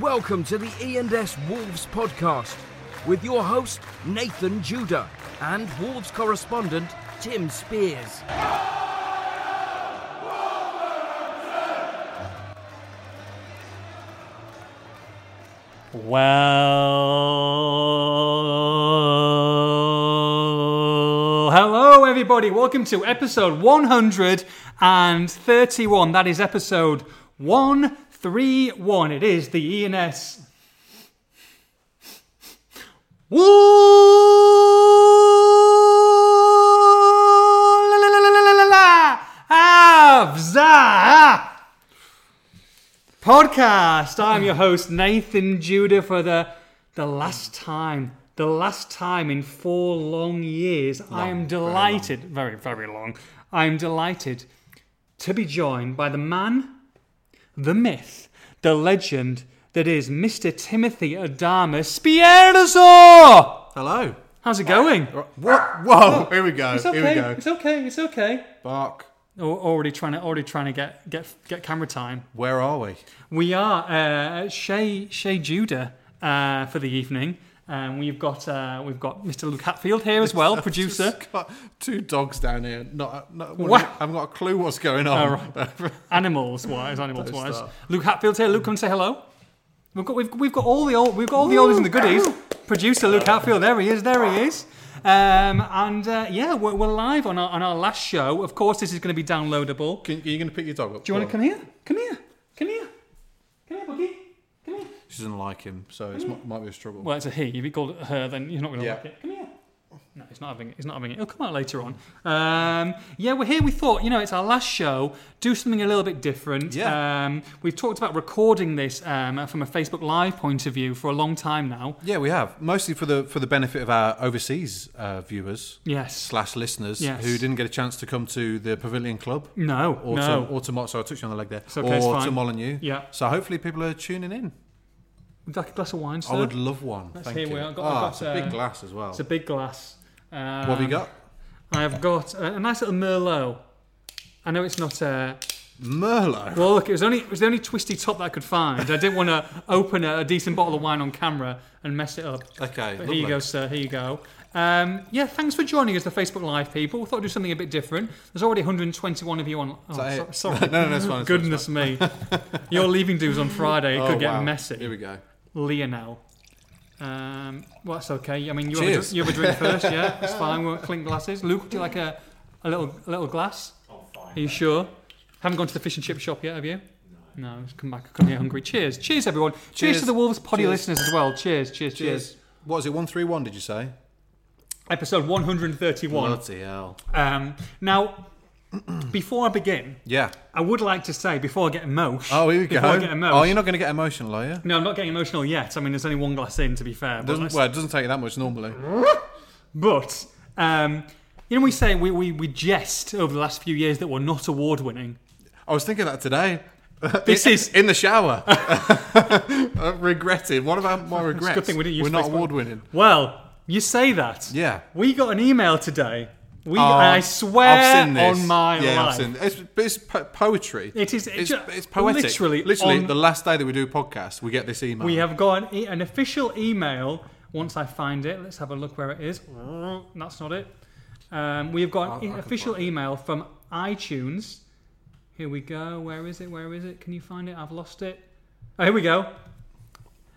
Welcome to the E&S Wolves podcast with your host Nathan Judah and Wolves correspondent Tim Spiers. Well, hello everybody. Welcome to episode 131. That is episode 131. It is the E&S. Avza podcast. I'm your host Nathan Judah for the the last time, the last time in four long years. I am delighted, very very long. I'm delighted to be joined by the man, the myth, the legend that is Mr. Timothy Adama Spierzo. Hello. How's it going? What? Whoa! Here we go. It's Here we okay. go. It's okay. It's okay. Bark. Al- Already trying to already trying to get get get camera time. Where are we? We are uh, Shay Shay Judah uh, for the evening. Um, we've got uh, we've got Mr. Luke Hatfield here as well, producer. Two dogs down here. Not, not What? of I haven't got a clue what's going on. Animals wise, animals wise. Luke Hatfield's here. Luke, come and say hello. We've got we've, we've got all the old we've got all the oldies and the goodies. Producer Luke Hatfield, there he is, there he is. Um, and uh, yeah, we're, we're live on our on our last show. Of course, this is going to be downloadable. Can, are you going to pick your dog up? Do you want to come here? Come here. Come here. Come here, Buggy. She doesn't like him, so it might, might be a struggle. Well, it's a he. If you called it her, then you're not going to Yeah. like it. Come here. No, he's not having it. He's not having it. He'll come out later on. Um, yeah, we're here. We thought, you know, it's our last show. Do something a little bit different. Yeah. Um, we've talked about recording this um, from a Facebook Live point of view for a long time now. yeah, we have mostly for the for the benefit of our overseas uh, viewers Yes. slash listeners Yes. who didn't get a chance to come to the Pavilion Club No. or no. to or to Mo- so I touched you on the leg there okay, it's or fine. to Molineux. yeah. So hopefully people are tuning in. Would you like a glass of wine, sir? I would love one. Let's Thank hear you. we are. I've got- Ah, I've got, it's a uh, big glass as well. It's a big glass. Um, what have you got? I've got a, a nice little Merlot. I know it's not. a Merlot. Well, look, it was only it was the only twisty top that I could find. I didn't want to open a, a decent bottle of wine on camera and mess it up. Okay. But here you go, sir. Here you go. Um, yeah, thanks for joining us, the Facebook Live people. We thought we'd do something a bit different. There's already 121 of you on. Oh, so- sorry. no, no, that's fine. that's fine, Goodness me. Your leaving dues on Friday. It Oh, could get wow. messy. Here we go. Lionel. Um, well, that's okay. I mean, you have, a, Cheers. drink- you have a drink first, yeah? It's fine. We won't clink glasses. Luke, do you like a, a little a little glass? Are you sure? Haven't gone to the fish and chip shop yet, have you? No, just come back. Come here hungry. Cheers. Cheers, everyone. Cheers, Cheers. to the Wolves Poddy Cheers. listeners as well. Cheers, cheers, cheers. Cheers. What is it? One three one? Did you say? Episode 131. Bloody hell! Um, now, before I begin, Yeah. I would like to say, before I get emotional. Oh, here we go. Before I get emotional. Oh, you're not going to get emotional, are you? No, I'm not getting emotional yet. I mean, there's only one glass in, to be fair. But Doesn't, let's- well, it doesn't take you that much normally. But um, you know, we say we, we, we jest over the last few years that we're not award winning. I was thinking that today. This in, is- in the shower. I regretted. What about my regrets? good thing we didn't use We're not Facebook. award winning. Well, you say that. Yeah. We got an email today. We, I swear I've seen this. on my yeah, life. I've seen this. It's, but it's po- poetry. It is- It's, ju- it's poetic. literally literally on- the last day that we do a podcast, we get this email. We have got an, e- an official email. Once I find it, let's have a look where it is. That's not it. Um, we have got an I can official find email from iTunes. Here we go. Where is it? Where is it? Can you find it? I've lost it. Oh, here we go.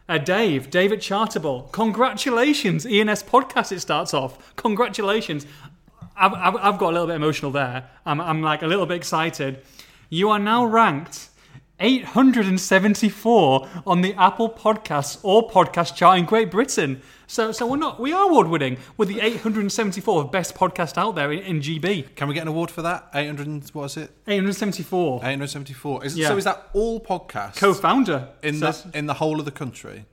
Uh, Dave, David Chartable. Congratulations, E&S podcast. It starts off. Congratulations. I've, I've, I've got a little bit emotional there. I'm, I'm like a little bit excited. You are now ranked 874 on the Apple Podcasts or podcast chart in Great Britain. So, so we're not we are award winning. We're the 874th best podcast out there in, in GB. Can we get an award for that? 800. What is it? 874. 874. Is, Yeah. So is that all podcasts Co-founder in the in the whole of the country?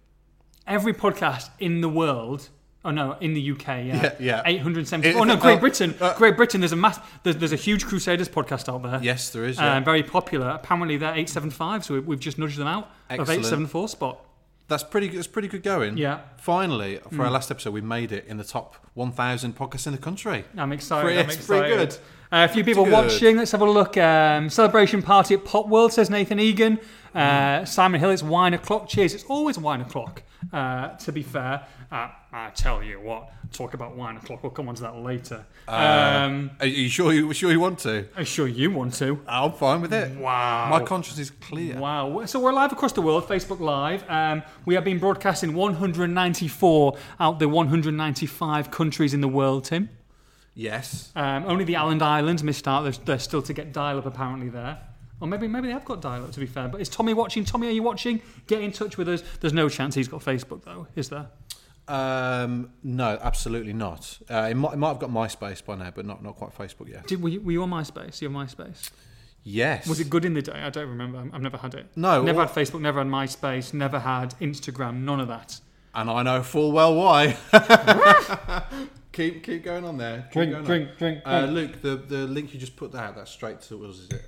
every podcast in the world. Oh no, in the UK, yeah, Yeah, yeah. 870. Oh no, uh, Great Britain. uh, Great Britain. There's a mass. There's, there's a huge Crusaders podcast out there. Yes, there is. Uh, very popular. Apparently they're 875, so we- we've just nudged them out of 874 spot. That's pretty. That's pretty good going. Yeah. Finally, for our last episode, we made it in the top 1,000 podcasts in the country. I'm excited. Pretty- I'm it's pretty good. Uh, a few people good. watching. Let's have a look. Um, celebration party at Pop World says Nathan Egan. Uh, Simon Hill. It's wine o'clock. Cheers. It's always wine o'clock. Uh, to be fair, uh, I tell you what. Talk about wine o'clock. We'll come on to that later. um, Are you sure you sure you want to? I'm sure you want to. I'm fine with it. Wow. My conscience is clear. Wow. So we're live across the world, Facebook Live. Um, we have been broadcasting 194 out the 195 countries in the world, Tim. Yes. Um, only the Island Islands missed out. They're, they're still to get dial up apparently there. Or maybe maybe they have got dial up to be fair. But is Tommy watching? Tommy, are you watching? Get in touch with us. There's no chance he's got Facebook though, is there? Um, no, absolutely not. Uh, it, might, it might have got MySpace by now, but not not quite Facebook yet. Did, were, you, were you on MySpace? You're MySpace? Yes. Was it good in the day? I don't remember. I've never had it. No, Never well- had Facebook. Never had MySpace. Never had Instagram. None of that. And I know full well why. keep keep going on there. Keep Drink, going on. drink, drink, Uh. Luke, the, the link you just put out, that's straight to us, is it?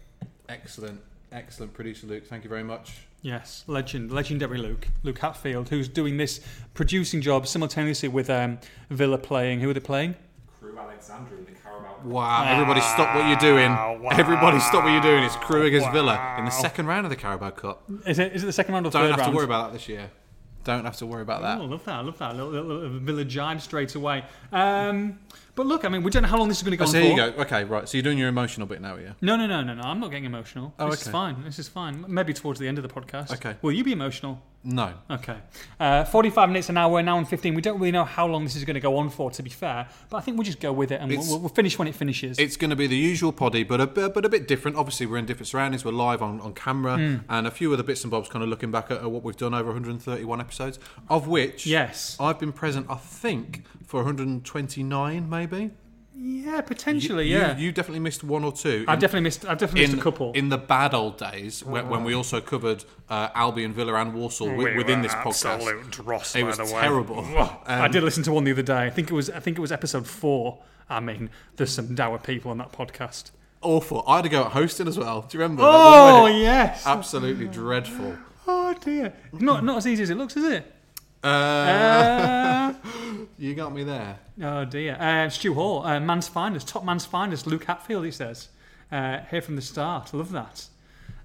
Excellent, excellent producer, Luke. Thank you very much. Yes, legend, legendary Luke, Luke Hatfield, who's doing this producing job simultaneously with um, Villa playing. Who are they playing? Crewe Alexandra in the Carabao. Wow, everybody stop what you're doing. Wow. Everybody stop what you're doing. It's Crewe against Villa in the second round of the Carabao Cup. Is it? Is it the second round or Don't third have to worry about that this year. Don't have to worry about that. Oh, I love that. I love that. A little, little, little Villa jibe straight away. Um, but look, I mean, we don't know how long this is going to go Oh, on so for. here you go. Okay, right. So you're doing your emotional bit now, are you? No, no, no, no, no. I'm not getting emotional. Oh, this is okay. fine. This is fine. Maybe towards the end of the podcast. Okay. Will you be emotional? No. Okay. Uh, 45 minutes an hour. We're now on 15. We don't really know how long this is going to go on for, to be fair. But I think we'll just go with it and we'll, It's- we'll, we'll finish when it finishes. It's going to be the usual poddy, but a bit, but a bit different. Obviously, we're in different surroundings. We're live on, on camera, Hmm. and a few of the bits and bobs kind of looking back at, at what we've done over 131 episodes, of which Yes. I've been present. I think for 129, maybe. yeah, potentially, You- yeah. You, you definitely missed one or two. I've in- definitely missed. I've definitely in, missed a couple. in the bad old days when, when we also covered uh, Albion, Villa, and Walsall wi- within this podcast. dross, It was terrible. I Um, did listen to one the other day. I think it was. I think it was episode four. I mean, there's some dour people on that podcast. Awful. I had to go at hosting as well. Do you remember? Oh yes. Absolutely dreadful. Oh dear. Not not as easy as it looks, is it? Uh, Uh, you got me there. oh dear. Uh, Stu Hall, uh, man's finest, top man's finest. Luke Hatfield, he says. Uh, here from the start. Love that.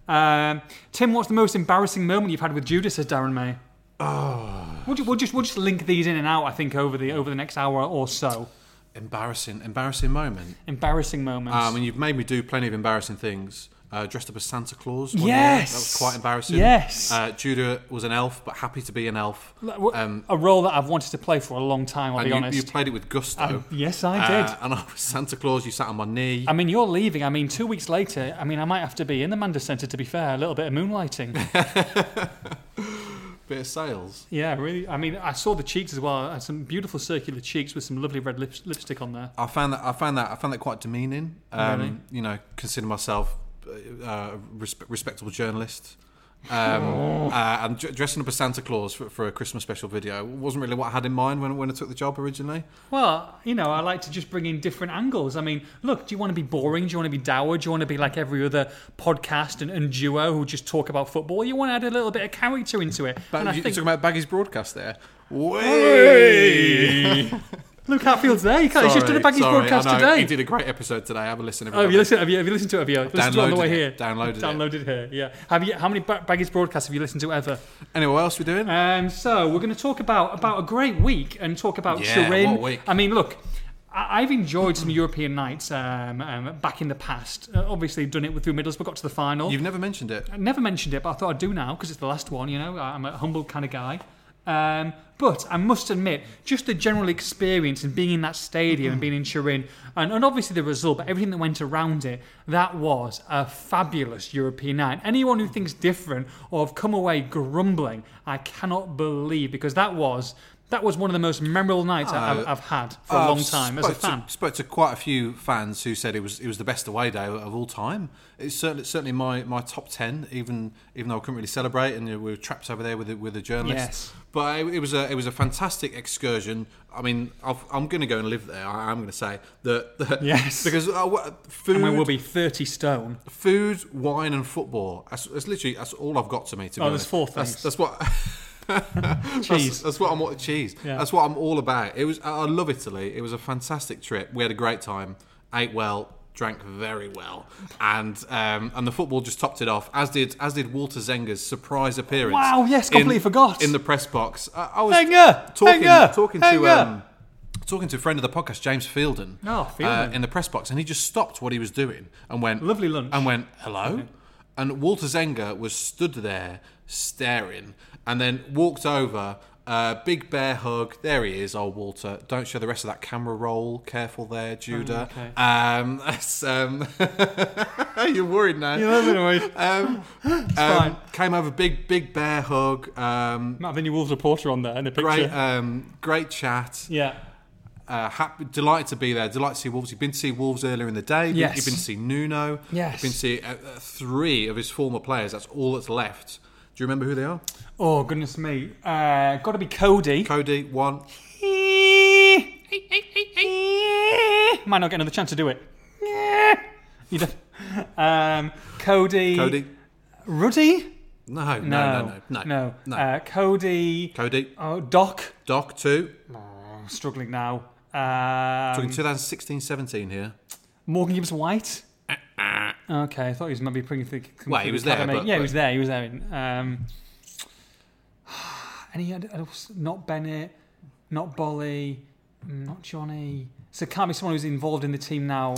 Um, Tim, what's the most embarrassing moment you've had with Judas? Says Darren May. Oh. We'll, we'll just we'll just link these in and out. I think over the over the next hour or so. Embarrassing, embarrassing moment. Embarrassing moments. I mean, you've made me do plenty of embarrassing things. Uh, dressed up as Santa Claus. one year. Yes. that was quite embarrassing. Yes. Uh, Judah was an elf, but happy to be an elf. Um, a role that I've wanted to play for a long time. I'll and be you, honest. you played it with gusto. Um, yes, I did. Uh, and I was Santa Claus. You sat on my knee. I mean, you're leaving. I mean, two weeks later. I mean, I might have to be in the Mander Centre. To be fair, a little bit of moonlighting. Bit of sales. yeah, really. I mean, I saw the cheeks as well. I had some beautiful circular cheeks with some lovely red lip- lipstick on there. I found that I found that I found that quite demeaning. Um, Really? You know, consider myself uh, a respe- respectable journalist. Um, Oh. uh, and d- dressing up as Santa Claus for, for a Christmas special video wasn't really what I had in mind when, when I took the job originally. Well, you know, I like to just bring in different angles. I mean, look, do you want to be boring? Do you want to be dour? Do you want to be like every other podcast and, and duo who just talk about football? You want to add a little bit of character into it. But and I you, think are talking about Baggy's broadcast there. Way. Luke Hatfield's there. You can't, he's just done a Baggies sorry, broadcast today. He did a great episode today. Have a listen. Oh, have you listened? Have you, have you listened to it? Have you listened to it on the downloaded way it, here? downloaded it. Here. Yeah. Have you? How many ba- Baggies broadcasts have you listened to ever? Anyway, what else we doing? Um, so we're going to talk about about a great week and talk about Yeah, Turin. what week. I mean, look. I've enjoyed some European nights um, um, back in the past. Uh, obviously, done it with through Middlesbrough, got to the final. You've never mentioned it. I never mentioned it, but I thought I'd do now because it's the last one. You know, I'm a humble kind of guy. Um, but I must admit, just the general experience and being in that stadium and being in Turin, and, and obviously the result, but everything that went around it, that was a fabulous European night. Anyone who thinks different or have come away grumbling, I cannot believe because that was that was one of the most memorable nights I- I've, had for a Uh, long time as a fan. To, spoke to quite a few fans who said it was it was the best away day of all time. It's certainly certainly my, my top ten, even even though I couldn't really celebrate and we were trapped over there with the, with the journalists. Yes. But it, it was a it was a fantastic excursion. I mean, I've, I'm going to go and live there. I, am going to say that, that Yes. because uh, food, I mean, we'll be 30 stone. food, wine, and football. That's, that's literally that's all I've got to me. To be Oh, there's four That's, things. that's what. That's, Cheese. that's what I'm all cheese. Yeah. That's what I'm all about. It was. I love Italy. It was a fantastic trip. We had a great time. Ate well. Drank very well, and um, and the football just topped it off. As did as did Walter Zenga's surprise appearance. Wow, yes, completely in, forgot. in the press box. I, I was Wenger! talking Wenger! talking Wenger! to um, talking to a friend of the podcast, James Fielden. Oh, Fielden. Uh, in the press box, and he just stopped what he was doing and went Lovely lunch. and went hello, and Walter Zenga was stood there staring, and then walked over. Uh, big bear hug. There he is, old Walter. Don't show the rest of that camera roll. Careful there, Judah. Oh, okay. Um, um, you're worried now. You're a little bit annoyed. Um, fine. came over, big, big bear hug. Um, been your Wolves reporter on there in the picture. great, um, great chat. yeah. Uh, happy, delighted to be there. Delighted to see Wolves. You've been to see Wolves earlier in the day. Yes. You've been to see Nuno. Yes. You've been to see uh, uh, three of his former players. That's all that's left. Do you remember who they are? Oh, goodness me. Uh, got to be Coady. Coady, one. Might not get another chance to do it. You don't- um, Coady. Coady. Ruddy? No, no, No. no, no, no. No. Uh, Coady. Coady, Oh, Doc. Doc, two. I'm struggling now. Talking Um, 2016-17 here. Morgan Gibbs White. Okay, I thought he was maybe bringing the. Well, he was there, but- yeah, he was there. He was there. Um, he had Not Bennett, not Bolly, not Jonny. So it can't be someone who's involved in the team now.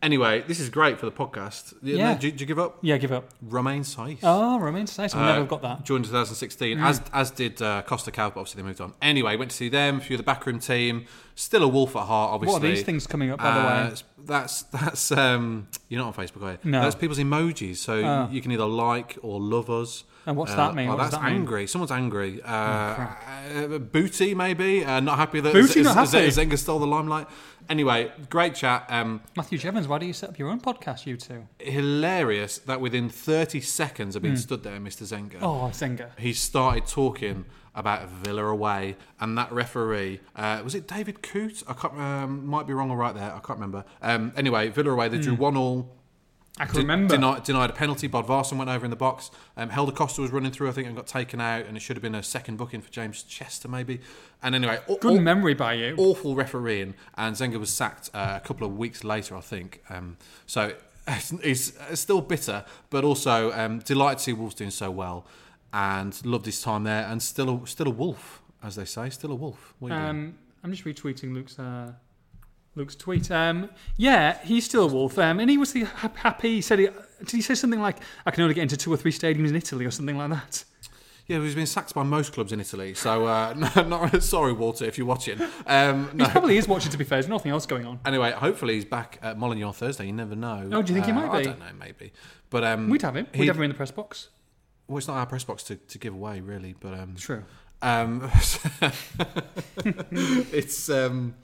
Anyway, this is great for the podcast. Yeah. Did, did you give up? Yeah, give up. Romain Saïss. Oh, Romain. We Uh, never got that. Joined in 2016, as as did uh, Costa Cal, but obviously they moved on. Anyway, went to see them, a few of the backroom team. Still a wolf at heart, obviously. What are these things coming up, by the Uh, way? That's that's um, you're not on Facebook, are you? No. That's people's emojis, so Oh. you can either like or love us. And what's Uh, that mean? Oh, What that's that mean? angry. Someone's angry. Uh, uh, booty, maybe. Uh, not happy that Booty Z- not Z- happy? Zenga stole the limelight. Anyway, great chat. Um, Matthew Jevons, why do you set up your own podcast, you two? hilarious that within 30 seconds of being stood there, Mr. Zenga. Oh, Zenga. he started talking about Villa away and that referee uh, was it David Coote? I can't um, might be wrong or right there. I can't remember. Um, anyway, Villa away they drew Hmm. one all. I can De- remember. Denied, denied a penalty. Bodvarsson went over in the box. Um, Helder Costa was running through, I think, and got taken out. And it should have been a second booking for James Chester, maybe. And anyway, Good aw- memory by you. awful refereeing. And Zenga was sacked uh, a couple of weeks later, I think. Um, so he's still bitter, but also um, delighted to see Wolves doing so well, and loved his time there. And still, a, still a wolf, as they say, still a wolf. What are you doing? Um, I'm just retweeting Luke's uh, Luke's tweet. Um, yeah, he's still a wolf, um, and he was the happy. He said, he, did he say something like, "I can only get into two or three stadiums in Italy" or something like that? Yeah, he's been sacked by most clubs in Italy. So, uh, no, not sorry, Walter, if you're watching. Um, no. He probably is watching. To be fair, there's nothing else going on. Anyway, hopefully he's back at Molineux on Thursday. You never know. Oh, do you think he might be? I don't know, maybe. But um, We'd have him. We'd have him in the press box. Well, it's not our press box to, to give away, really. But um, True. Um, it's um,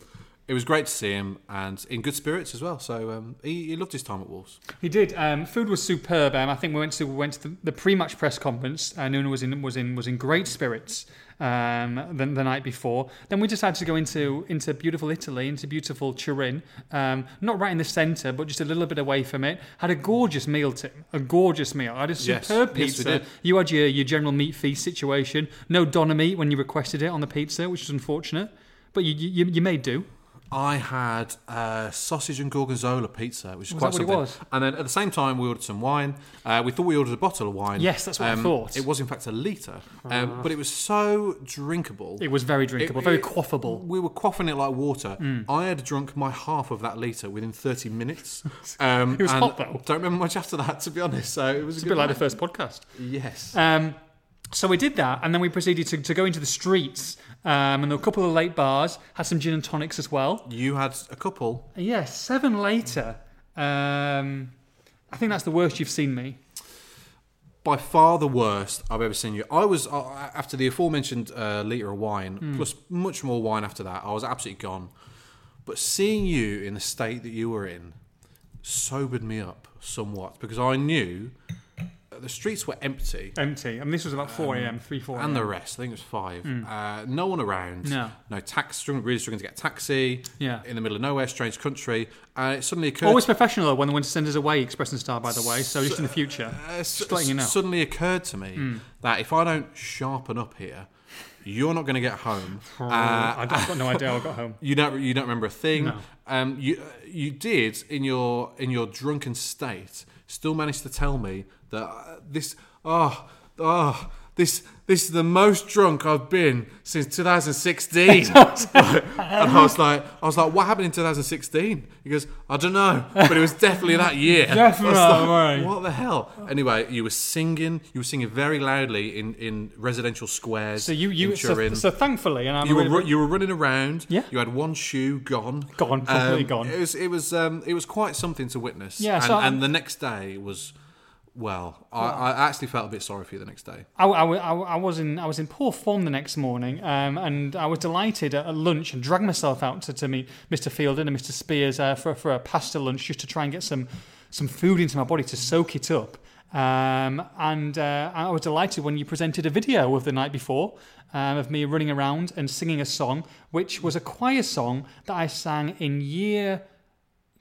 it was great to see him and in good spirits as well. So um, he, he loved his time at Wolves. He did. Um, food was superb. Um, I think we went to we went to the, the pre-match press conference. Uh, Nuno was in was in was in great spirits um, the, the night before. Then we decided to go into into beautiful Italy, into beautiful Turin. Um, not right in the centre, but just a little bit away from it. Had a gorgeous meal, Tim. A gorgeous meal. I had a superb Yes, pizza. did. you had your, your general meat feast situation. No doner meat when you requested it on the pizza, which was unfortunate. But you you, you made do. I had uh, sausage and gorgonzola pizza, which is Was quite that what it something. was? And then at the same time, we ordered some wine. Uh, we thought we ordered a bottle of wine. Um, Yes, that's what I thought. It was in fact a litre, um, but it was so drinkable. It was very drinkable, very quaffable. We were quaffing it like water. Mm. I had drunk my half of that litre within 30 minutes. Um, It was and hot, though. Don't remember much after that, to be honest. So it was It's a a bit like the first podcast. Yes. Um, so we did that, and then we proceeded to, to go into the streets, um, and there were a couple of late bars, had some gin and tonics as well. you had a couple. And yeah, seven later. Um, I think that's the worst you've seen me. By far the worst I've ever seen you. I was, uh, after the aforementioned uh, litre of wine, Hmm. plus much more wine after that, I was absolutely gone. But seeing you in the state that you were in sobered me up somewhat because I knew the streets were empty. Empty. I mean, this was about 4 a.m., 3, 4 a.m. And the rest, I think it was five. Uh, no one around. No. no tax. struggling- Really struggling to get a taxi. Yeah. in the middle of nowhere, strange country. Uh, it suddenly occurred. Always professional though, when they went to us away, Express and Star, by the way. So just in the future, Uh, just letting you know. Suddenly occurred to me that if I don't sharpen up here, you're not going to get home. Uh, I got no idea how I got home. you don't. You don't remember a thing. No. Um, you you did in your in your drunken state still managed to tell me that uh, this oh oh this this is the most drunk I've been since 2016. and I was like, I was like, what happened in 2016? He goes, I don't know, but it was definitely that year. Definitely, like. What the hell? Anyway, you were singing. You were singing very loudly in, in residential squares. So you, you in so, so thankfully, and I'm You were really- you were running around. Yeah. You had one shoe gone. Gone, completely Um, gone. It was it was um, it was quite something to witness. Yeah, And, so and the next day was, well, I, I actually felt a bit sorry for you the next day. I, I, I, I was in I was in poor form the next morning, um, and I was delighted at, lunch and dragged myself out to, to meet Mr. Fielden and Mr. Spiers uh, for for a pasta lunch just to try and get some some food into my body to soak it up. Um, and uh, I was delighted when you presented a video of the night before um, of me running around and singing a song, which was a choir song that I sang in year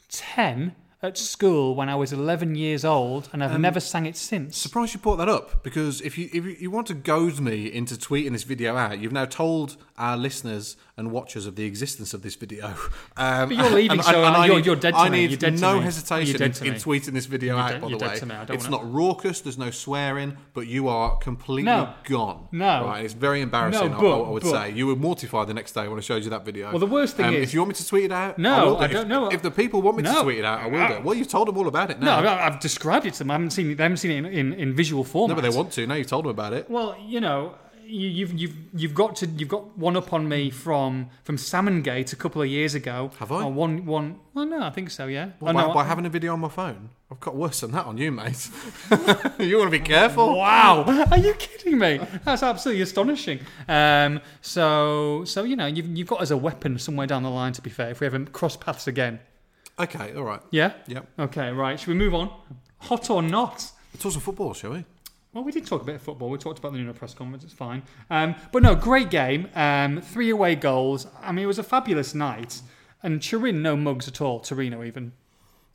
10 at school when I was 11 years old, and I've um, never sang it since. Surprised you brought that up because if you if you, you want to goad me into tweeting this video out, you've now told our listeners and watchers of the existence of this video. Um, But you're leaving, so I you're- need- you're dead to I me. need You're no me. hesitation You're in, in tweeting this video You're out. dead- by the way, to me. I don't it's not raucous. There's no swearing, but you are completely No. gone. No. right? It's very embarrassing. No, I- but- I, would but- say you were mortified the next day when I showed you that video. Well, the worst thing Um, is- if you want me to tweet it out, No, I, will do. I don't know. If the people want me to tweet it out, I will do. Well, you've told them all about it No, now. I- I've described it to them. I haven't seen it. They haven't seen it in, in, in visual form. No, but they want to. Now you've told them about it. Well, you know, you, you've you've you've got to you've got one up on me from from Salmongate a couple of years ago. Have I? Uh, one one. Well, no, I think so. Yeah. Well, Oh, by, no, by having a video on my phone, I've got worse than that on you, mate. you want to be careful. Wow, are you kidding me? That's absolutely astonishing. Um, so, so you know, you've, you've got as a weapon somewhere down the line. To be fair, if we ever cross paths again, Okay, all right. yeah, Yep. okay, right. Should we move on? Hot or not? Talk some football, shall we? Well, we did talk a bit of football. We talked about the Nuno press conference. It's fine. Um, but no, great game. Um, three away goals. I mean, it was a fabulous night. And Turin, no mugs at all. Torino, even.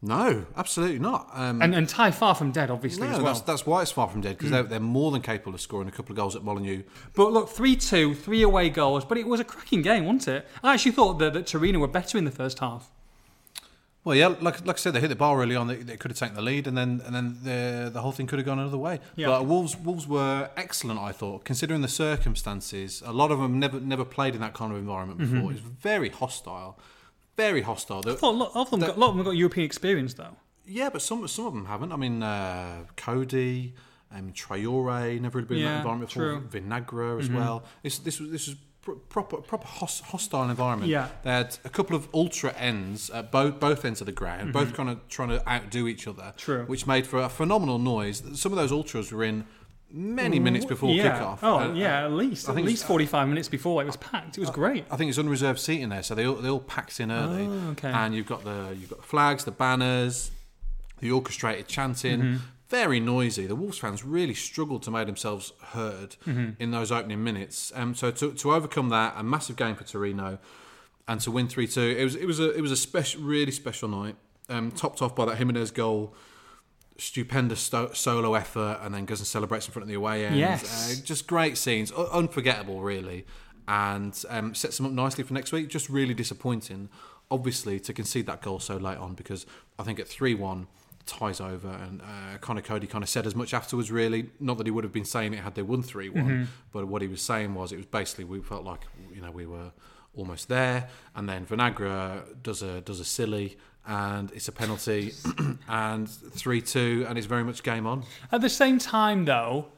No, absolutely not. Um, And, and Ty far from dead, obviously, no, as well. Mm. that's, that's why it's far from dead because they're, they're more than capable of scoring a couple of goals at Molineux. But look, 3 2, three away goals. But it was a cracking game, wasn't it? I actually thought that, that Torino were better in the first half. Well, yeah, like, like I said, they hit the bar early on. They, they could have taken the lead, and then and then the the whole thing could have gone another way. Yeah. But Wolves Wolves were excellent, I thought, considering the circumstances. A lot of them never never played in that kind of environment Mm-hmm. before. It was very hostile, very hostile. They- I thought a lot of them, got, a lot of them got European experience, though. Yeah, but some some of them haven't. I mean, uh, Coady, um, Traore, never really been in that environment before. true. Mm-hmm. As well. This this was this was proper proper hostile environment. Yeah. they had a couple of ultra ends at both both ends of the ground, both kind of trying to outdo each other. Mm-hmm. True. which made for a phenomenal noise. Some of those ultras were in many minutes before yeah. kickoff. Oh, And- yeah, at least. I At think least 45 minutes before it was packed. It was great. I think it's unreserved seating there, so they all, they all packed in early. Oh, okay. And you've got the you've got the flags, the banners, the orchestrated chanting, Mm-hmm. Very noisy. The Wolves fans really struggled to make themselves heard Mm-hmm. in those opening minutes. Um, so to, to overcome that, a massive game for Torino, and to win three two, it was it was a it was a special, really special night. Um, topped off by that Jimenez goal. Stupendous sto- solo effort, and then goes and celebrates in front of the away end. Yes. Uh, just great scenes, U- unforgettable, really, and um, sets them up nicely for next week. Just really disappointing, obviously, to concede that goal so late on because I think at three one ties over, and uh, Conor Coady kind of said as much afterwards. Really, not that he would have been saying it had they won three one, but what he was saying was it was basically we felt like you know we were almost there, and then Vinagre does a does a silly. And it's a penalty, and three two, and it's very much game on. At the same time, though,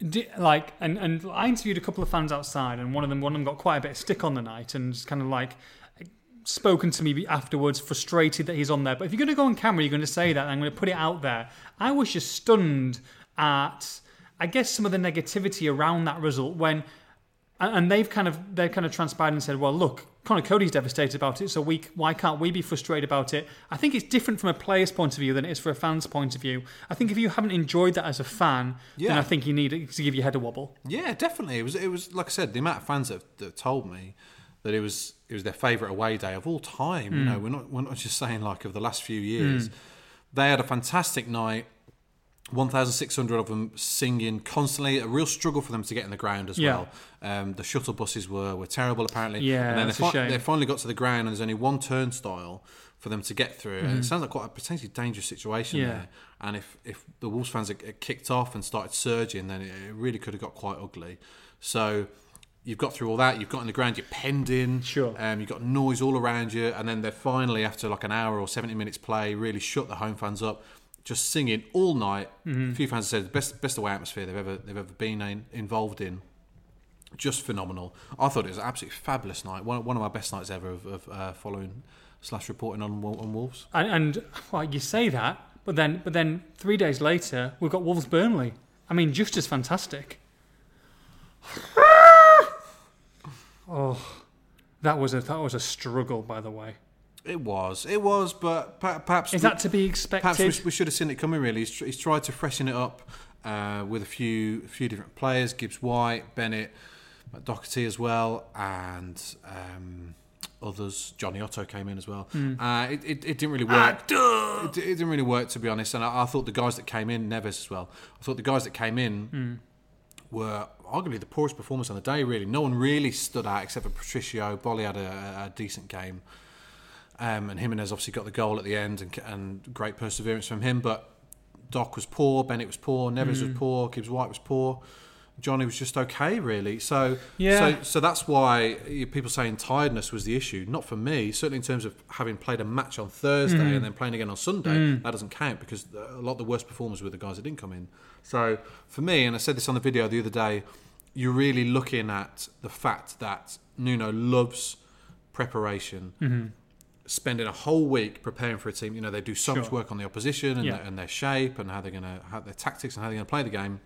di- like, and, and I interviewed a couple of fans outside, and one of them, one of them got quite a bit of stick on the night, and just kind of like spoken to me afterwards, frustrated that he's on there. But if you're going to go on camera, you're going to say that. And I'm going to put it out there. I was just stunned at, I guess, some of the negativity around that result when. and, they've kind of they've kind of transpired and said, well, look, Conor Coady's devastated about it, so we why can't we be frustrated about it? I think it's different from a player's point of view than it is for a fan's point of view. I think if you haven't enjoyed that as a fan, then I think you need to give your head a wobble. Yeah, definitely. It was. It was like I said. The amount of fans that, that told me that it was it was their favourite away day of all time. You know, we're not we're not just saying like of the last few years. They had a fantastic night. 1,600 of them singing constantly. A real struggle for them to get in the ground as Yeah. well. Um, the shuttle buses were, were terrible, apparently. Yeah, and then that's they, a fi- shame. they finally got to the ground, and there's only one turnstile for them to get through. And it Mhm. sounds like quite a potentially dangerous situation Yeah. there. And if, if the Wolves fans had had kicked off and started surging, then it, it really could have got quite ugly. So you've got through all that. You've got in the ground. You're penned in. Sure. Um, you've got noise all around you, and then they're finally, after like an hour or 70 minutes play, really shut the home fans up. Just singing all night. Mm-hmm. A few fans said the best best away atmosphere they've ever they've ever been in, involved in. Just phenomenal. I thought it was an absolutely fabulous night. One, one of my best nights ever of, of uh, following slash reporting on, on Wolves. And, and well, you say that, but then but then three days later we've got Wolves Burnley. I mean, just as fantastic. oh, that was a that was a struggle, by the way. It was, it was, but perhaps Is that to be expected? Perhaps we, we should have seen it coming. Really, he's, he's tried to freshen it up uh, with a few, a few different players: Gibbs White, Bennett, Doherty as well, and um, others. Jonny Otto came in as well. Hmm. Uh, it, it, it didn't really work. It, it didn't really work, to be honest. And I, I thought the guys that came in, Neves as well. I thought the guys that came in Hmm. were arguably the poorest performance on the day. Really, no one really stood out except for Patricio. Bolly had a, a decent game. Um, and Jimenez obviously got the goal at the end and, and great perseverance from him. But Doc was poor, Bennett was poor, Neves Hmm. was poor, Gibbs White was poor. Jonny was just okay, really. So, Yeah. so, so that's why people saying tiredness was the issue. Not for me. Certainly in terms of having played a match on Thursday Hmm. and then playing again on Sunday, that doesn't count because a lot of the worst performers were the guys that didn't come in. So for me, and I said this on the video the other day, you're really looking at the fact that Nuno loves preparation Mm-hmm. spending a whole week preparing for a team. You know, they do so much work on the opposition and, Yeah. their, and their shape and how they're going to have their tactics and how they're going to play the game.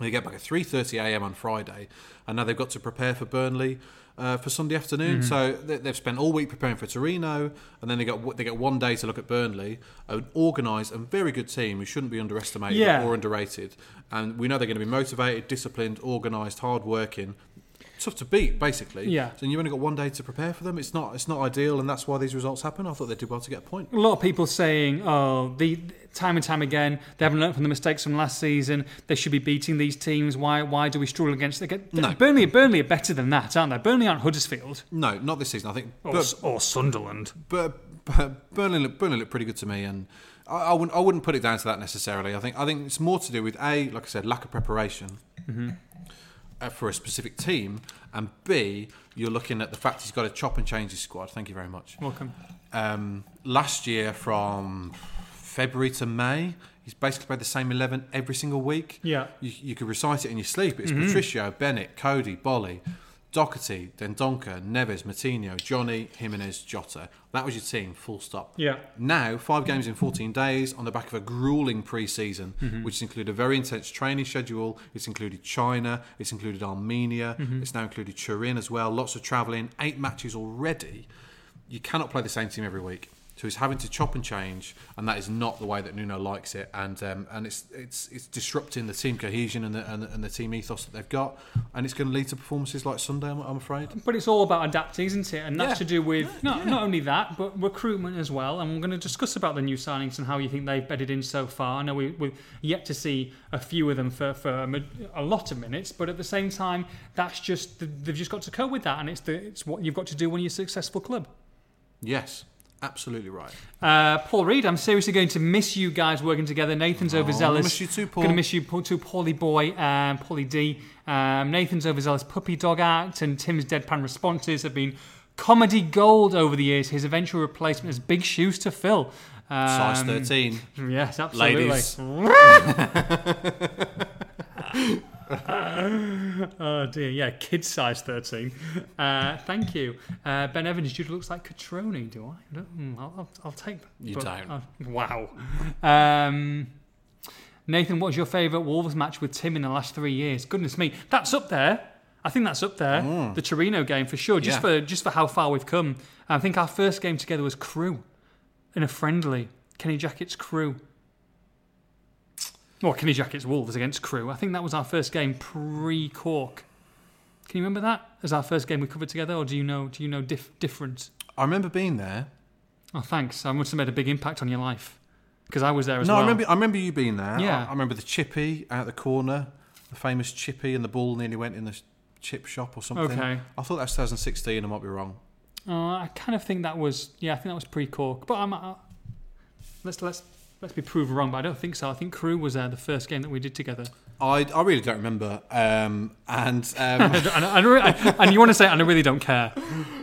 They get back at three thirty a.m. on Friday, and now they've got to prepare for Burnley uh, for Sunday afternoon. Mm-hmm. So they, they've spent all week preparing for Torino, and then they got they get one day to look at Burnley, an organised and very good team who shouldn't be underestimated Yeah. or underrated. And we know they're going to be motivated, disciplined, organised, hard working. Tough to beat, basically. Yeah. So you've only got one day to prepare for them. It's not it's not ideal, and that's why these results happen. I thought they did well to get a point. a lot of people saying, "Oh, the time and time again, they haven't learned from the mistakes from last season. They should be beating these teams. Why? Why do we struggle against them?" No. Burnley, Burnley are better than that, aren't they? Burnley aren't Huddersfield No, not this season. I think or, S- or Sunderland. But, Bur- Burnley look, Burnley looked pretty good to me, and I, I wouldn't I wouldn't put it down to that necessarily. I think I think it's more to do with a like I said, lack of preparation uh, for a specific team, and b you're looking at the fact he's got to chop and change his squad. Thank you very much. Welcome. Um, last year, from February to May, he's basically played the same eleven every single week. Yeah. You, you could recite it in your sleep. It's Patricio, Bennett, Coady, Bolly, Doherty, Dendoncker, Neves, Moutinho, Jonny, Jimenez, Jota. That was your team, full stop. Yeah. Now, five games in 14 days on the back of a grueling pre season, Mm-hmm. which included a very intense training schedule. It's included China, it's included Armenia, Mm-hmm. it's now included Turin as well. Lots of travelling, eight matches already. You cannot play the same team every week. So he's having to chop and change, and that is not the way that Nuno likes it. And um, and it's it's it's disrupting the team cohesion and the, and, the, and the team ethos that they've got, and it's going to lead to performances like Sunday. I'm, I'm afraid. But it's all about adapting, isn't it? And that's Yeah. to do with not, not only that, but recruitment as well. And we're going to discuss about the new signings and how you think they've bedded in so far. I know we, we've yet to see a few of them for, for a, a lot of minutes, but at the same time, that's just they've just got to cope with that, and it's the it's what you've got to do when you're a successful club. Yes, absolutely right. Uh, Paul Reed, I'm seriously going to miss you guys working together. Nathan's overzealous. miss you too, Paul. Going to miss you too, Paulie Boy, um, Paulie D. Um, Nathan's overzealous puppy dog act and Tim's deadpan responses have been comedy gold over the years. His eventual replacement has big shoes to fill. Um, Size 13. Yes, absolutely. Ladies. oh dear, yeah, kid size 13. Uh, thank you. Uh, ben Evans, Judah looks like Catroni, do I? I don't- mm, I'll, take that. You But, don't. uh, wow. Um, Nathan, what's your favourite Wolves match with Tim in the last three years? Goodness me, that's up there. I think that's up there. The Torino game for sure, just Mm. Yeah. for just for how far we've come. I think our first game together was Crewe in a friendly. Kenny Jackett's Crewe. Well, Kenny Jackett's Wolves against Crewe. I think that was our first game pre Cork. Can you remember that as our first game we covered together, or do you know? Do you know dif- different? I remember being there. Oh, thanks. I must have made a big impact on your life because I was there as No, well. I remember. I remember you being there. Yeah. I, I remember the chippy out the corner, the famous chippy, and the ball nearly went in the chip shop or something. Okay. I thought that was 2016. I might be wrong. Uh, I kind of think that was yeah, I think that was pre Cork. But I'm uh, let's let's let's be proved wrong. But I don't think so. I think Crewe was uh, the first game that we did together. I, I really don't remember. Um, and um, and, and, I and you want to say, and I really don't care.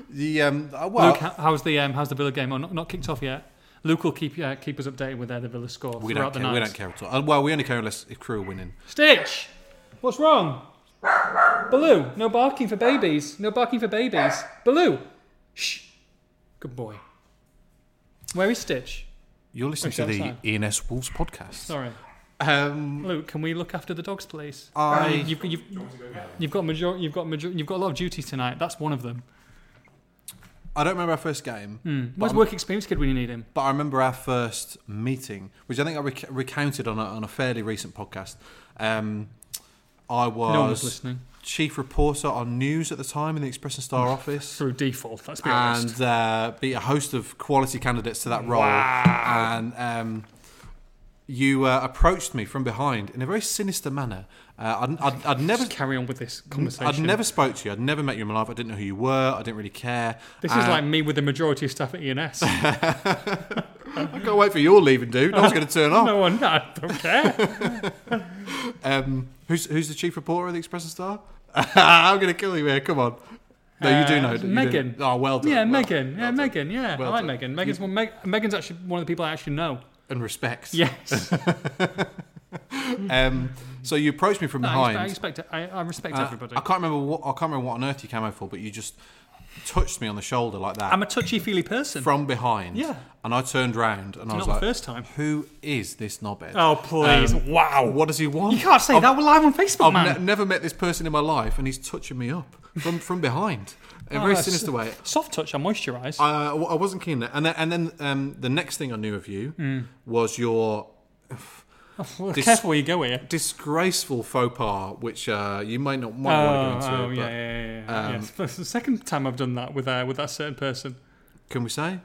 the um, uh, well, Luke, how's the um, how's the Villa game? Oh, not, not kicked off yet. Luke will keep uh, keep us updated with uh, the Villa score we throughout don't the night. We don't care at all. Uh, well, we only care unless if Crewe are winning. Stitch, what's wrong? Baloo, no barking for babies. No barking for babies. Baloo, shh. Good boy. Where is Stitch? You're listening to the outside. E&S Wolves podcast. Sorry. Um, Luke, can we look after the dogs, please? I- you've, you've, you've got major, you've got major, you've got a lot of duties tonight. That's one of them. I don't remember our first game, Where's I'm- work experience kid when you need him? but I remember our first meeting, which I think I rec- recounted on a, on a fairly recent podcast. Um, I was, No one was listening. Chief reporter on news at the time in the Express and Star office. Through default, let's be honest. and uh, be a host of quality candidates to that role. Wow. And um, you uh, approached me from behind in a very sinister manner. Uh, I'd, I'd, I'd never. Just carry on with this conversation. I'd never spoke to you. I'd never met you in my life. I didn't know who you were. I didn't really care. This is Uh, like me with the majority of staff at E&S. I can't wait for your leaving, dude. No one's going to turn off. no one, no, I don't care. Um, who's who's the chief reporter of the Express and Star? I'm going to kill you here. Come on. No, you do Uh, know. do. Megan. Oh, well done. yeah, well Megan. Yeah, well done. Megan. Yeah, Well I like done. Megan. Megan's one. Meg, Megan's actually one of the people I actually know. And respects. Yes, Um, so you approached me from I behind. expect, I expect. I, I respect Uh, everybody. I can't remember what I can't remember what on earth you came out for, but you just touched me on the shoulder like that I'm a touchy feely person. from behind. Yeah. And I turned round and I Not was the like, first time. "Who is this knobhead? Oh please! Um, wow. What does he want? You can't say I've, that. We're live on Facebook, I've man. ne- never met this person in my life, and he's touching me up from from behind in a Oh, very that's- sinister way. Soft touch. I moisturise. I, I wasn't keen. And then, and then um, the next thing I knew of you Hmm. was your well, dis- careful where you go here. disgraceful faux pas, which uh, you might not might Oh, want to go into. oh, but yeah, yeah, yeah. yeah. um, yes. That's the second time I've done that with uh, with that certain person. Can we say?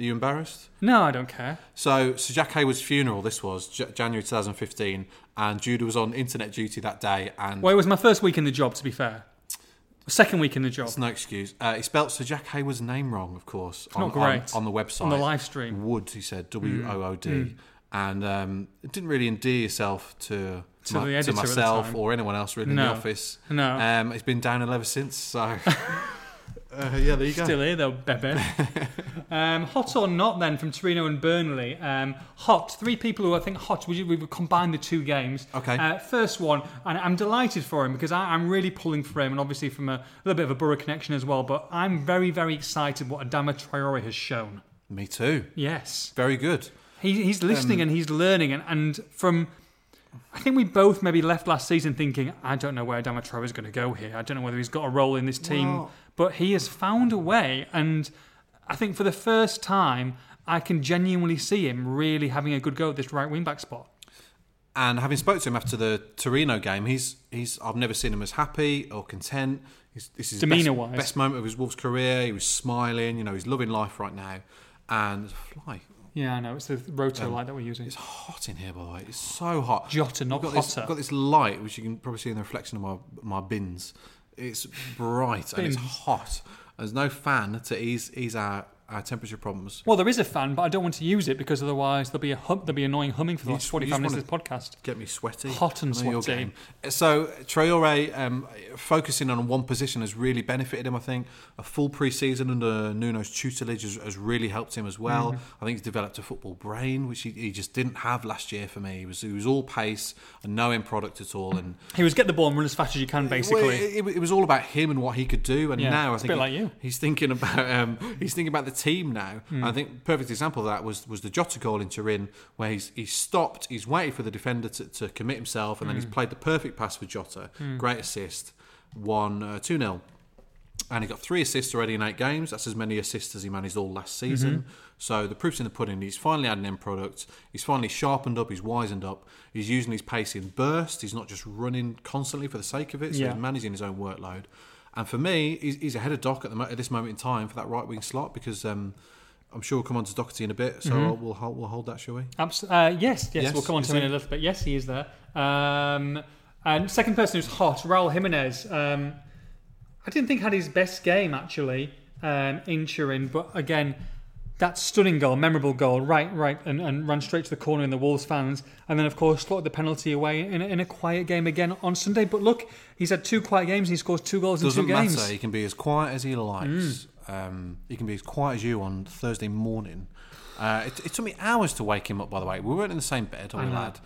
Are you embarrassed? No, I don't care. So, Sir Jack Hayward's funeral, this was J- January 2015, and Judah was on internet duty that day, and Well, it was my first week in the job. To be fair, second week in the job it's no excuse. Uh, he spelt Sir Jack Hayward's name wrong, of course, on, not great. on, on the website. on the live stream. Wood, he said, W O O D. And um, it didn't really endear yourself to, To my- the editor at the myself or anyone else really in the office. No. Um, it's been down ever since, so. uh, yeah, there you go. Still here though, Bebe. um, hot or not then from Torino and Burnley. Um, hot, three people who I think hot. We, we've combined the two games. Okay. Uh, first one, and I'm delighted for him because I, I'm really pulling for him, and obviously from a little bit of a Borough connection as well. But I'm very, very excited what Adama Traore has shown. Me too. Yes. Very good. He, he's listening Um, and he's learning, and, and from I think we both maybe left last season thinking, I don't know where Adama Traore is going to go here. I don't know whether he's got a role in this team, Well- but he has found a way, and I think for the first time, I can genuinely see him really having a good go at this right wing back spot. And having spoke to him after the Torino game, he's he's I've never seen him as happy or content. He's, this is his best, Demeanour-wise. best moment of his Wolves career. He was smiling, you know, he's loving life right now. And fly, Yeah, I know it's the roto um, light that we're using. it's hot in here by the way. It's so hot. Jota, not I've got this, hotter. I've got this light which you can probably see in the reflection of my my bins. It's bright and it's hot. There's no fan to ease ease our, our temperature problems. Well, there is a fan, but I don't want to use it because otherwise there'll be a hum, there'll be annoying humming for the last just- forty-five minutes of this podcast. Get me sweaty. Hot and sweaty. game. So Traore um, focusing on one position has really benefited him. I think a full pre-season under Nuno's tutelage has, has really helped him as well. Mm-hmm. I think he's developed a football brain, which he, he just didn't have last year for me. He was he was all pace and no end product at all. And He was get the ball and run as fast as you can, basically. well, it, it, it was all about him and what he could do. And Yeah, now I think he- like you. he's thinking about um, he's thinking about the team now. Hmm. I think perfect example of that was was the Jota goal in Turin, where he's he's stopped, he's waited for the defender to, to commit himself, and then Hmm. he's played the perfect pass for Jota. Great assist, one uh, two 0 and he got three assists already in eight games. That's as many assists as he managed all last season. Mm-hmm. So the proof's in the pudding. He's finally had an end product. He's finally sharpened up. He's wizened up. He's using his pace in bursts. He's not just running constantly for the sake of it. So Yeah. he's managing his own workload. And for me, he's, he's ahead of Doc at, the, at this moment in time for that right wing slot because um, I'm sure we'll come on to Doherty in a bit. So Mm-hmm. we'll, hold, we'll hold that, shall we? Abs- uh, yes, yes, Yes, we'll come on to him in a little bit. Yes, he is there. Um, and second person who's hot, Raul Jimenez. Um, I didn't think had his best game actually um, in Turin, but again, that stunning goal, memorable goal, right, right, and, and ran straight to the corner in the Wolves fans, and then of course slotted the penalty away in a, in a quiet game again on Sunday. But look, he's had two quiet games. and He scores two goals Doesn't in two games. matter. He can be as quiet as he likes. Mm. Um, he can be as quiet as you on Thursday morning. Uh, it, it took me hours to wake him up. By the way, we weren't in the same bed, I lad.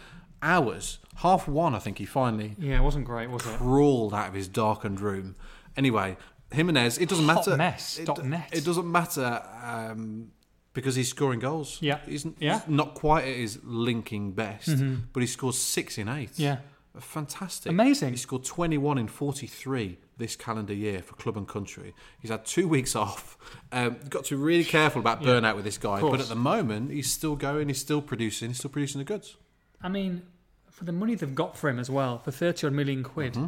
Hours, half one. I think he finally Yeah, it wasn't great, was it? crawled out of his darkened room. Anyway, Jimenez. It doesn't Hot matter. mess, It, it doesn't matter um, because he's scoring goals. Yeah. he's, Yeah. he's not quite at his linking best, but he scores six in eight. Yeah. Fantastic. Amazing. He scored 21 in 43 this calendar year for club and country. He's had two weeks off. Um, got to be really careful about burnout with this guy. But at the moment, he's still going, he's still producing, he's still producing the goods. I mean, for the money they've got for him as well, for 30 odd million quid. Mm-hmm.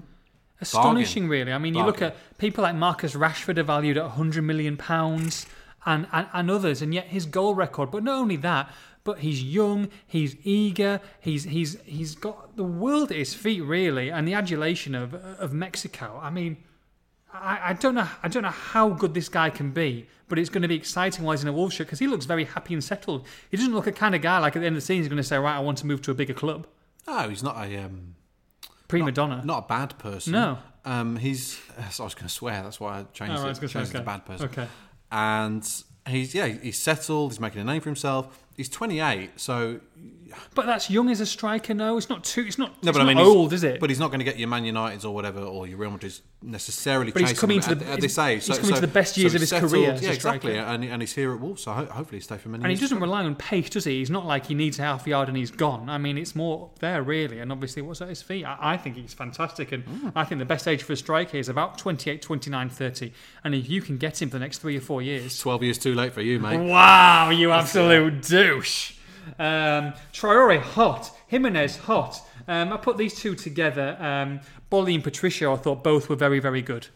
Astonishing, really. I mean, you look at people like Marcus Rashford are valued at 100 million pounds and, and, and others, and yet his goal record, but not only that, but he's young, he's eager, he's he's he's got the world at his feet, really, and the adulation of of Mexico. I mean, I, I don't know I don't know how good this guy can be, but it's going to be exciting while he's in a Wolves shirt because he looks very happy and settled. He doesn't look a kind of guy like at the end of the season he's going to say, right, I want to move to a bigger club. No, he's not a um, Prima donna. not a bad person. No. Um, he's. so I was going to swear. That's why I changed Oh, right, I it. gonna say, changed it to bad person. Okay. And he's yeah, he's settled. He's making a name for himself. He's 28, so But that's young as a striker. No, it's not too. It's not. No, but I mean, old, is it? But he's not going to get your Man Uniteds or whatever, or your Real Madrid's necessarily. But he's coming to at, the- at this age. he's coming to the best years of he's his career as Yeah, exactly. And, and he's here at Wolves, so ho- hopefully he stay for many and he doesn't rely on pace, does he? He's not like he needs a half yard and he's gone. I mean, it's more there really, and obviously what's at his feet. I, I think he's fantastic, and Mm. I think the best age for a striker is about 28, 29, 30. And if you can get him for the next three or four years, Twelve years too late for you, mate. Wow, you absolute douche. Um, Traore hot, Jimenez hot. Um, I put these two together. Um, Boly and Patricio, I thought both were very, very good.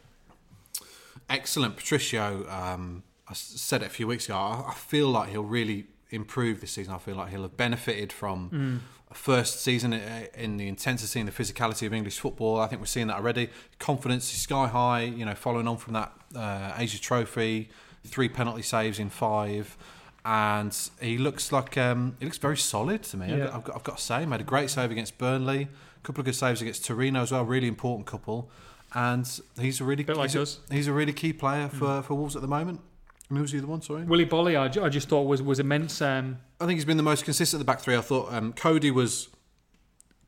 Excellent, Patricio. Um, I said it a few weeks ago. I, I feel like he'll really improve this season. I feel like he'll have benefited from Mm. a first season in the intensity and the physicality of English football. I think we're seeing that already. Confidence is sky high. You know, following on from that uh, Asia Trophy, three penalty saves in five. And he looks like um, he looks very solid to me. I've, Yeah. got, I've, got, I've got to say, made a great save against Burnley, a couple of good saves against Torino as well. Really important couple, and he's a really Bit like he's, a, he's a really key player for, for Wolves at the moment. And who's the other one? Sorry, Willy Boly, I, I just thought was was immense. Um, I think he's been the most consistent at the back three. I thought um, Coady was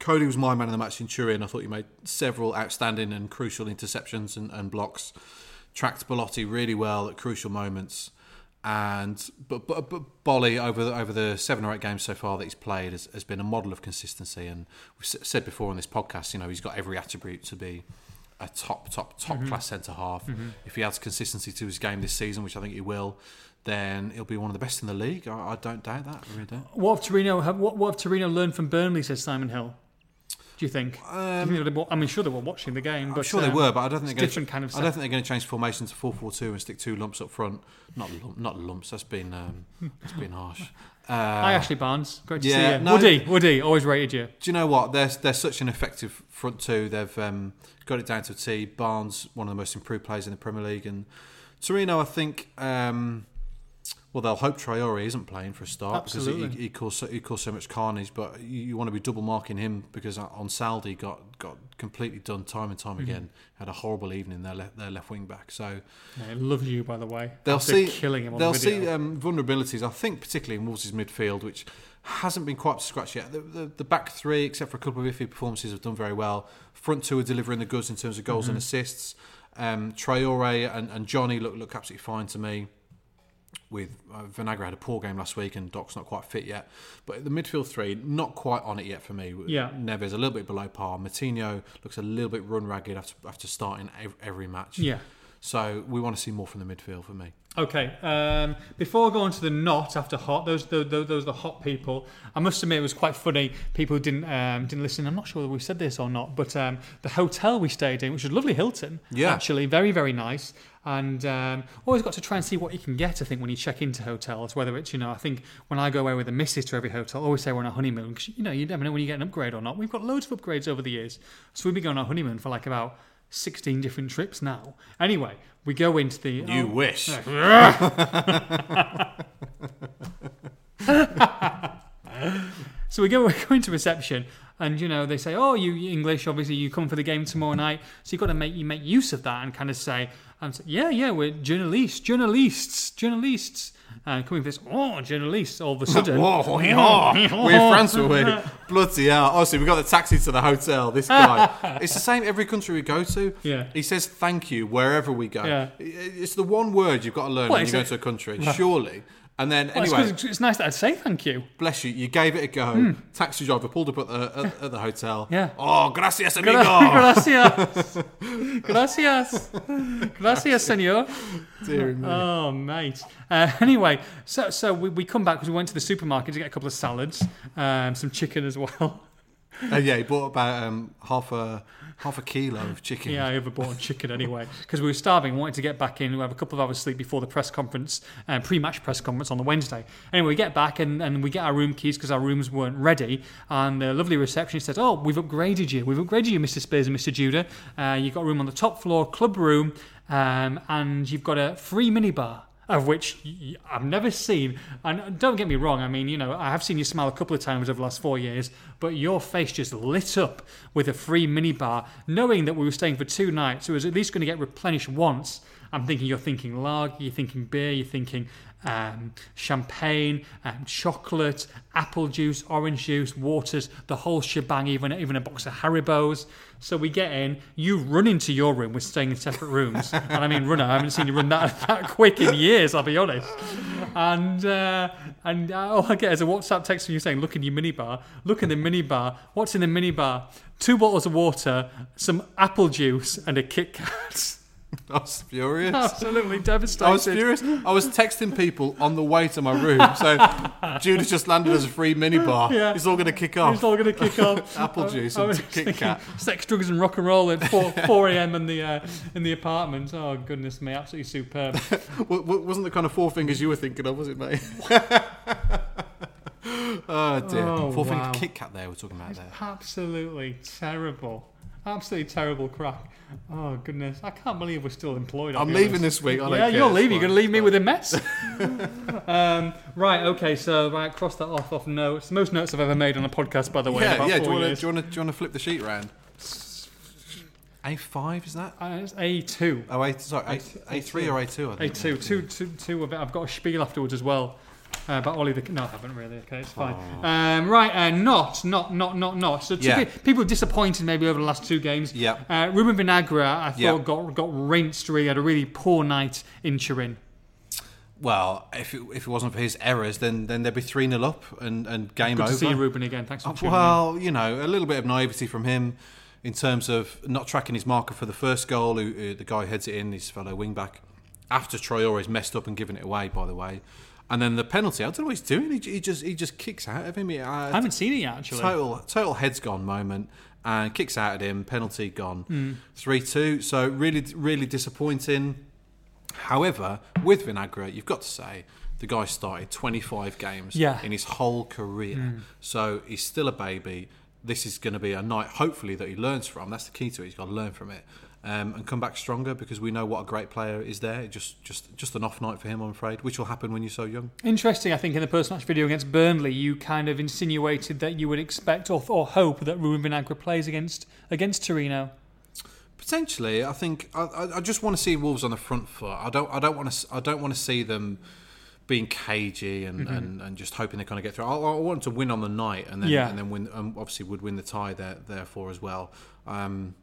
Coady was my man of the match in Turin. I thought he made several outstanding and crucial interceptions and, and blocks. Tracked Belotti really well at crucial moments. And but but, but Boly over the, over the seven or eight games so far that he's played has, has been a model of consistency. And we've said before on this podcast, you know, he's got every attribute to be a top top top mm-hmm. class centre half. Mm-hmm. If he adds consistency to his game this season, which I think he will, then he'll be one of the best in the league. I, I don't doubt that. I really don't. what have Torino? Have, what, what have Torino learned from Burnley? Says Simon Hill. Do you think? Do you think they were- I mean, sure they were watching the game, but I'm sure they were, but I don't think they're going different kind of I don't think they're going to change formation to 4-4-2 and stick two lumps up front. Not lump, not lumps. That's been um, that's been harsh. Uh, Hi, Ashley Barnes. Great to yeah, see you. no- Woody, Woody, always rated you. do you know what? They're they're such an effective front two. They've um, got it down to a T. Barnes, one of the most improved players in the Premier League, and Torino, I think. Um, well, they'll hope Traore isn't playing for a start because he, he caused so, he caused so much carnage. But you, you want to be double marking him because Ansaldi got got completely done time and Mm-hmm. time again. Had a horrible evening. Their left, their left wing back. So Yeah, I love you, by the way. they'll see killing him on they'll video. see um, vulnerabilities. I think particularly in Wolves' midfield, which hasn't been quite up to scratch yet. The, the, the back three, except for a couple of iffy performances, have done very well. Front two are delivering the goods in terms of goals Mm-hmm. and assists. Um, Traore and, and Jonny look look absolutely fine to me. With uh, Vinagre had a poor game last week, and Doc's not quite fit yet. But the midfield three, not quite on it yet for me. Yeah. Neves a little bit below par. Moutinho looks a little bit run ragged after after starting every, every match. Yeah. So we want to see more from the midfield for me. Okay. Um, before going to the not after hot, those those, those those are the hot people. I must admit it was quite funny. People didn't um, didn't listen. I'm not sure whether we said this or not, but um, the hotel we stayed in, which was lovely Hilton, Yeah. actually very very nice. And um, always got to try and see what you can get. I think when you check into hotels, whether it's you know, I think when I go away with the missus to every hotel, I always say we're on a honeymoon because you know you never know when you get an upgrade or not. We've got loads of upgrades over the years, so we've been going on a honeymoon for like about. 16 different trips now. Anyway, we go into the. You oh, wish. So we go, we go into reception, and you know they say, "Oh, you English, obviously you come for the game tomorrow night." So you've got to make you make use of that and kind of say, and say, "Yeah, yeah, we're journalists, journalists, journalists." And coming for this, oh, journalists, all of a sudden, Whoa, yeah. We're in France, were we? Bloody hell. Honestly, we got the taxi to the hotel. This guy. it's the same every country we go to. Yeah. He says thank you wherever we go. Yeah. It's the one word you've got to learn Well, when you go into a country, surely. And then, Well, it's it's nice that I'd say thank you. bless you, you gave it a go. Taxi driver pulled up at the, at, at the hotel. Yeah. Oh, gracias, amigo. Gracias, gracias, gracias, senor. Dear me. Oh, mate. Uh, anyway, so so we, we come back because we went to the supermarket to get a couple of salads, um, some chicken as well. Uh, yeah, he bought about um, half a half a kilo of chicken. Yeah, I overbought a chicken anyway because we were starving. Wanted to get back in. We have a couple of hours sleep before the press conference, uh, pre-match press conference on the Wednesday. Anyway, we get back and, and we get our room keys because our rooms weren't ready. And the lovely receptionist says, "Oh, we've upgraded you. We've upgraded you, Mr. Spiers and Mr. Judah. Uh, you've got a room on the top floor, club room, um, and you've got a free minibar." Of which I've never seen, and don't get me wrong. I mean, you know, I have seen you smile a couple of times over the last four years, but your face just lit up with a free minibar, knowing that we were staying for two nights. So it was at least going to get replenished once. I'm thinking you're thinking lager, you're thinking beer, you're thinking um, champagne, um, chocolate, apple juice, orange juice, waters, the whole shebang, even even a box of Haribos. So we get in, you run into your room. We're staying in separate rooms, and I mean, runner. I haven't seen you run that that quick in years. I'll be honest. And uh, and uh, all I get is a WhatsApp text from you saying, "Look in your minibar. Look in the minibar. What's in the minibar? Two bottles of water, some apple juice, and a Kit Kat." I was furious. Absolutely devastated. I was furious. I was texting people on the way to my room. So Judas just landed as a free minibar. Yeah. It's all going to kick off. It's all going to kick off. Apple juice and Kit Kat. Sex, drugs, and rock and roll at 4, 4 a.m. in the uh, in the apartment. Oh goodness me, absolutely superb. Wasn't the kind of four fingers you were thinking of, was it, mate? oh dear. Oh, four wow. finger Kit Kat there we're talking about there. Absolutely terrible. Absolutely terrible crack. Oh goodness, I can't believe we're still employed. I'm leaving this week. I Yeah, you're leaving. You're going to leave me with a mess. um, right. Okay. So right, cross that off off notes. Most notes I've ever made on a podcast, by the way. Yeah, yeah. Do you want to do you want to do you want to flip the sheet round? A five is that? Uh, it's A two. Oh, A sorry, A three or A two? I A two, two, two, two of it. I've got a spiel afterwards as well. Uh, about Ollie the no, I haven't really. Okay, it's fine. Um, right, uh, not, not, not, not, not. So two Yeah. pe- people disappointed maybe over the last two games. Yeah. Uh, Ruben Vinagre, I thought Yeah. got got rinsed. Really had a really poor night in Turin. Well, if it, if it wasn't for his errors, then then they'd be three 0 up and, and game Good over. to see you, Ruben, again. Thanks for Uh, tuning in. Well, you know, a little bit of naivety from him in terms of not tracking his marker for the first goal. Who, who the guy heads it in, his fellow wing back. After Traore's messed up and given it away, by the way, and then the penalty. I don't know what he's doing. He, he just he just kicks out of him. He, uh, I haven't seen it yet, actually. total total heads gone moment and kicks out at him. Penalty gone. Hmm. Three two. So really really disappointing. However, with Vinagre, you've got to say the guy started 25 games Yeah. in his whole career. So he's still a baby. This is going to be a night, hopefully, that he learns from. That's the key to it. He's got to learn from it um, and come back stronger because we know what a great player is there. Just, just, just an off night for him, I'm afraid, which will happen when you're so young. Interesting, I think in the post match video against Burnley, you kind of insinuated that you would expect or, or hope that Ruben Vinagre plays against against Torino. Potentially, I think I, I, I just want to see Wolves on the front foot. I don't. I don't want to. I don't want to see them being cagey and, Mm-hmm. and, and just hoping they kind of get through. I, I want them to win on the night and then Yeah. and then win. Obviously, would win the tie there therefore as well. Um,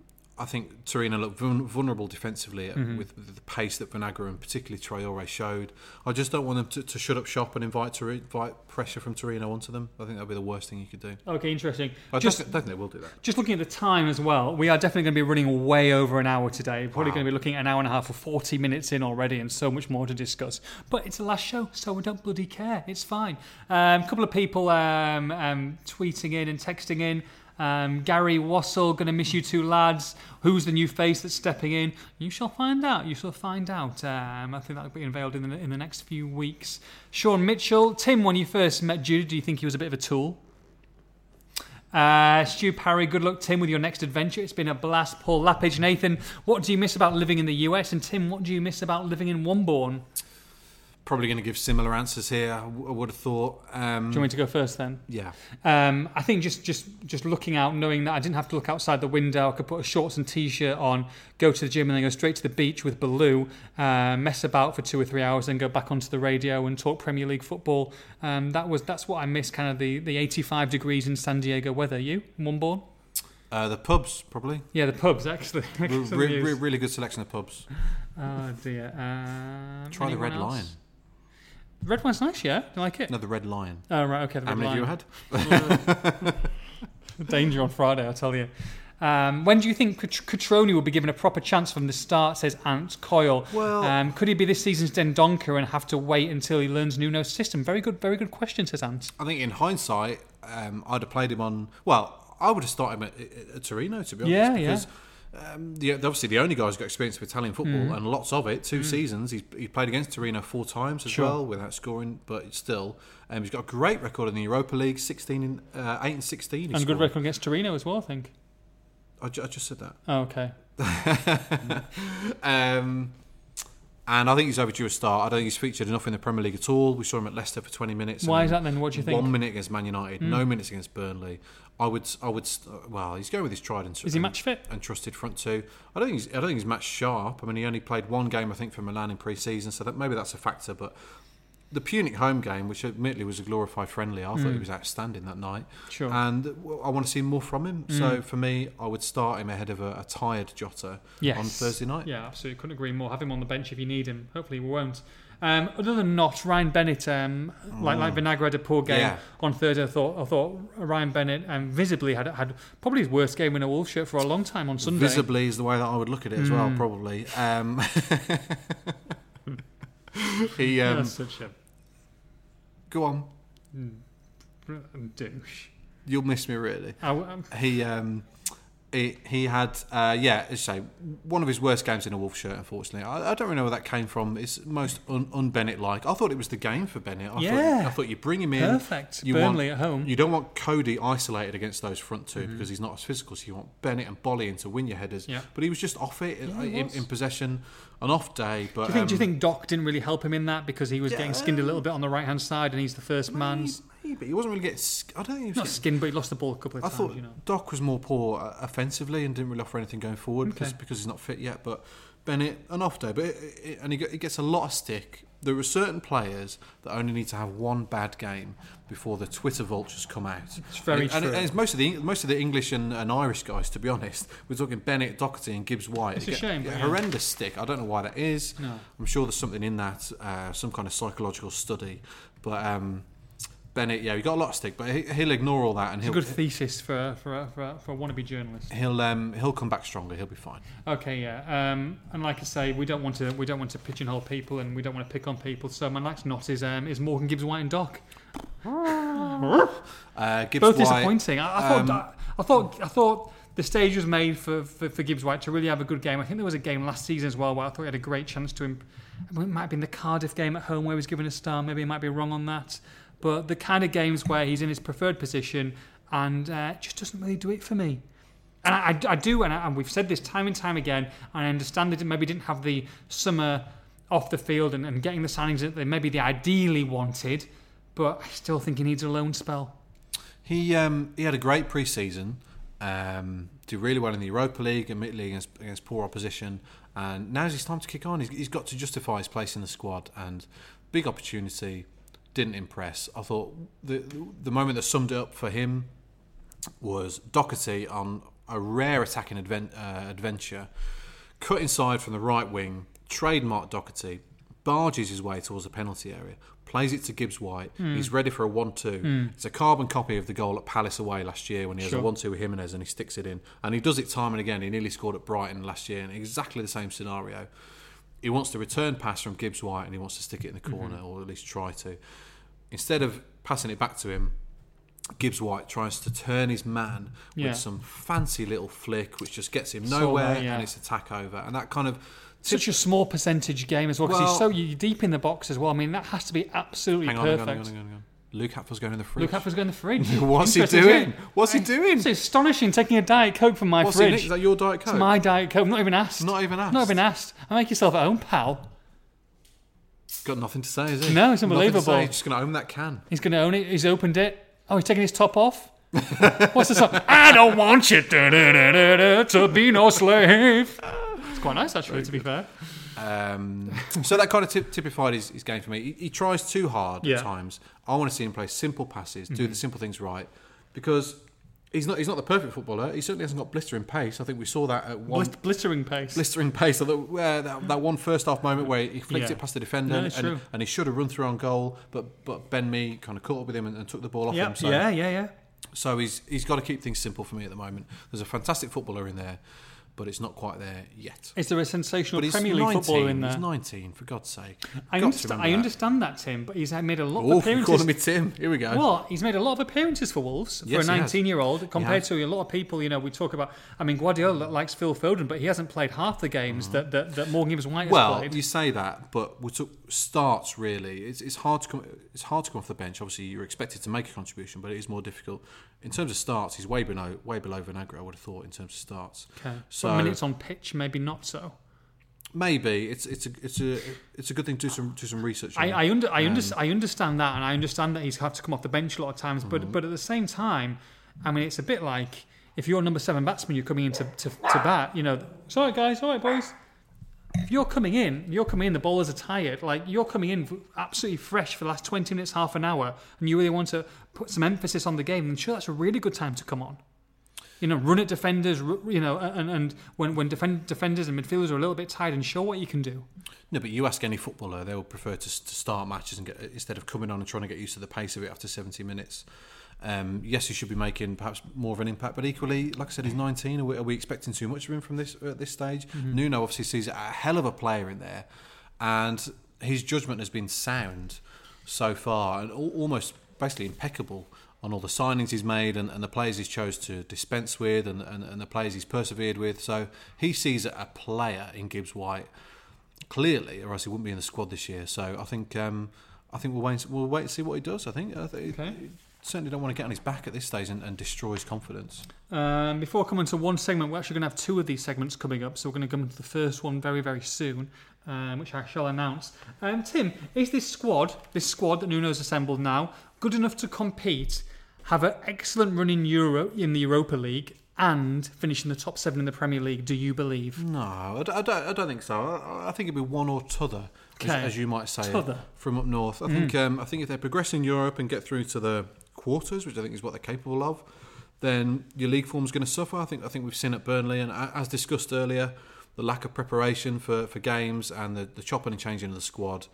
I think Torino looked vulnerable defensively Mm-hmm. with the pace that Vinagre and particularly Traore showed. I just don't want them to, to shut up shop and invite Tor- invite pressure from Torino onto them. I think that'd be the worst thing you could do. Okay, interesting. I Just just don't think they will do that. Just looking at the time as well, we are definitely going to be running way over an hour today. Probably Wow. going to be looking at an hour and a half or 40 minutes in already and so much more to discuss. But it's the last show, so we don't bloody care. It's fine. A um, couple of people um, um, tweeting in and texting in. Um, Gary Wassell, to miss you two lads. Who's the new face that's stepping in? You shall find out. You shall find out. Um, I think that'll be unveiled in the, in the next few weeks. Sean Mitchell, Tim, when you first met Jude, do you think he was a bit of a tool? Uh, Stu Parry, good luck, Tim, with your next adventure. It's been a blast. Paul Lappage, Nathan, what do you miss about living in the US? And Tim, what do you miss about living in Wombourne? Probably going to give similar answers here. I would have thought. Um, Do you want me to go first then? yeah, Um, I think just, just just looking out, knowing that I didn't have to look outside the window, I could put a shorts and t-shirt on, go to the gym, and then go straight to the beach with Baloo, uh, mess about for two or three hours, then go back onto the radio and talk Premier League football. Um, that was that's what I miss, kind of the, the 85 degrees in San Diego weather. You, Wombourne? uh, the pubs probably. Yeah, the pubs actually. Re- re- really good selection of pubs. Oh dear. Um, Try the Red else? Lion. The red wine's nice, yeah. You like it? No, the Red Lion. Oh right, okay. The How red many lion. have you had? Danger on Friday, I tell you. Um, when do you think Cat- Cutrone will be given a proper chance from the start? Says Ant Coyle. Well- um, could he be this season's Dendoncker and have to wait until he learns Nuno's system? Very good, very good question, says Ant. I think in hindsight, um, I'd have played him on. Well, I would have started him at, at Torino to be honest. Yeah, yeah. Um, the, obviously, the only guy who's got experience of Italian football Mm. and lots of it. Two seasons. He's he played against Torino four times as Sure. well without scoring, but still, um, he's got a great record in the Europa League. Sixteen in uh, eight and sixteen. And good record against Torino as well, I think. I, ju- I just said that. Oh, okay. Um, and I think he's overdue a start. I don't think he's featured enough in the Premier League at all. We saw him at Leicester for 20 minutes. Why is that then? What do you think? One minute against Man United, no minutes against Burnley. I would, I would. Well, he's going with his tried and Is he match fit? and trusted front two. I don't think he's. I don't think he's match sharp. I mean, he only played one game, I think, for Milan in pre-season, so that maybe that's a factor. But the Pyunik home game, which admittedly was a glorified friendly, I thought he mm. was outstanding that night. Sure. And I want to see more from him. Mm. So for me, I would start him ahead of a, a tired Jota Yes. on Thursday night. Yeah, absolutely. Couldn't agree more. Have him on the bench if you need him. Hopefully, we won't. Um, other than not, Ryan Bennett, um, like like Vinagre had a poor game Yeah. on Thursday. I thought I thought Ryan Bennett um, visibly had had probably his worst game in a Wolves shirt for a long time on Sunday. Visibly is the way that I would look at it as Hmm. well, probably. Um, he um, That's such a go on. douche. You'll miss me really. I, um, He um, he, he had uh, yeah, as I say one of his worst games in a Wolf shirt. Unfortunately, I, I don't really know where that came from. It's most un, un Bennett like. I thought it was the game for Bennett. I Yeah. thought, I thought you bring him in. Perfect. You Burnley want, at home. You don't want Coady isolated against those front 2 Mm-hmm. because he's not as physical. So you want Bennett and Boly in to win your headers. Yeah. But he was just off it Yeah, he in, in possession, an off day. But do you think? do you um, think Doc didn't really help him in that because he was getting skinned a little bit on the right hand side and he's the first man's Maybe he wasn't really getting. sk- I don't think he was. not getting skinned, but he lost the ball a couple of I times. thought you know. Doc was more poor uh, offensively and didn't really offer anything going forward because, Okay. because he's not fit yet. But Bennett, an off day, but it, it, and he, get- he gets a lot of stick. There are certain players that only need to have one bad game before the Twitter vultures come out. It's very and, and true. it's most of the most of the English and, and Irish guys, to be honest. We're talking Bennett, Doherty, and Gibbs White. It's a shame, but yeah. horrendous stick. I don't know why that is. No. I'm sure there's something in that, uh, some kind of psychological study. But um, Bennett, yeah, he got a lot of stick, but he, he'll ignore all that and It's a he'll good thesis for for for, for a wannabe journalist. He'll um he'll come back stronger. He'll be fine. Okay, yeah. Um, and like I say, we don't want to we don't want to pigeonhole people, and we don't want to pick on people. So my next knot is um, is Morgan Gibbs White and Doc. Uh, Gibbs Both White, disappointing. I, I thought um, I thought I thought the stage was made for, for, for Gibbs White to really have a good game. I think there was a game last season as well where I thought he had a great chance to him. It might have been the Cardiff game at home where he was given a star. Maybe I might be wrong on that. But the kind of games where he's in his preferred position and uh, just doesn't really do it for me. And I, I, I do, and, I, and we've said this time and time again. And I understand that he maybe didn't have the summer off the field and, and getting the signings that they maybe they ideally wanted, but I still think he needs a loan spell. He um he had a great pre-season. Um, did really well in the Europa League, admittedly against against poor opposition. And now's his time to kick on. He's, he's got to justify his place in the squad. And big opportunity, didn't impress. I thought the the moment that summed it up for him was Doherty on a rare attacking advent, uh, adventure, cut inside from the right wing, trademark Doherty, barges his way towards the penalty area, plays it to Gibbs White. Hmm. He's ready for a 1 2. It's a carbon copy of the goal at Palace away last year when he has Sure. a 1 2 with Jimenez and he sticks it in. And he does it time and again. He nearly scored at Brighton last year in exactly the same scenario. He wants to return pass from Gibbs White and he wants to stick it in the corner Mm-hmm. or at least try to. Instead of passing it back to him, Gibbs White tries to turn his man Yeah. with some fancy little flick, which just gets him nowhere, that, yeah. and it's attack over, and that kind of Such a small percentage game as well because he's Well- so you're deep in the box as well. I mean, that has to be absolutely hang on, hang on, perfect. hang on, hang on. Luke Hatfield's going in the fridge. Luke Hatford's going in the fridge. What's he Interesting, doing? isn't it? What's he doing? It's astonishing taking a Diet Coke from my What's he, fridge. Is that your diet coke? It's my Diet Coke. Not even asked. Not even asked. Not even asked. I make yourself at home, pal. Got nothing to say, is he? No, it's Nothing to unbelievable. say, He's just going to own that can. He's going to own it. He's opened it. Oh, he's taking his top off. What's the song? I don't want you da-da-da-da-da, to be no slave. It's quite nice, actually, to be fair. Um, so that kind of tip, typified his, his game for me. He, he tries too hard Yeah. At times. I want to see him play simple passes, do the mm-hmm. simple things right, because he's not he's not the perfect footballer. He certainly hasn't got blistering pace. I think we saw that at one Blis- blistering pace. blistering pace. I thought, where that, that one first half moment where he flicked Yeah. it past the defender No, and, and he should have run through on goal, but but Ben Me kind of caught up with him and, and took the ball off yeah, him. So, yeah, yeah, yeah. so he's he's got to keep things simple for me at the moment. There's a fantastic footballer in there, but it's not quite there yet. Is there a sensational Premier League 19, footballer in there? He's 19, for God's sake. I understand, I that. understand that, Tim, but he's made a lot Oh, of appearances. calling me Tim. Here we go. Well, he's made a lot of appearances for Wolves Yes, for a 19 year old compared to a lot of people. You know, we talk about. I mean, Guardiola likes Phil Foden, but he hasn't played half the games that, that, that Morgan Gibbs White has Mm. Well, played. you say that, but we took starts really. It's, it's hard to come. It's hard to come off the bench. Obviously, you're expected to make a contribution, but it is more difficult in terms of starts. He's way below, way below Vinagre. I would have thought in terms of starts. Okay. So But minutes on pitch, maybe not so. maybe it's it's a it's a it's a good thing to do some do some research. I. I, under, I, Um, under, I understand that, and I understand that he's had to come off the bench a lot of times. But Mm-hmm. but at the same time, I mean, it's a bit like if you're a number seven batsman, you're coming in to, to, to bat. You know, sorry guys, all right boys. If you're coming in, you're coming in. The bowlers are tired. Like you're coming in absolutely fresh for the last twenty minutes, half an hour, and you really want to put some emphasis on the game. Then sure, that's a really good time to come on. You know, run at defenders. You know, and, and when when defend, defenders and midfielders are a little bit tired, and show what you can do. No, but you ask any footballer, they will prefer to, to start matches and get instead of coming on and trying to get used to the pace of it after 70 minutes. Um, yes, he should be making perhaps more of an impact, but equally, like I said, he's 19. Are we, are we expecting too much of him from this at this stage? Nuno obviously sees a hell of a player in there, and his judgment has been sound so far and al- almost basically impeccable on all the signings he's made and, and the players he's chose to dispense with and, and, and the players he's persevered with. So he sees a player in Gibbs White clearly, or else he wouldn't be in the squad this year. So I think um, I think we'll wait. We'll wait and see what he does. I think. I think Okay. Certainly don't want to get on his back at this stage and, and destroy his confidence. Um, before coming to one segment, we're actually going to have two of these segments coming up. So we're going to come to the first one very, very soon, um, which I shall announce. Um, Tim, is this squad, this squad that Nuno's assembled now, good enough to compete, have an excellent run in Euro in the Europa League, and finish in the top seven in the Premier League? Do you believe? No, I, don't, I don't think so. I, I think it'd be one or t'other, as, Okay. as you might say, T'other. from up north. I think um, I think if they progress in Europe and get through to the quarters, which I think is what they're capable of, then your league form is going to suffer. I think I think we've seen at Burnley, and as discussed earlier, the lack of preparation for, for games and the, the chopping and changing of the squad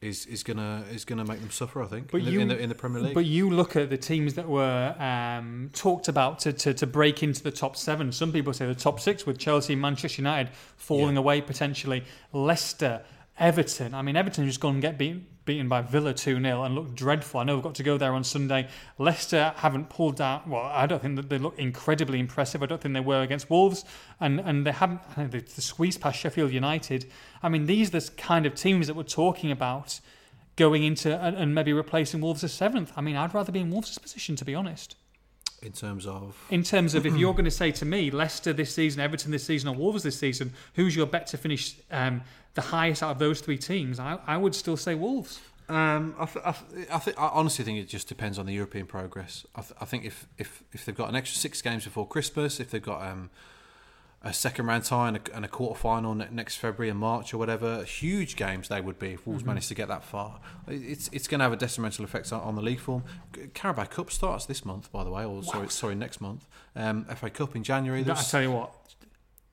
is is gonna is gonna make them suffer. I think But in, the, you- in the in the Premier League. But you look at the teams that were um, talked about to, to, to break into the top seven. Some people say the top six with Chelsea, Manchester United falling Yeah. away potentially. Leicester, Everton. I mean, Everton just gone and get beaten, beaten by Villa 2 0 and looked dreadful. I know we've got to go there on Sunday. Leicester haven't pulled out. Well, I don't think that they look incredibly impressive. I don't think they were against Wolves. And, and they haven't. They, they squeezed past Sheffield United. I mean, these are the kind of teams that we're talking about going into and, and maybe replacing Wolves as seventh. I mean, I'd rather be in Wolves' position, to be honest. in terms of In terms of if you're going to say to me, Leicester this season, Everton this season, or Wolves this season, who's your bet to finish um, the highest out of those three teams? I, I would still say Wolves. Um, I, th- I, th- I, th- I honestly think it just depends on the European progress. I, th- I think if, if, if they've got an extra six games before Christmas, if they've got um, a second round tie and a, and a quarter final ne- next February and March or whatever. Huge games they would be if Wolves managed to get that far. It's it's going to have a detrimental effect on, on the league form. Carabao Cup starts this month, by the way, or sorry, sorry, next month. Um, FA Cup in January. I tell you what,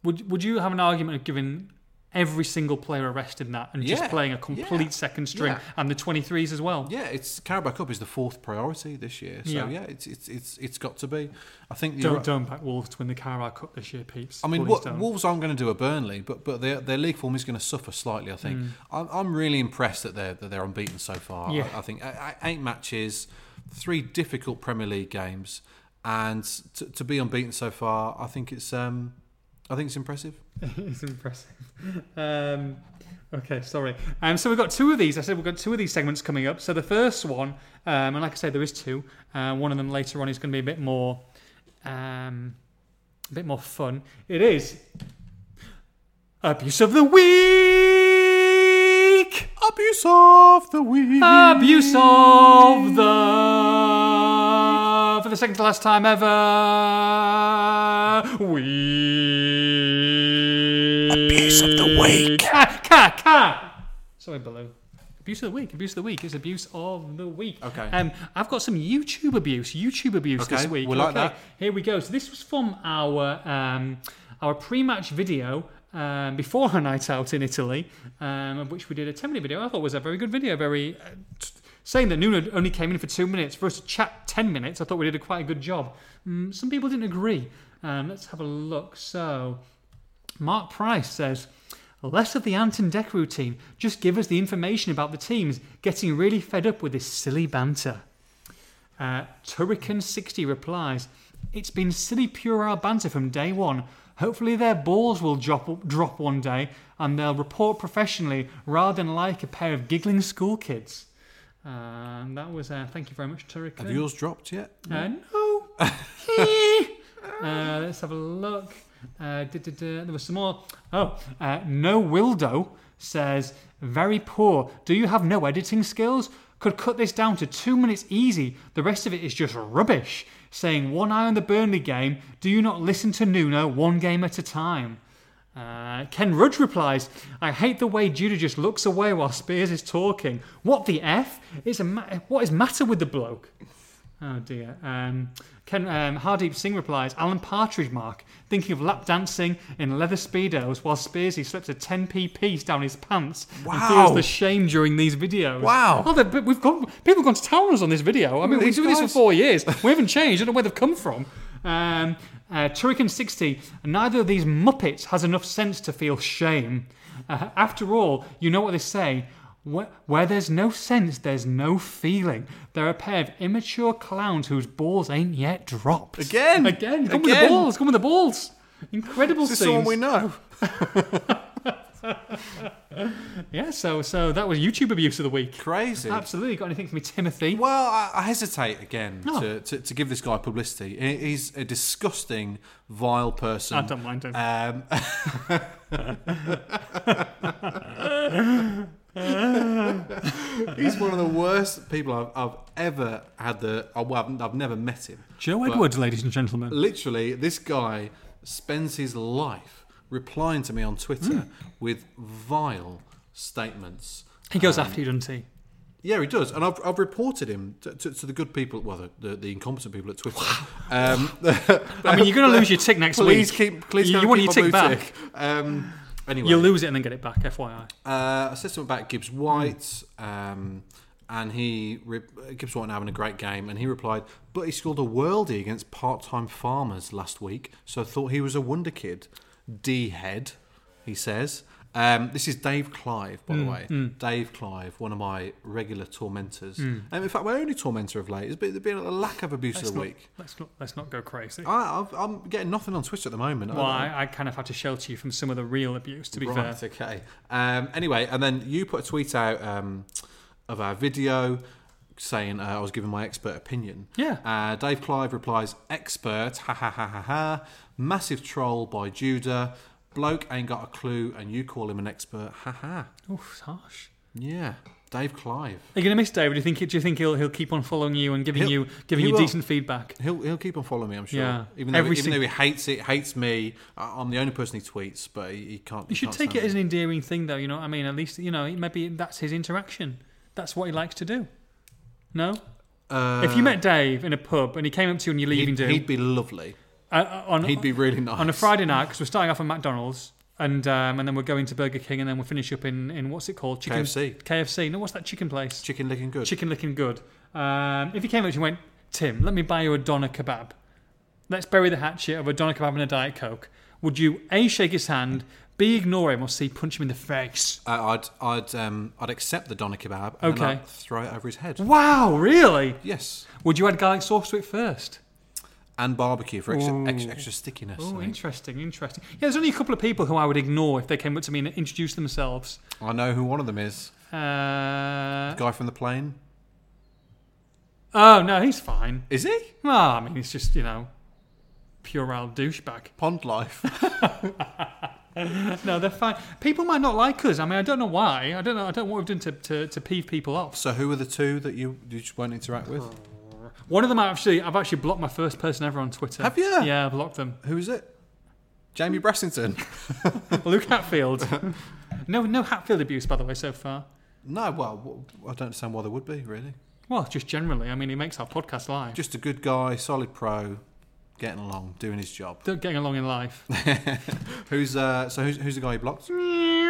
would would you have an argument of giving every single player arrested in that and just Yeah, playing a complete yeah, second string yeah. and the 23s as well? Yeah, it's Carabao Cup is the fourth priority this year. So Yeah. yeah, it's it's it's it's got to be. I think Don't, right. don't back Wolves to win the Carabao Cup this year, peeps. I mean, what. Wolves aren't going to do a Burnley, but but their their league form is going to suffer slightly. I think. Mm. I'm, I'm really impressed that they're that they're unbeaten so far. Yeah. I, I think eight matches, three difficult Premier League games, and to, to be unbeaten so far, I think it's um, I think it's impressive. it's impressive. Um, okay, sorry. Um, so we've got two of these. I said we've got two of these segments coming up. So the first one, um, and like I said, there is two. Uh, one of them later on is going to be a bit more, um, a bit more fun. It is abuse of the week. Abuse of the week. Abuse of the for the second to last time ever. Week. Abuse of the week. Ca, ca, ca. Sorry, Baloo. Abuse of the week. Abuse of the week is abuse of the week. Okay. Um, I've got some YouTube abuse. YouTube abuse Okay, this week. we like that. Here we go. So this was from our um, our pre-match video um, before our night out in Italy, um, which we did a 10-minute video. I thought was a very good video. Very uh, t- saying that Nuno only came in for two minutes for us to chat 10 minutes. I thought we did a quite a good job. Mm, some people didn't agree. Um, let's have a look. So. Mark Price says, less of the Ant and Dec routine. Just give us the information about the teams. Getting really fed up with this silly banter. Uh, Turrican60 replies, It's been silly puerile banter from day one. Hopefully their balls will drop, drop one day and they'll report professionally rather than like a pair of giggling school kids. And that was, uh, thank you very much, Turrican. Have yours dropped yet? Uh, no. uh, let's have a look. Uh. There was some more. Oh, uh, no Wildo says very poor. Do you have no editing skills? Could cut this down to two minutes easy. The rest of it is just rubbish. Saying one eye on the Burnley game. Do you not listen to Nuno one game at a time? Uh, Ken Rudge replies, I hate the way Judah just looks away while Spiers is talking. What the F? It's a ma- what is matter with the bloke? Oh dear. Um, Ken um, Hardeep Singh replies, Alan Partridge mark, thinking of lap dancing in leather speedos while Spiersy slips a 10p piece down his pants and Wow. feels the shame during these videos. Wow. Oh, but we've got people have gone to town on us on this video. I mean, we've been doing this for four years. We haven't changed. I don't know where they've come from. Um, uh, Turrican 60, neither of these Muppets has enough sense to feel shame. Uh, after all, you know what they say. Where, where there's no sense, there's no feeling. They're a pair of immature clowns whose balls ain't yet dropped. Again? Again. Come with the balls. Come with the balls. Incredible Is this scenes. someone we know? Yeah, so so that was YouTube abuse of the week. Crazy. Absolutely. Got anything for me, Timothy? Well, I, I hesitate again Oh. to, to, to give this guy publicity. He's a disgusting, vile person. I don't mind him. Um, he's one of the worst people I've, I've ever had the. oh, Well, I've, I've never met him. Joe But Edwards, ladies and gentlemen. Literally, this guy spends his life replying to me on Twitter Hmm. with vile statements. He goes Um, after you, doesn't he? Yeah, he does, and I've, I've reported him to, to, to the good people, well, the, the, the incompetent people at Twitter. Um, I mean, you're going to lose your tick next please week. keep, please You- don't you want keep your my tick back. tick. Um, anyway, You'll lose it and then get it back, FYI. uh, I said something about Gibbs White, um, and he re- Gibbs White having a great game, and he replied, "But he scored a worldie against part-time farmers last week, so I thought he was a wonder kid." D head, he says. Um, this is Dave Clive, by the way. Dave Clive, one of my regular tormentors. Um, in fact, my only tormentor of late has been, there's been a lack of abuse Let's of the not, week. let's not let's not go crazy. I, I've, I'm getting nothing on Twitter at the moment. I well, don't- I, I kind of had to shelter you from some of the real abuse, to be fair. Right, okay. Um, anyway, and then you put a tweet out um, of our video saying uh, I was giving my expert opinion. Yeah. Uh, Dave Clive replies, expert, ha ha ha ha ha. Massive troll by Judah. Bloke ain't got a clue, and you call him an expert, ha ha. Oof, it's harsh. Yeah. Dave Clive. Are you going to miss Dave? Do you think? Do you think he'll he'll keep on following you and giving He'll- you giving he you will. decent feedback? He'll he'll keep on following me, I'm sure. Yeah. Even though Every even sing- though he hates it, hates me. I- I'm the only person he tweets, but he, he can't. You should take it as an endearing thing, though. You know what I mean? At least you know maybe that's his interaction. That's what he likes to do. No, Uh, if you met Dave in a pub and he came up to you and you're leaving, he'd, do he'd be lovely. Uh, uh, on He'd be really nice on a Friday night because we're starting off at McDonald's and um, and then we're going to Burger King and then we'll finish up in, in what's it called? Chicken KFC. KFC. No, what's that chicken place? Chicken licking good. Chicken looking good. Um, if you came up to you and went, Tim, let me buy you a doner kebab. Let's bury the hatchet of a doner kebab and a diet coke. Would you a shake his hand, b ignore him, or c punch him in the face? Uh, I'd I'd um I'd accept the doner kebab and Okay. I'd throw it over his head. Wow, really? Yes, Would you add garlic sauce to it first? And barbecue for extra extra, extra stickiness. Oh, interesting, interesting. Yeah, there's only a couple of people who I would ignore if they came up to me and introduced themselves. I know who one of them is. Uh, Guy from the plane. oh no, he's fine. Is he? Well, I mean, he's just you know, pure puerile douchebag. Pond life. No, they're fine. People might not like us. I mean, I don't know why. I don't know. I don't know what we've done to, to, to peeve people off. so who are the two that you you just won't interact with? One of them, I actually, I've actually blocked my first person ever on Twitter. Have you? Yeah, I've blocked them. Who is it? Jamie Bressington. Luke Hatfield. no, no Hatfield abuse, by the way, so far. no, well, I don't understand why there would be really. Well, just generally. I mean, he makes our podcast live. Just a good guy, solid pro, getting along, doing his job. Getting along in life. Who's uh? So who's, who's the guy you blocked?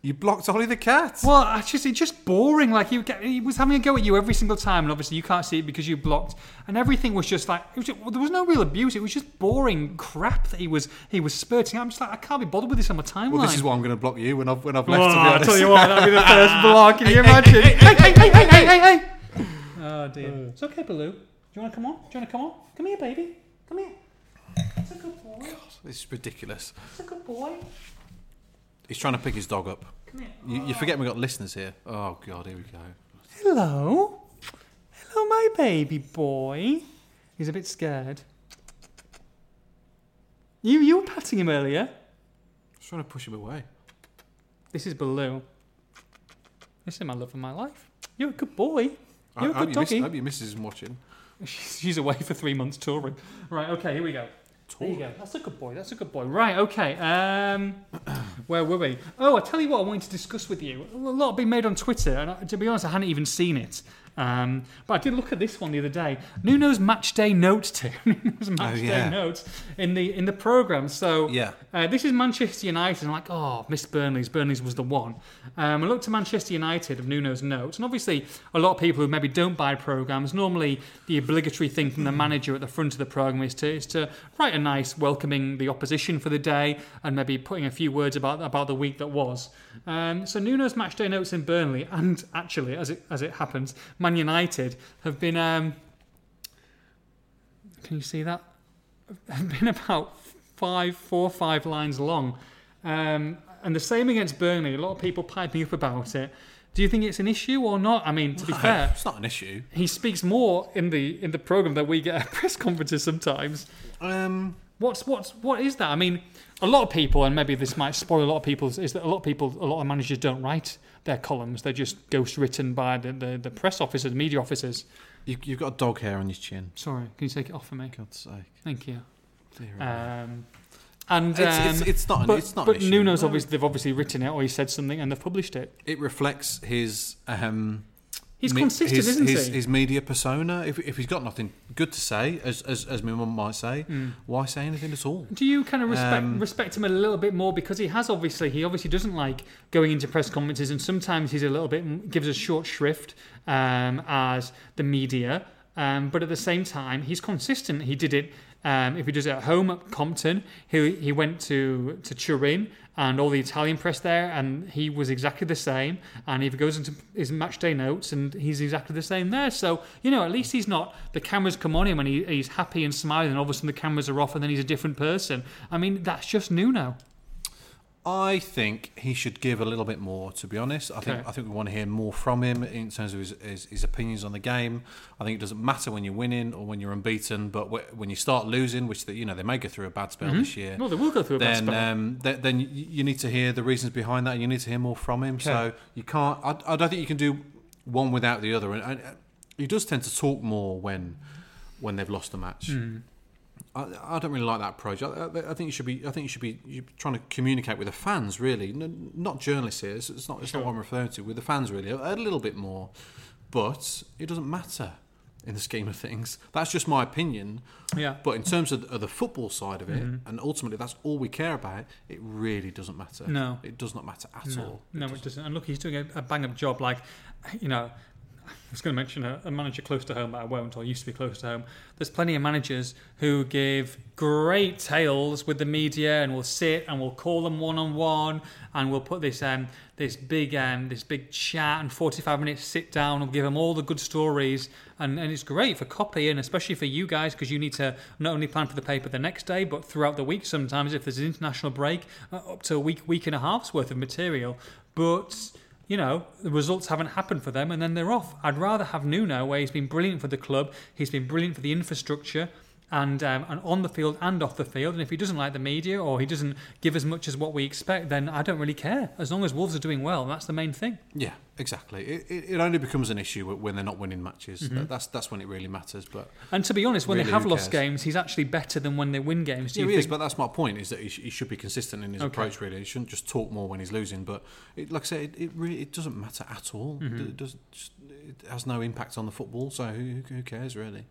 You blocked Ollie the cat. Well, I just it's just boring. Like he, he was having a go at you every single time, and obviously you can't see it because you blocked, and everything was just like it was just, well, there was no real abuse. It was just boring crap that he was he was spurting. I'm just like I can't be bothered with this on my timeline. Well, this is why I'm going to block you when I've when I've left. Oh, to be I tell you what, that'd be the first block. Can you imagine? Hey, hey, hey, hey, hey, hey, hey! Oh dear. Uh. It's okay, Baloo. Do you want to come on? Do you want to come on? Come here, baby. Come here. It's a good boy. God, This is ridiculous. It's a good boy. He's trying to pick his dog up. Come here. You, you forget we've got listeners here. Oh God, here we go. Hello. Hello, my baby boy. He's a bit scared. You you were patting him earlier. Just trying to push him away. This is Baloo. This is my love of my life. You're a good boy. I, You're a I hope good your miss- doggy. I hope your missus isn't watching. She's she's away for three months touring. Right, okay, here we go. There you go. That's a good boy. That's a good boy. Right, okay. Um, where were we? Oh, I tell you what, I wanted to discuss with you. A lot been made on Twitter, and I, to be honest, I hadn't even seen it. Um, but I did look at this one the other day. Nuno's match day notes, Tim. Nuno's match Oh, yeah. day notes in the in the program. So Yeah. uh, this is Manchester United. I'm like, oh, missed Burnley's. Burnley's was the one. Um, I looked at Manchester United of Nuno's notes, and obviously a lot of people who maybe don't buy programs. Normally, the obligatory thing from the manager at the front of the program is to is to write a nice welcoming the opposition for the day, and maybe putting a few words about about the week that was. Um, so Nuno's match day notes in Burnley, and actually, as it as it happens, Man United have been. Um, can you see that? Have been about five, four, or five lines long. Um, and the same against Burnley. A lot of people piping up about it. Do you think it's an issue or not? I mean, to be No, fair, it's not an issue. he speaks more in the in the program that we get at press conferences sometimes. Um, What's what's what is that? I mean, a lot of people, and maybe this might spoil a lot of people's, is that a lot of people, a lot of managers don't write their columns. They're just ghost written by the, the, the press officers, media officers. you, you've got dog hair on your chin. Sorry, can you take it off for me? God's sake. Thank you. Um, and It's- it's- um, it's not an- But, it's not but. Nuno's No. obviously they've obviously written it or he said something and they've published it. It reflects his. Um, He's me- consistent, his, isn't his, he? His media persona. If, if he's got nothing good to say, as as, as my mum might say, Hmm. why say anything at all? Do you kind of respect Um, respect him a little bit more because he has obviously he obviously doesn't like going into press conferences and sometimes he's a little bit gives a short shrift um, as the media, um, but at the same time he's consistent. He did it. Um, if he does it at home at Compton, he he went to to Turin and all the Italian press there, and he was exactly the same. And if he goes into his match day notes, and he's exactly the same there. So you know, at least he's not the cameras come on him and he, he's happy and smiling, and all of a sudden the cameras are off, and then he's a different person. I mean, that's just Nuno. I think he should give a little bit more. To be honest, I think Okay. I think we want to hear more from him in terms of his, his, his opinions on the game. I think it doesn't matter when you're winning or when you're unbeaten, but wh- when you start losing, which they, you know they may go through a bad spell this year. No, they will go through a bad then spell. um, th- then you, need to hear the reasons behind that, and you need to hear more from him. So you can't. I, I don't think you can do one without the other. And, and he does tend to talk more when when they've lost a match. Hmm. I, I don't really like that approach. I, I, I think you should be. I think you should be you're trying to communicate with the fans, really, N- not journalists here. It's, it's not. It's not what I'm referring to. With the fans, really, a, a little bit more. But it doesn't matter in the scheme of things. That's just my opinion. yeah. But in terms of, of the football side of it, mm-hmm. and ultimately that's all we care about, it really doesn't matter. No. It does not matter at No, all. no, it doesn't. And look, he's doing a, a bang up job. Like, you know, I was going to mention a, a manager close to home, but I won't, or used to be close to home. There's plenty of managers who give great tales with the media, and will sit and we'll call them one on one, and we'll put this um this big um this big chat and 45 minutes sit down and give them all the good stories, and and it's great for copy and especially for you guys because you need to not only plan for the paper the next day, but throughout the week. Sometimes if there's an international break, uh, up to a week week and a half's worth of material, but you know, the results haven't happened for them and then they're off. I'd rather have Nuno, where he's been brilliant for the club, he's been brilliant for the infrastructure. And, um, and on the field and off the field, and if he doesn't like the media or he doesn't give as much as what we expect, then I don't really care. As long as Wolves are doing well, that's the main thing. Yeah, exactly. It, it, it only becomes an issue when they're not winning matches. Mm-hmm. That's that's when it really matters. But And to be honest, when Really, they have lost games, he's actually better than when they win games. Do yeah, you he is. But that's my point: is that he, sh- he should be consistent in his Okay. approach. Really, he shouldn't just talk more when he's losing. But it, like I said, it, it really it doesn't matter at all. Mm-hmm. It doesn't. It has no impact on the football. So who, who cares really?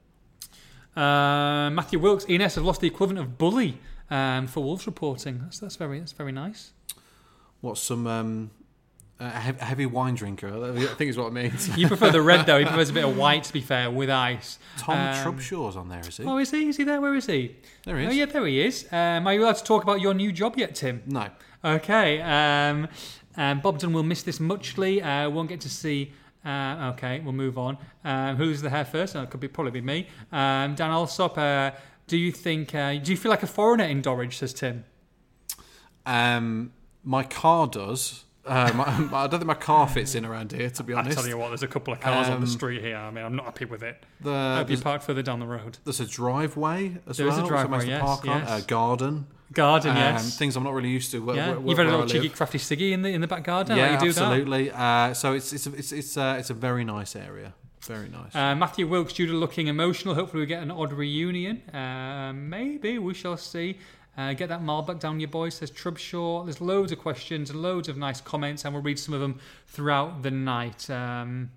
Uh, Matthew Wilkes, E&S have lost the equivalent of bully um, for Wolves reporting. That's that's very that's very nice. What's some um, a heavy, wine drinker? I think is what it means. You prefer the red though. He prefers a bit of white, to be fair, with ice. Tom Um, Trubshaw's on there, is he? Oh, is he? Is he there? Where is he? there he Oh, yeah, there he is. Um, are you allowed to talk about your new job yet, Tim? No. Okay. Um, um, Bobden will miss this muchly. Uh, won't get to see. Uh, okay, we'll move on. Um, who's the hair first? Oh, it could be probably be me. Um, Dan Alsop. Uh, do you think? Uh, do you feel like a foreigner in Dorridge? Says Tim. Um, my car does. Uh, my, I don't think my car fits in around here, to be honest. I tell you what, there's a couple of cars on Um, the street here. I mean, I'm not happy with it. The, I hope you there's, parked further down the road. there's a driveway as There well. a driveway, I managed to yes, park on. A garden. Garden, um, yes. Things I'm not really used to. Where, yeah, where, you've had a little cheeky crafty ciggy in the in the back garden. Yeah, like you do that. absolutely. Uh, so it's it's a, it's it's uh, it's a very nice area. Very nice. Uh, Matthew Wilkes, to looking emotional, hopefully we get an odd reunion. Uh, maybe we shall see. Uh, get that Malbec down your boys, says Trubshaw. There's loads of questions, loads of nice comments, and we'll read some of them throughout the night. Um,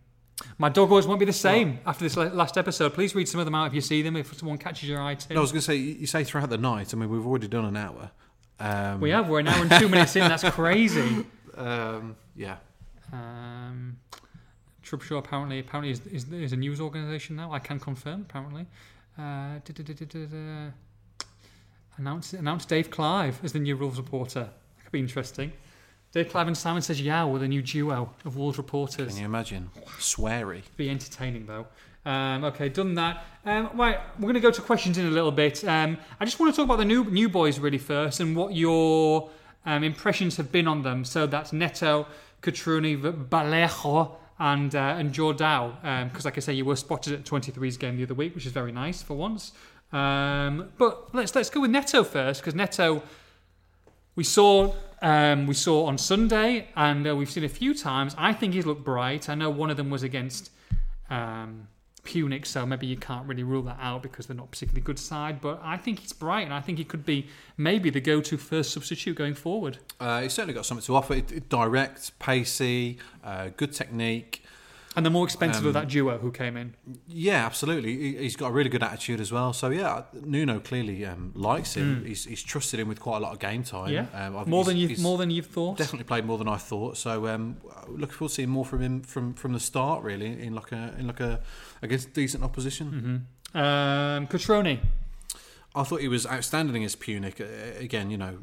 my dog always won't be the same after this last episode. Please read some of them out if you see them, if someone catches your eye. Tim. no, I was going to say you say throughout the night. I mean, we've already done an hour. Um, we have. We're an hour and two minutes in. That's crazy. Um, yeah. Um, Trubshaw apparently apparently is, is, is a news organisation now. I can confirm. Apparently, uh. Announce announce Dave Clive as the new Wolves reporter. That could be interesting. Dave Clive and Simon says Yow with a new duo of Wolves reporters. Can you imagine? Sweary. Be entertaining though. Um, okay, done that. Um, right, we're going to go to questions in a little bit. Um, I just want to talk about the new new boys really first and what your um, impressions have been on them. So that's Neto, Cutrone, Vallejo, and uh, and Jordao. Because, like I say, you were spotted at 23's game the other week, which is very nice for once. Um, but let's let's go with Neto first because Neto we saw um, we saw on Sunday, and uh, we've seen a few times. I think he's looked bright. I know one of them was against um, Pyunik, so maybe you can't really rule that out because they're not particularly good side. But I think he's bright, and I think he could be maybe the go-to first substitute going forward. Uh, he's certainly got something to offer. It, it, direct, pacey, uh, good technique. And the more expensive Um, of that duo who came in. Yeah, absolutely. He, he's got a really good attitude as well. So yeah, Nuno clearly um, likes him. He's, he's trusted him with quite a lot of game time. Mm. Yeah, um, more than you more than you've thought. definitely played more than I thought. So um, looking forward to seeing more from him from, from the start. Really, in like a in like a against decent opposition. Um, Cutrone. I thought he was outstanding against Pyunik. Uh, again, you know,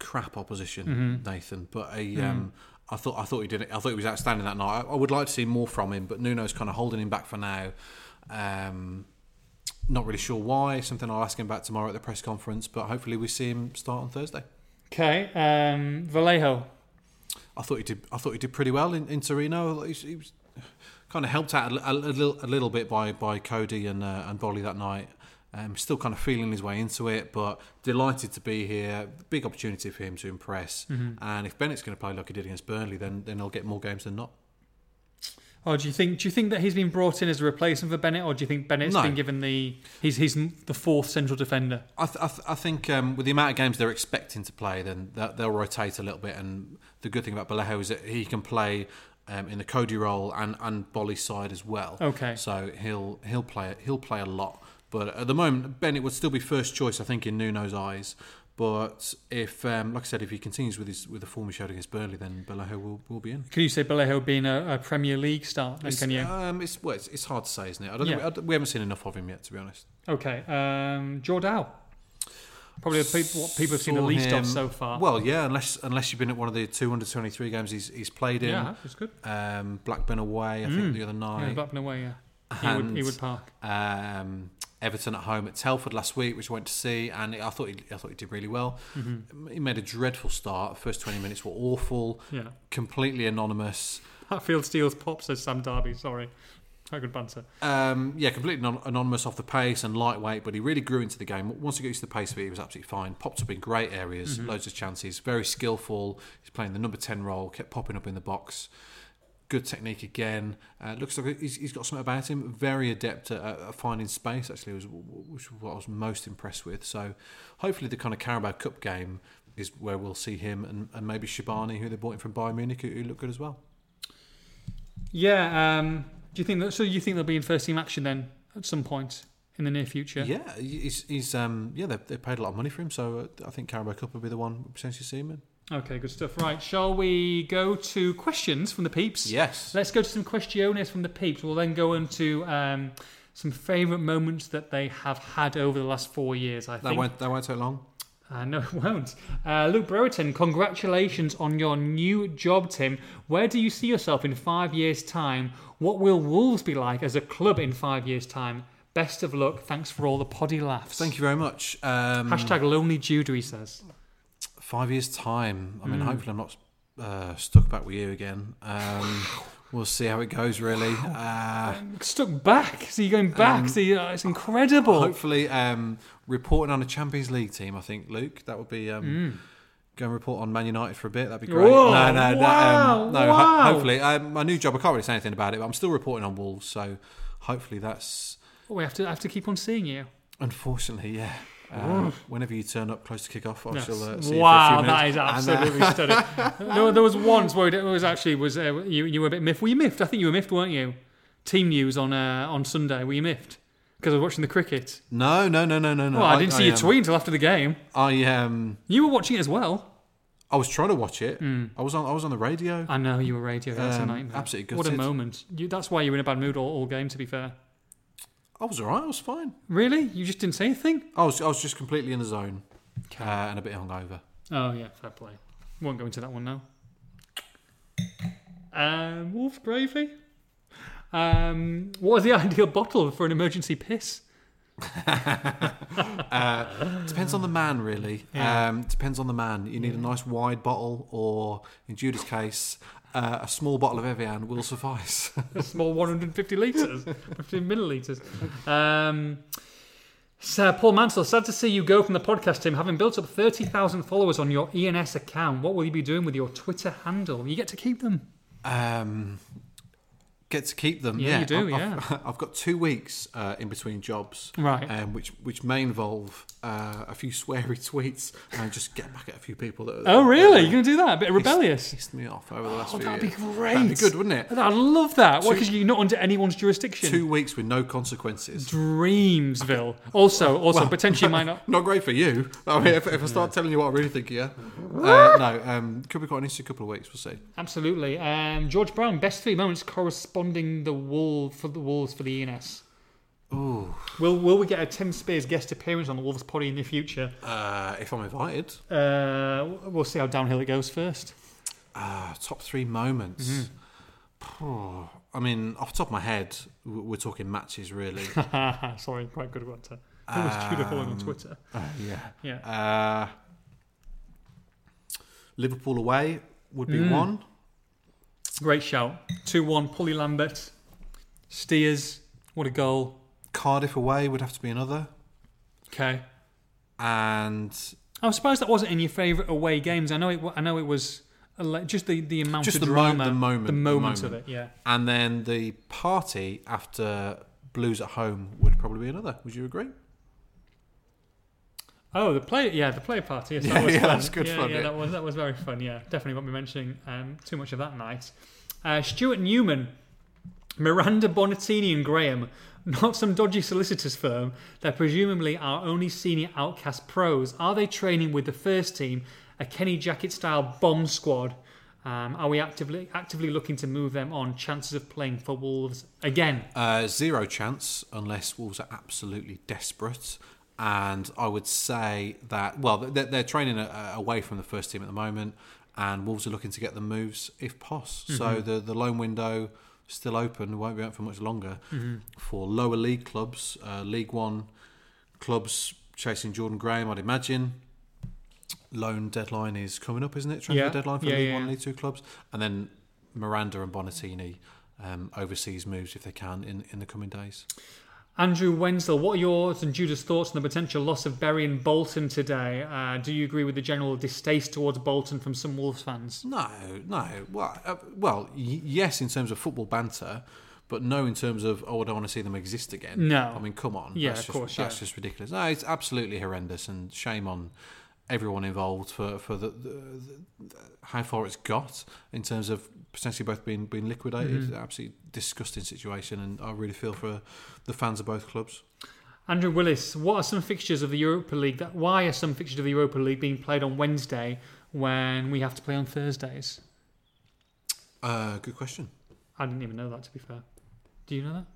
crap opposition, Mm-hmm. Nathan. But a, Mm. um, I thought I thought he did it. I thought he was outstanding that night. I, I would like to see more from him, but Nuno's kind of holding him back for now. Um, not really sure why. Something I'll ask him about tomorrow at the press conference. But hopefully we see him start on Thursday. Okay, um, Vallejo. I thought he did. I thought he did pretty well in, in Torino. He, was- he was kind of helped out a, a, a little, a little bit by, by Coady and uh, and Boly that night. Um, still kind of feeling his way into it, but delighted to be here. Big opportunity for him to impress. And if Bennett's going to play like he did against Burnley, then then he'll get more games than not. Or do you think do you think that he's been brought in as a replacement for Bennett, or do you think Bennett's No. been given the he's he's the fourth central defender? I, th- I, th- I think um, with the amount of games they're expecting to play, then that, they'll rotate a little bit. And the good thing about Vallejo is that he can play um, in the Coady role and and Boly's side as well. Okay. So he'll he'll play he'll play a lot. But at the moment, Bennett would still be first choice, I think, in Nuno's eyes. But if, um, like I said, if he continues with his with the form he showed against Burnley, then Vallejo will, will be in. Can you say Vallejo being a, a Premier League start? Then It's, can you? Um, it's, well, it's, it's hard to say, isn't it? I don't Yeah. think, I we haven't seen enough of him yet, to be honest. Okay, um, Jordao. Probably the people, what people have seen the least him- of so far. Well, yeah, unless unless you've been at one of the 223 games he's, he's played in. yeah, it's good. Um, Blackburn away, I think the other Yeah, night. Blackburn away. Yeah, And- Ewood Park. um, Everton at home at Telford last week, which I went to see, and I thought he, I thought he did really well. Mm-hmm. He made a dreadful start. First 20 minutes were awful, Yeah, completely anonymous. Hatfield steals pop says Sam Darby. Sorry, how good banter. Um, yeah, completely non- anonymous off the pace and lightweight, but he really grew into the game. Once he got used to the pace of it, he was absolutely fine. Popped up in great areas, Mm-hmm. loads of chances, very skillful. He's playing the number 10 role, kept popping up in the box. Good technique again. Uh, looks like he's, he's got something about him. Very adept at, at finding space, actually, was, which was what I was most impressed with. So hopefully, the kind of Carabao Cup game is where we'll see him and, and maybe Shabani, who they bought in from Bayern Munich, who, who look good as well. Yeah. Um, do you think that? So you think they'll be in first team action then at some point in the near future? Yeah, he's, he's um, yeah, they, they paid a lot of money for him, so uh, I think Carabao Cup will be the one we potentially see him in. Okay, good stuff. Right, shall we go to questions from the peeps? Yes. Let's go to some questiones from the peeps. We'll then go into um, some favourite moments that they have had over the last four years. I That think. won't that won't take long. Uh, no, it won't. Uh, Luke Brereton, congratulations on your new job, Tim. Where do you see yourself in five years' time? What will Wolves be like as a club in five years' time? Best of luck. Thanks for all the poddy laughs. Thank you very much. Um, Hashtag lonely Judah, he says. five years time. I mean, hopefully I'm not uh, stuck back with you again. Um, we'll see how it goes. Really. Uh, Stuck back. So you're going back. Um, so you, it's incredible. hopefully, um, reporting on a Champions League team. I think Luke. That would be. Um, Go and report on Man United for a bit. That'd be great. Whoa, no, no, no, wow, um, no. ho- hopefully, um, my new job. I can't really say anything about it, but I'm still reporting on Wolves. So hopefully, that's we have to have to keep on seeing you. unfortunately, yeah. Uh, whenever you turn up close to kick off, I Yes. shall uh, see wow, you for a that few is minutes. And, absolutely stunning. there, there was once where it was actually was uh, you you were a bit miffed. Were you miffed? I think you were miffed, weren't you? Team news on uh, on Sunday. Were you miffed? Because I was watching the cricket. No, no, no, no, no, no. Well, I, didn't see your um, tweet until after the game. I um, You were watching it as well. I was trying to watch it. Hmm. I was on. I was on the radio. I know you were radio. That's a Um, nightmare. absolutely What a moment. You, that's why you were in a bad mood all, all game. To be fair. I was alright. I was fine. Really? You just didn't say anything? I was. I was just completely in the zone uh, and a bit hungover. Oh yeah, fair play. Won't go into that one now. Um, wolf gravy. Um, what is the ideal bottle for an emergency piss? Depends on the man, really. Yeah. Um, depends on the man. You need a nice wide bottle, or in Judas' case, uh, a small bottle of Evian will suffice. A small 150 litres, 50 millilitres. Um, so Paul Mansell, sad to see you go from the podcast team. Having built up 30,000 followers on your E&S account, what will you be doing with your Twitter handle? You get to keep them. um, get to keep them. Yeah, Yeah, you do, I've, I've, I've got two weeks uh, in between jobs, Right. Um, which which may involve uh, a few sweary tweets and just get back at a few people that. Oh, really? that You're going to do that? A bit rebellious? pissed me off over the last Oh, few that'd be years. great. That'd be good, wouldn't it? I love that. Why? Two- Because you're not under anyone's jurisdiction. Two weeks with no consequences. Dreamsville. Also, also potentially might not. Not great for you. I mean, if, if I start telling you what I really think, yeah. Uh, no, um, could be quite an interesting couple of weeks. We'll see. Absolutely. Um, George Brown, best three moments corresponding the Wolf for the Wolves for the E&S. Ooh, Will Will we get a Tim Spiers guest appearance on the Wolves Poddy in the future? uh, if I'm invited, Uh, we'll see how downhill it goes first. uh, top three moments. Oh, I mean, off the top of my head, we're talking matches, really. Sorry, quite good one. Who was following on Um, Twitter? Uh, yeah. Yeah. Uh, Liverpool away would be one. Great shout. 2 1, Pully Lambert. Steers. What a goal. Cardiff away would have to be another. Okay. And I was surprised that wasn't in your favourite away games. I know it. I know it was just the, the amount Just of the mo- drama, the moment- the the moment of it. Yeah. and then the party after Blues at home would probably be another. Would you agree? Oh, the play. Yeah, the player party. Yes, Yeah, that was yeah, fun. that's good yeah, fun, Yeah, yeah. that was that was very fun. Yeah, definitely won't be mentioning um, too much of that night. Uh, Stuart Newman, Miranda Bonatini, and Graham. Not some dodgy solicitors firm. They're presumably our only senior outcast pros. Are they training with the first team, a Kenny Jackett style bomb squad? Um, are we actively actively looking to move them on? Chances of playing for Wolves again? Uh, zero chance unless Wolves are absolutely desperate. And I would say that, well, they're, they're training uh, away from the first team at the moment, and Wolves are looking to get the moves if pos. So the, the loan window still open, won't be out for much longer for lower league clubs, uh, League One clubs chasing Jordan Graham, I'd imagine. Loan deadline is coming up, isn't it? Transfer Yeah. deadline for Yeah, League yeah, One. League Two clubs, and then Miranda and Bonatini um, overseas moves if they can in, in the coming days. Andrew Wenzel, what are yours and Judah's thoughts on the potential loss of Bury and Bolton today? Uh, do you agree with the general distaste towards Bolton from some Wolves fans? No, no. Well, uh, well, y- yes, in terms of football banter, but no, in terms of oh, I don't want to see them exist again. No. I mean, come on. Yeah, that's of just, course, That's yeah. just ridiculous. No, it's absolutely horrendous, and shame on everyone involved for for the, the, the how far it's got in terms of potentially both being being liquidated. Mm-hmm. Absolutely disgusting situation, and I really feel for the fans of both clubs. Andrew Willis, what are some fixtures of the Europa League? That why are some fixtures of the Europa League being played on Wednesday when we have to play on Thursdays? Uh, good question. I didn't even know that. To be fair, do you know that?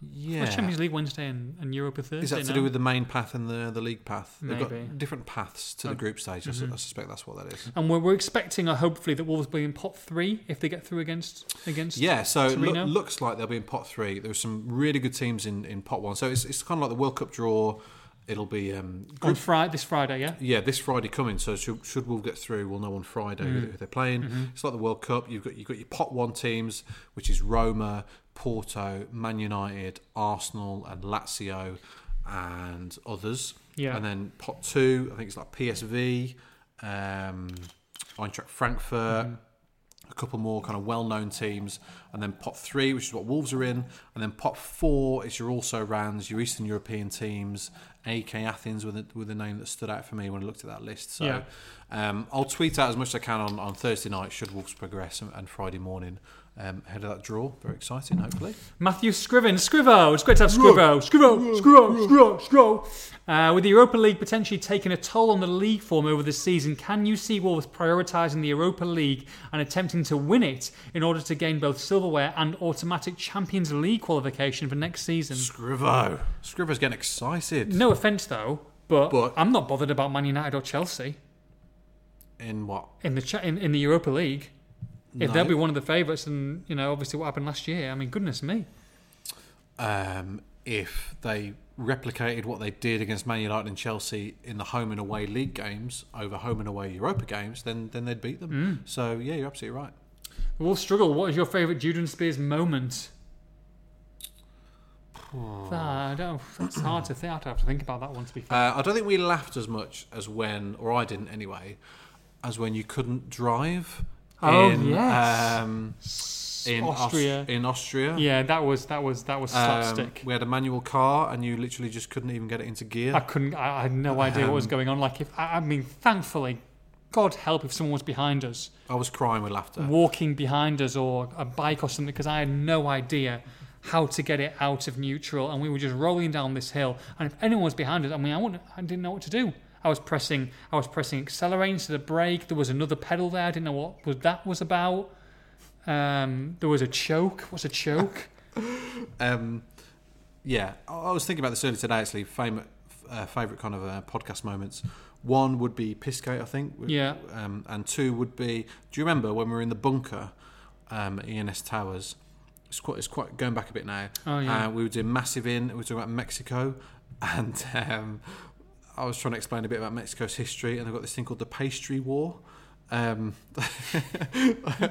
Yeah. Well, Champions League Wednesday and, and Europa Thursday. Is that to no? do with the main path and the the league path? They've got different paths to the Oh. group stage. Mhm. I suspect that's what that is. And we're, we're expecting, uh, hopefully, that Wolves will be in pot three if they get through against against. Yeah, so it Torino? looks like they'll be in pot three. There's some really good teams in, in pot one. So it's, it's kind of like the World Cup draw. It'll be um, on Friday, this Friday, yeah. yeah this Friday coming. So should, should Wolves get through, we'll know on Friday who, who they're playing. It's like the World Cup. You've got you've got your pot one teams, which is Roma, Porto, Man United, Arsenal, and Lazio, and others. Yeah. And then pot two, I think it's like PSV, um, Eintracht Frankfurt, a couple more kind of well-known teams, and then pot three, which is what Wolves are in, and then pot four is your also rans, your Eastern European teams, AEK Athens with a, with a name that stood out for me when I looked at that list. So Yeah. um, I'll tweet out as much as I can on, on Thursday night should Wolves progress, and, and Friday morning um, ahead of that draw. Very exciting, hopefully. Matthew Scriven, Scrivo, it's great to have Scrivo, Scrivo, Scrivo, Scrivo, Scrivo. Uh, with the Europa League potentially taking a toll on the league form over the season, can you see Wolves prioritising the Europa League and attempting to win it in order to gain both silverware and automatic Champions League qualification for next season? Scrivo. Scrivo's getting excited. No offence though, but, But- I'm not bothered about Man United or Chelsea In what? in the cha- in, in the Europa League. If No. they'll be one of the favourites, and you know, obviously what happened last year. I mean, goodness me. um, if they replicated what they did against Man United and Chelsea in the home and away league games over home and away Europa games, then then they'd beat them. So yeah, you're absolutely right. We'll struggle. What is your favourite Juden Spiers moment? Ah, I don't. It's hard to think. I'd have to think about that one. To be fair, Uh, I don't think we laughed as much as when, or I didn't anyway, as when you couldn't drive. Oh, in, yes. Um, in Aus- Austria. in Austria. yeah, that was that was that was Um, slapstick. we had a manual car, and you literally just couldn't even get it into gear. I couldn't. I, I had no idea what was Um, going on. Like, if I, I mean, thankfully, God help if someone was behind us, I was crying with laughter. walking behind us, or a bike or something, because I had no idea how to get it out of neutral, and we were just rolling down this hill. And if anyone was behind us, I mean, I wouldn't. I didn't know what to do. I was pressing. I was pressing accelerate instead of brake. There was another pedal there. I didn't know what was that was about. Um, there was a choke. What's a choke? Um, yeah, I I was thinking about this earlier today. Actually, favorite, uh, favorite kind of uh, podcast moments. One would be Pissgate, I think. Yeah. Um, and two would be. Do you remember when we were in the bunker, um, at E&S Towers? It's quite. It's quite going back a bit now. Oh, yeah. Uh, we were doing massive in. We were talking about Mexico, and um, I was trying to explain a bit about Mexico's history, and they've got this thing called the Pastry War. Um,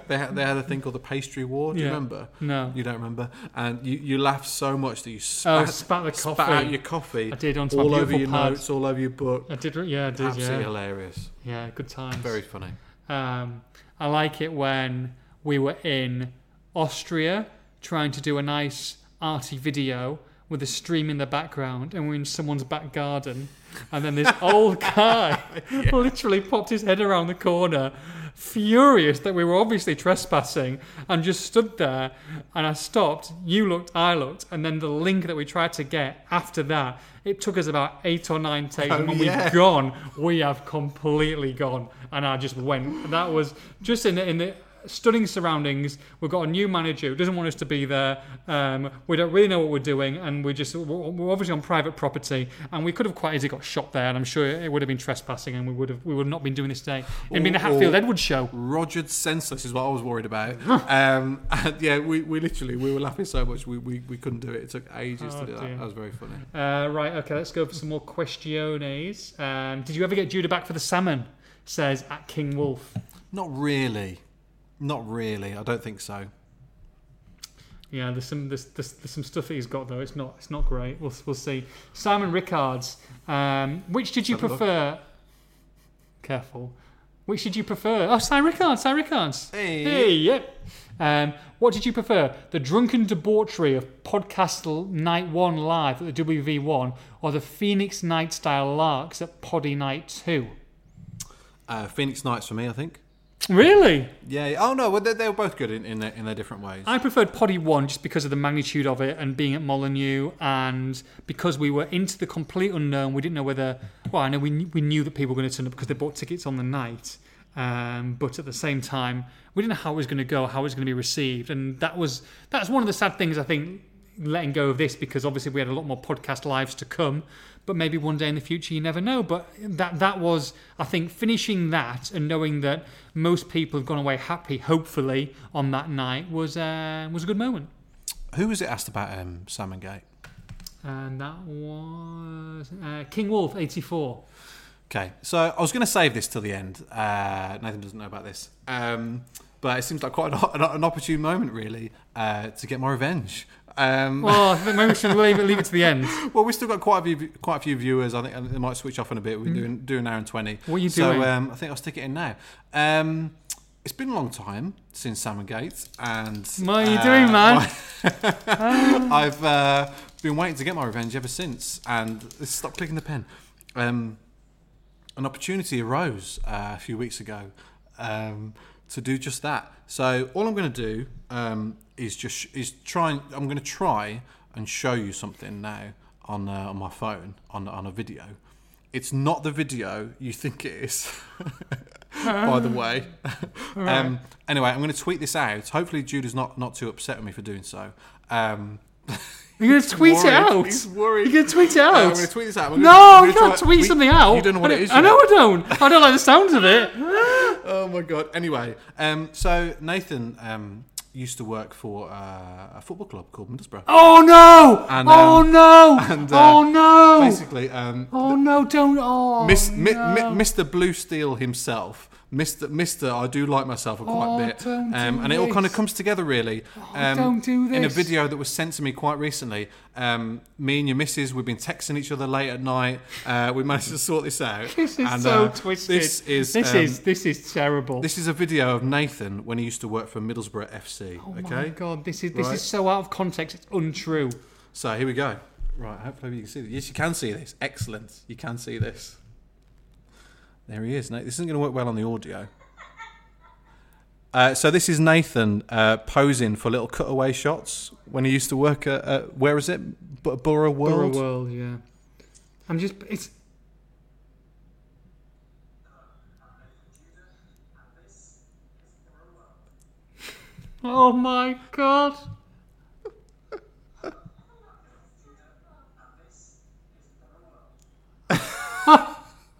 they, had, they had a thing called the Pastry War. Do you remember? No. You don't remember? And you, you laughed so much that you Oh, spat, spat the spat out your coffee I did onto my all over your pad. notes, all over your book. I did. Yeah, I did. Absolutely Yeah. hilarious. Yeah, good times. Very funny. Um, I like it when we were in Austria trying to do a nice arty video with a stream in the background, and we're in someone's back garden, and then this old guy literally popped his head around the corner, furious that we were obviously trespassing, and just stood there. And I stopped. You looked, I looked, and then the link that we tried to get after that. It took us about eight or nine takes, Oh, and when yeah. we've gone, we have completely gone. And I just went. That was just in the, in the stunning surroundings. We've got a new manager who doesn't want us to be there. Um, we don't really know what we're doing, and we're just we're we're obviously on private property, and we could have quite easily got shot there. And I'm sure it would have been trespassing, and we would have we would have not been doing this today. It'd been the Hatfield Edwards show. Rogered senseless is what I was worried about. um, and yeah, we, we literally we were laughing so much we, we, we couldn't do it. It took ages Oh, to do that. That was very funny. Uh, right, okay, let's go for some more questiones. Um, did you ever get Judah back for the salmon? Says at King Wolf. Not really. Not really. I don't think so. Yeah, there's some there's, there's, there's some stuff that he's got though. It's not it's not great. We'll we'll see. Simon Rickards. Um, which did you Have a look. prefer? Careful. Which did you prefer? Oh, Simon Rickards. Simon Rickards. Hey. Hey. Yep. Um, what did you prefer? The drunken debauchery of podcast night one live at the WV1, or the Phoenix night style larks at Poddy night two? Uh, Phoenix Nights for me, I think. Really? Yeah. Oh no, well, they, they were both good in, in, their, in their different ways. I preferred Poddy 1 just because of the magnitude of it and being at Molineux and because we were into the complete unknown. We didn't know whether, well, I know we, knew- we knew that people were going to turn up because they bought tickets on the night. Um, but at the same time, we didn't know how it was going to go, how it was going to be received. And that was that's one of the sad things, I think, letting go of this because obviously we had a lot more podcast lives to come. But maybe one day in the future, you never know. But that that was, I think, finishing that and knowing that most people have gone away happy, hopefully, on that night was uh, was a good moment. Who was it asked about um, Salmon Gate? And that was uh, King Wolf eighty four. Okay, so I was going to save this till the end. Uh, Nathan doesn't know about this, um, but it seems like quite an, an opportune moment, really, uh, to get my revenge. Um, well, Well, I think maybe we should leave it, leave it to the end. Well, we've still got quite a few, quite a few viewers. I think they might switch off in a bit. We're doing do an hour and twenty. Mm. What are you so, doing? um, I think I'll stick it in now. Um, it's been a long time since Salmon Gate, and What are you uh, doing, man? I've uh, been waiting to get my revenge ever since, and stop clicking the pen. Um, an opportunity arose uh, a few weeks ago um, to do just that. So all I'm going to do um, is just is try. And, I'm going to try and show you something now on uh, on my phone on on a video. It's not the video you think it is. by the way. um, anyway, I'm going to tweet this out. Hopefully, Jude is not, not too upset with me for doing so. Um, You're going to tweet it out. He's worried. You're going to tweet it I'm out. going to tweet this out. I'm no, gonna- you can't tweet we- something out. You don't know what I it is. I know yet. I don't. I don't like the sound of it. Oh my god. Anyway, um, so Nathan um, used to work for uh, a football club called Middlesbrough. Oh no! And, oh um, no! and, uh, oh no! Basically, um, oh no! Don't! Oh Miss, mi- no. mi- Mr. Blue Steel himself. Mr. Mr. I do like myself a quite Oh, bit, um, and it all kind of comes together really. Um, don't do In a video that was sent to me quite recently, um, me and your missus, we've been texting each other late at night. Uh, we managed to sort this out. This is and, so uh, twisted. This is this um, is this is terrible. This is a video of Nathan when he used to work for Middlesbrough FC. oh my okay, god! This is this Right. is so out of context. It's untrue. so here we go. Right, hopefully you can see this. Yes, you can see this. Excellent, you can see this. There he is. This isn't going to work well on the audio. Uh, so this is Nathan uh, posing for little cutaway shots when he used to work at, uh, where is it? B- Borough World. Borough world, yeah. I'm just it's. Oh my god!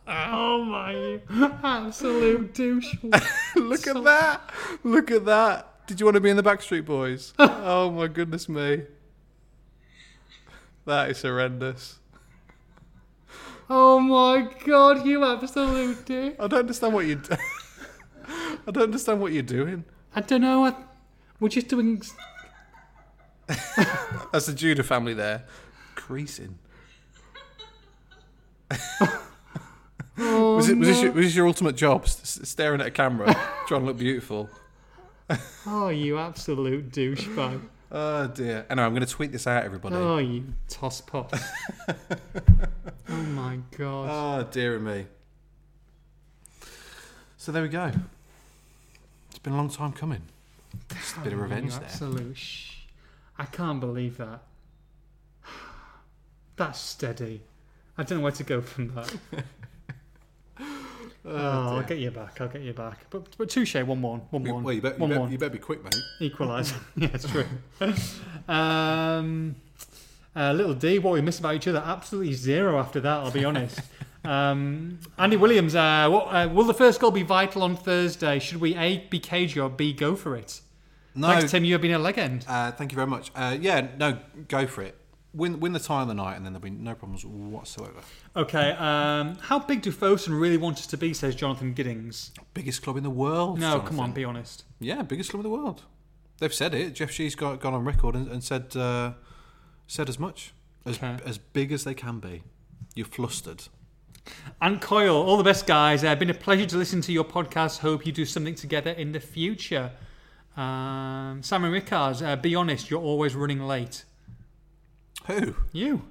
oh my absolute douche! Look at that! Look at that! Did you want to be in the Backstreet Boys? oh my goodness me! That is horrendous. Oh my god, you absolute dick. I don't understand what you. I don't understand what you're doing. I don't know. I, we're just doing. That's the Judah family there, creasing. Oh, was it? Was this, your, was this your ultimate job? S- staring at a camera, trying to look beautiful. Oh, you absolute douchebag. Oh dear. Anyway, I'm going to tweet this out, everybody. Oh, Oh, you tosspot. oh my god. Oh, dear me. So there we go. It's been a long time coming. Just a bit of Oh, revenge there. Absolute sh- I can't believe that. That's steady. I don't know where to go from that. Oh, I'll get you back. I'll get you back. But but touche. One one. One one. Well, you, bet, you, one bet, one. you better be quick, mate. Equalise. yeah, it's true. um, uh, little D, what we miss about each other? Absolutely zero after that. I'll be honest. Um, Andy Williams, uh, what, uh, will the first goal be vital on Thursday? Should we A, be cagey or B, go for it? No, Thanks, Tim. You have been a legend. uh, thank you very much. Uh, yeah, no, go for it. Win, win the tie of the night, and then there'll be no problems whatsoever. Okay. Um, how big do Fosun really want us to be? Says Jonathan Giddings. Biggest club in the world. No, Jonathan. come on, be honest. Yeah, biggest club in the world. They've said it. Jeff Shi's got gone on record and, and said uh, said as much as Okay. as big as they can be. You're flustered. And Coyle, all the best, guys. Uh, been a pleasure to listen to your podcast. Hope you do something together in the future. Um, Simon Rickards, uh, be honest, you're always running late. Who? You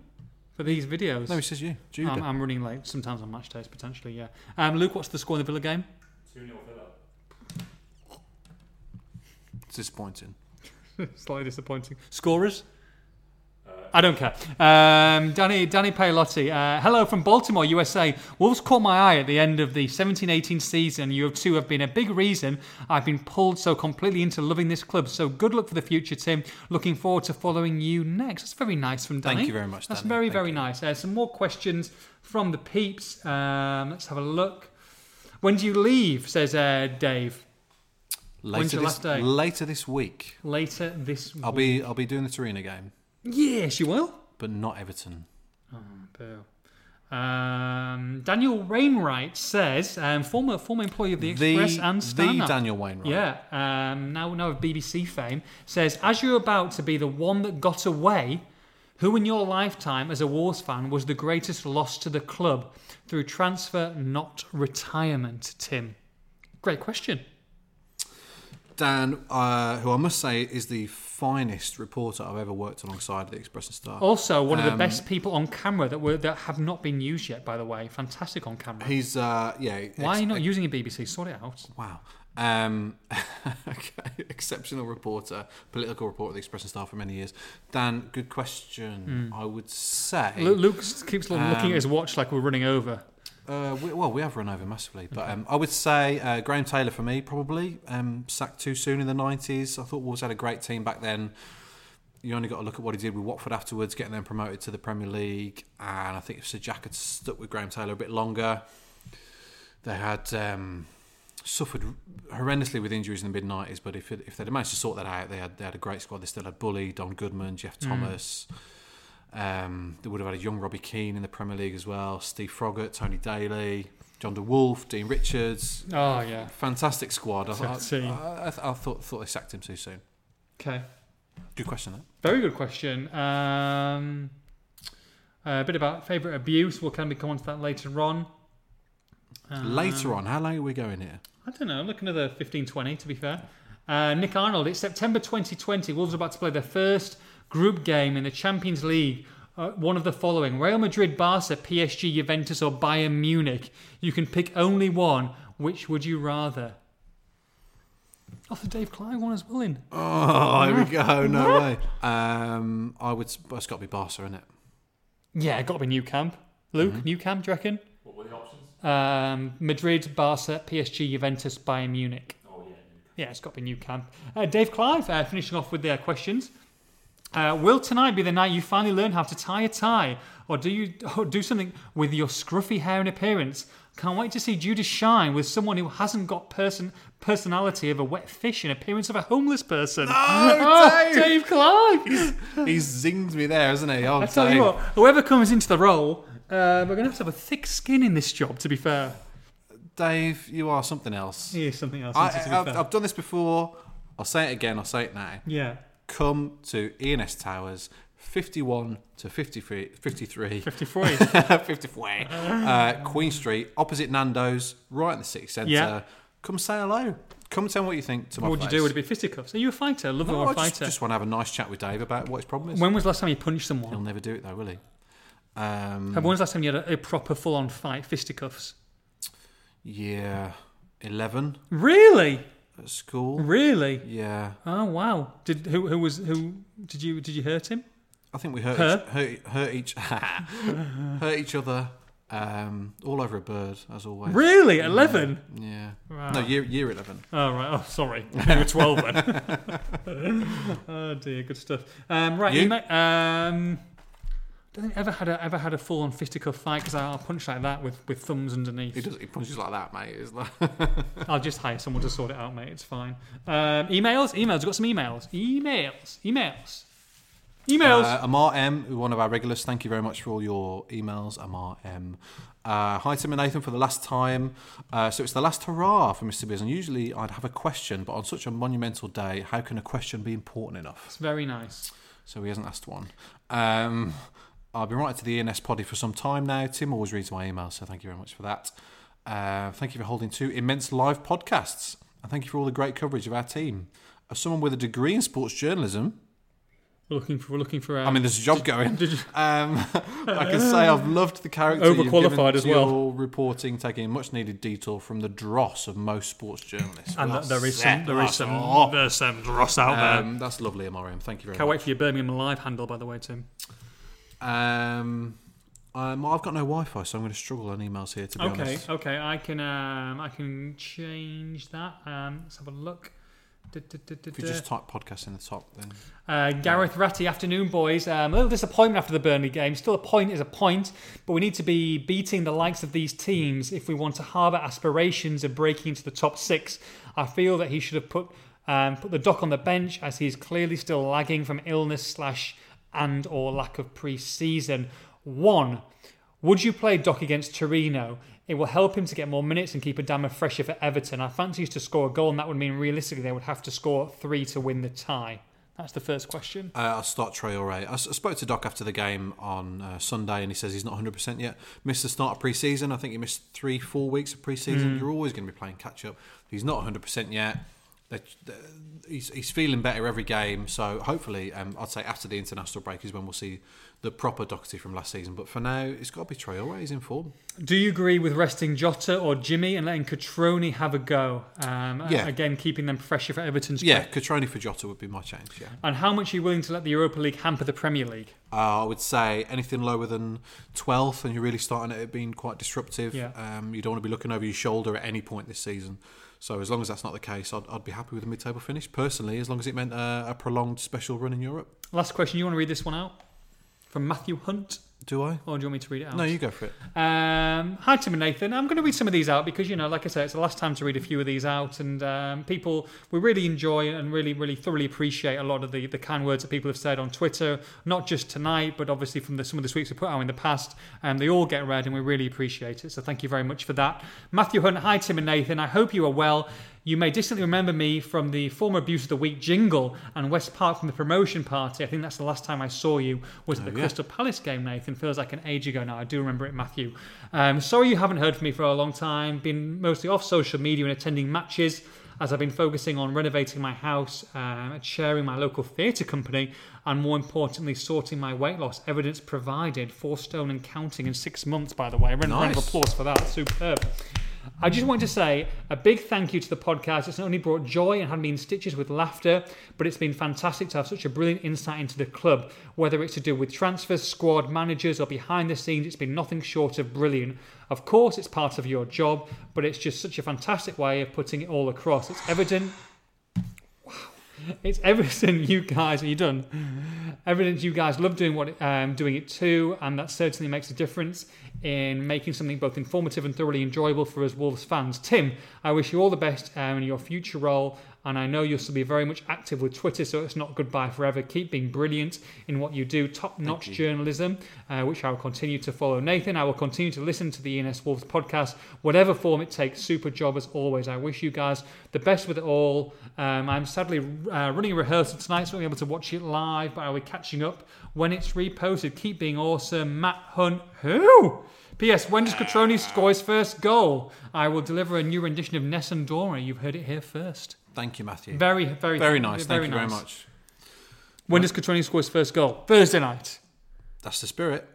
for these videos. No, he says you. Judah. I'm, I'm running late. Sometimes on match days, potentially. Yeah. Um, Luke, what's the score in the Villa game? 2 0 Villa. it's disappointing. Slightly disappointing. Scorers? I don't care. Um, Danny Danny Paolotti. Uh, hello from Baltimore, USA. Wolves caught my eye at the end of the 17-18 season. You two have been a big reason I've been pulled so completely into loving this club. So good luck for the future, Tim. Looking forward to following you next. That's very nice from Danny. Thank you very much, That's Danny. very Thank very you. nice. Uh, some more questions from the peeps. Um, let's have a look. When do you leave? Says uh, Dave. When's Later your this, last day? later this week, Later this. I'll be I'll be doing the Torino game, Yes, you will. but not Everton. Oh, Boo. Um, Daniel Wainwright says, um, former former employee of the Express and the Daniel Wainwright. Yeah, um, now now of BBC fame, says, as you're about to be the one that got away, who in your lifetime as a Wars fan was the greatest loss to the club through transfer, not retirement? Tim, great question. Dan, uh, who I must say is the finest reporter I've ever worked alongside at the Express and Star. Also, one of the Um, best people on camera that were that have not been used yet. By the way, fantastic on camera. He's uh, yeah. Why are you not using a BBC? Sort it out. Wow. Um, okay. Exceptional reporter, political reporter at the Express and Star for many years. Dan, good question. I would say. Luke keeps looking Um, at his watch like we're running over. Uh, we, well, we have run over massively, but um, I would say uh, Graham Taylor for me probably um, sacked too soon in the nineties. I thought Wolves had a great team back then. You only got to look at what he did with Watford afterwards, getting them promoted to the Premier League. And I think if Sir Jack had stuck with Graham Taylor a bit longer, they had um, suffered horrendously with injuries in the mid nineties. But if it, if they'd managed to sort that out, they had they had a great squad. They still had Bully, Don Goodman, Geoff Thomas. Um, they would have had a young Robbie Keane in the Premier League as well. Steve Froggatt, Tony Daly, John DeWolf, Dean Richards. Oh yeah. Fantastic squad. I, I. I, I, I thought thought they sacked him too soon. Okay. Good question. That. Very good question. Um, a bit about favourite abuse. We'll kind of come on to that later on. Um, Later on, how long are we going here? I don't know. Look another 15, 20 to be fair. Uh, Nick Arnold. It's September 2020. Wolves are about to play their first group game in the Champions League. Uh, one of the following: Real Madrid, Barca, PSG, Juventus, or Bayern Munich. You can pick only one. Which would you rather? Off the Dave Clive one as well in. Oh, here we go. No way. Um, I would. It's got to be Barca, isn't it? Yeah, it got to be Nou Camp. Luke, Nou Camp, do you reckon? What were the options? Um, Madrid, Barca, PSG, Juventus, Bayern Munich. Oh, yeah. Yeah, it's got to be Nou Camp. Uh, Dave Clive, uh, finishing off with their questions. Uh, will tonight be the night you finally learn how to tie a tie, or do you or do something with your scruffy hair and appearance? Can't wait to see Judah shine with someone who hasn't got person personality of a wet fish and appearance of a homeless person. Oh, Dave! Dave Clive! He's zinged me there, hasn't he? Oh, I tell you what, whoever comes into the role Uh, we're going to have to have a thick skin in this job, to be fair. Dave, you are something else. Here's something else. I, isn't it, to be I've. I've done this before. I'll say it again. I'll say it now. yeah. Come to E&S Towers, 51 to 53, 53 53. 54, uh, Queen Street, opposite Nando's, right in the city centre. Yeah. Come say hello. Come tell me what you think to my what would you do? Would it be fisticuffs? Are you a fighter? Love No, or a I just, fighter? just want to have a nice chat with Dave about what his problem is. When was the last time you punched someone? He'll never do it though, will he? Um, When was the last time you had a, a proper full-on fight, fisticuffs? yeah, 11 Really? At school. Really? Yeah, Oh wow! Did who who was who? Did you did you hurt him? I think we hurt Her? each, hurt, hurt each hurt each other um, all over a bird as always. Really? Eleven? Yeah. Wow. No, year year 11. Oh right. Oh sorry. You were twelve then. oh dear. Good stuff. Um, right. You? um, don't think I ever had a ever had a full on fisticuff fight because I'll punch like that with, with thumbs underneath. He does. He punches like that, mate. It's like, I'll just hire someone to sort it out, mate. It's fine. Um, emails, emails. We've got some emails. Emails, emails, emails. Uh, Amar M, one of our regulars, thank you very much for all your emails, Amar M. Uh, hi, Tim and Nathan, for the last time. Uh, so it's the last hurrah for Mr. Biz, and usually I'd have a question, but on such a monumental day, how can a question be important enough? it's very nice. So he hasn't asked one. Um, I've been writing to the E&S poddy for some time now. Tim always reads my emails, so thank you very much for that. Uh, thank you for holding two immense live podcasts, and thank you for all the great coverage of our team. As someone with a degree in sports journalism, We're looking for we're looking for. Um, I mean, there's a job going. you- Um, I can say I've loved the character Overqualified as well. Reporting, taking a much needed detour from the dross of most sports journalists. and Well, there is some there is some Oh. there's some dross out there. Um, that's lovely, Amorium. Thank you very much. Can't wait for your Birmingham Live handle, by the way, Tim. Um, um, I've got no Wi-Fi, so I'm going to struggle on emails here. To be Okay, honest, okay, I can um, I can change that. Um, let's have a look. Du- du- du- if you just type podcast in the top, then Uh, Gareth Ratty, afternoon, boys. Um, a little disappointment after the Burnley game. Still, a point is a point, but we need to be beating the likes of these teams if we want to harbour aspirations of breaking into the top six. I feel that he should have put um, put the Doc on the bench as he's clearly still lagging from illness slash and or lack of pre-season. One, would you play Doc against Torino? It will help him to get more minutes and keep Adama fresher for Everton. I fancy us to score a goal, and that would mean realistically they would have to score three to win the tie. That's the first question. uh, I'll start Traore. I, s- I spoke to Doc after the game on uh, Sunday, and he says he's not 100 percent yet. Missed the start of pre-season. I think he missed three, four weeks of pre-season. You're always going to be playing catch-up. He's not 100 percent yet. He's, he's feeling better every game, so hopefully, um, I'd say after the international break is when we'll see the proper Doherty from last season. But for now, it's got to be Traore. He's in form. Do you agree with resting Jota or Jimmy and letting Cutrone have a go? Um, Yeah. Again, keeping them fresher for Everton's Yeah, play. Cutrone for Jota would be my change. Yeah. And how much are you willing to let the Europa League hamper the Premier League? Uh, I would say anything lower than 12th, and you're really starting at it being quite disruptive. Yeah. Um, you don't want to be looking over your shoulder at any point this season. So as long as that's not the case, I'd, I'd be happy with a mid-table finish personally, as long as it meant uh, a prolonged special run in Europe. Last question. You want to read this one out? From Matthew Hunt? Do I? Or do you want me to read it out? No, you go for it. Um, hi, Tim and Nathan. I'm going to read some of these out because, you know, like I said, it's the last time to read a few of these out. And um, people, we really enjoy and really, really thoroughly appreciate a lot of the, the kind words that people have said on Twitter, not just tonight, but obviously from the, some of the tweets we put out in the past. And they all get read and we really appreciate it. So thank you very much for that. Matthew Hunt, hi, Tim and Nathan. I hope you are well. You may distantly remember me from the former Abuse of the Week jingle and West Park from the promotion party. I think that's the last time I saw you was at the yeah. Crystal Palace game, Nathan. Feels like an age ago now. I do remember it, Matthew. Um, sorry you haven't heard from me for a long time. Been mostly off social media and attending matches as I've been focusing on renovating my house, um, chairing my local theatre company, and more importantly, sorting my weight loss. Evidence provided, four stone and counting in six months, by the way. Round, round of applause for that. Superb. I just wanted to say a big thank you to the podcast. It's not only brought joy and had me in stitches with laughter, but it's been fantastic to have such a brilliant insight into the club. Whether it's to do with transfers, squad, managers, or behind the scenes, it's been nothing short of brilliant. Of course, it's part of your job, but it's just such a fantastic way of putting it all across. It's evident Wow. It's everything you guys. Are you done? evidence you guys love doing what um, doing it too, and that certainly makes a difference in making something both informative and thoroughly enjoyable for us Wolves fans. Tim, I wish you all the best um, in your future role, and I know you'll still be very much active with Twitter, so it's not goodbye forever. Keep being brilliant in what you do, top-notch journalism, uh, which I will continue to follow. Nathan, I will continue to listen to the E&S Wolves podcast, whatever form it takes. Super job as always. I wish you guys the best with it all. Um, I'm sadly uh, running a rehearsal tonight, so I won't be able to watch it live, but I'll be catching up when it's reposted. Keep being awesome. Matt Hunt, who? P.S. When does Cutrone score his first goal? I will deliver a new rendition of Nessun Dorma. You've heard it here first. Thank you, Matthew. Very, very, Very nice. Thank very you very much. When does Cutrone score his first goal? Thursday night. That's the spirit.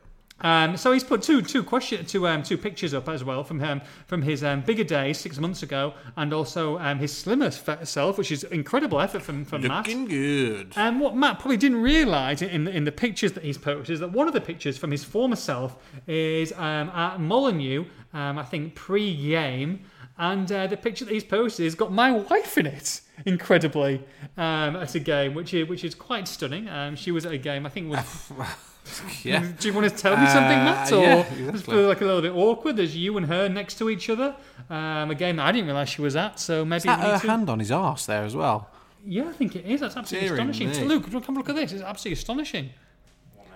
Um, so he's put two two question two um, two pictures up as well from him from his um, bigger day six months ago, and also um, his slimmer self, which is incredible effort from from Matt. Looking good. And what Matt probably didn't realise in the, in the pictures that he's posted is that one of the pictures from his former self is um, at Molineux, um, I think pre-game, and uh, the picture that he's posted has got my wife in it. Incredibly, um, at a game, which is which is quite stunning. Um, she was at a game, I think. Was, Yeah. do you want to tell me something, Uh, Matt? Or yeah, exactly. feel like a little bit awkward? There's you and her next to each other. Um, a game that I didn't realise she was at, so maybe Is that her to- hand on his arse there as well? yeah, I think it is. That's absolutely Dearie astonishing. me. Luke, come look at this. It's absolutely astonishing.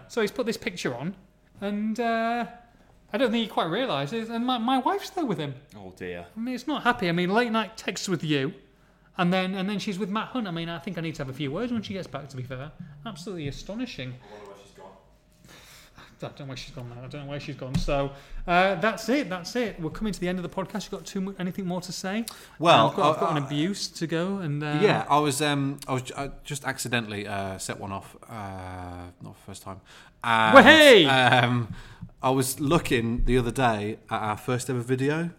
So he's put this picture on, and uh, I don't think he quite realises. And my, my wife's there with him. Oh dear. I mean, it's not happy. I mean, late night texts with you, and then and then she's with Matt Hunt. I mean, I think I need to have a few words when she gets back. To be fair, absolutely astonishing. I wonder where she's gone. I don't know where she's gone now. I don't know where she's gone. So uh, that's it. That's it. We're coming to the end of the podcast. You got too mu- anything more to say? Well, I've got, I've got uh, an abuse to go, and uh, Yeah, I was um I was I just accidentally uh, set one off uh not the first time. And, Well, hey! Um, I was looking the other day at our first ever video.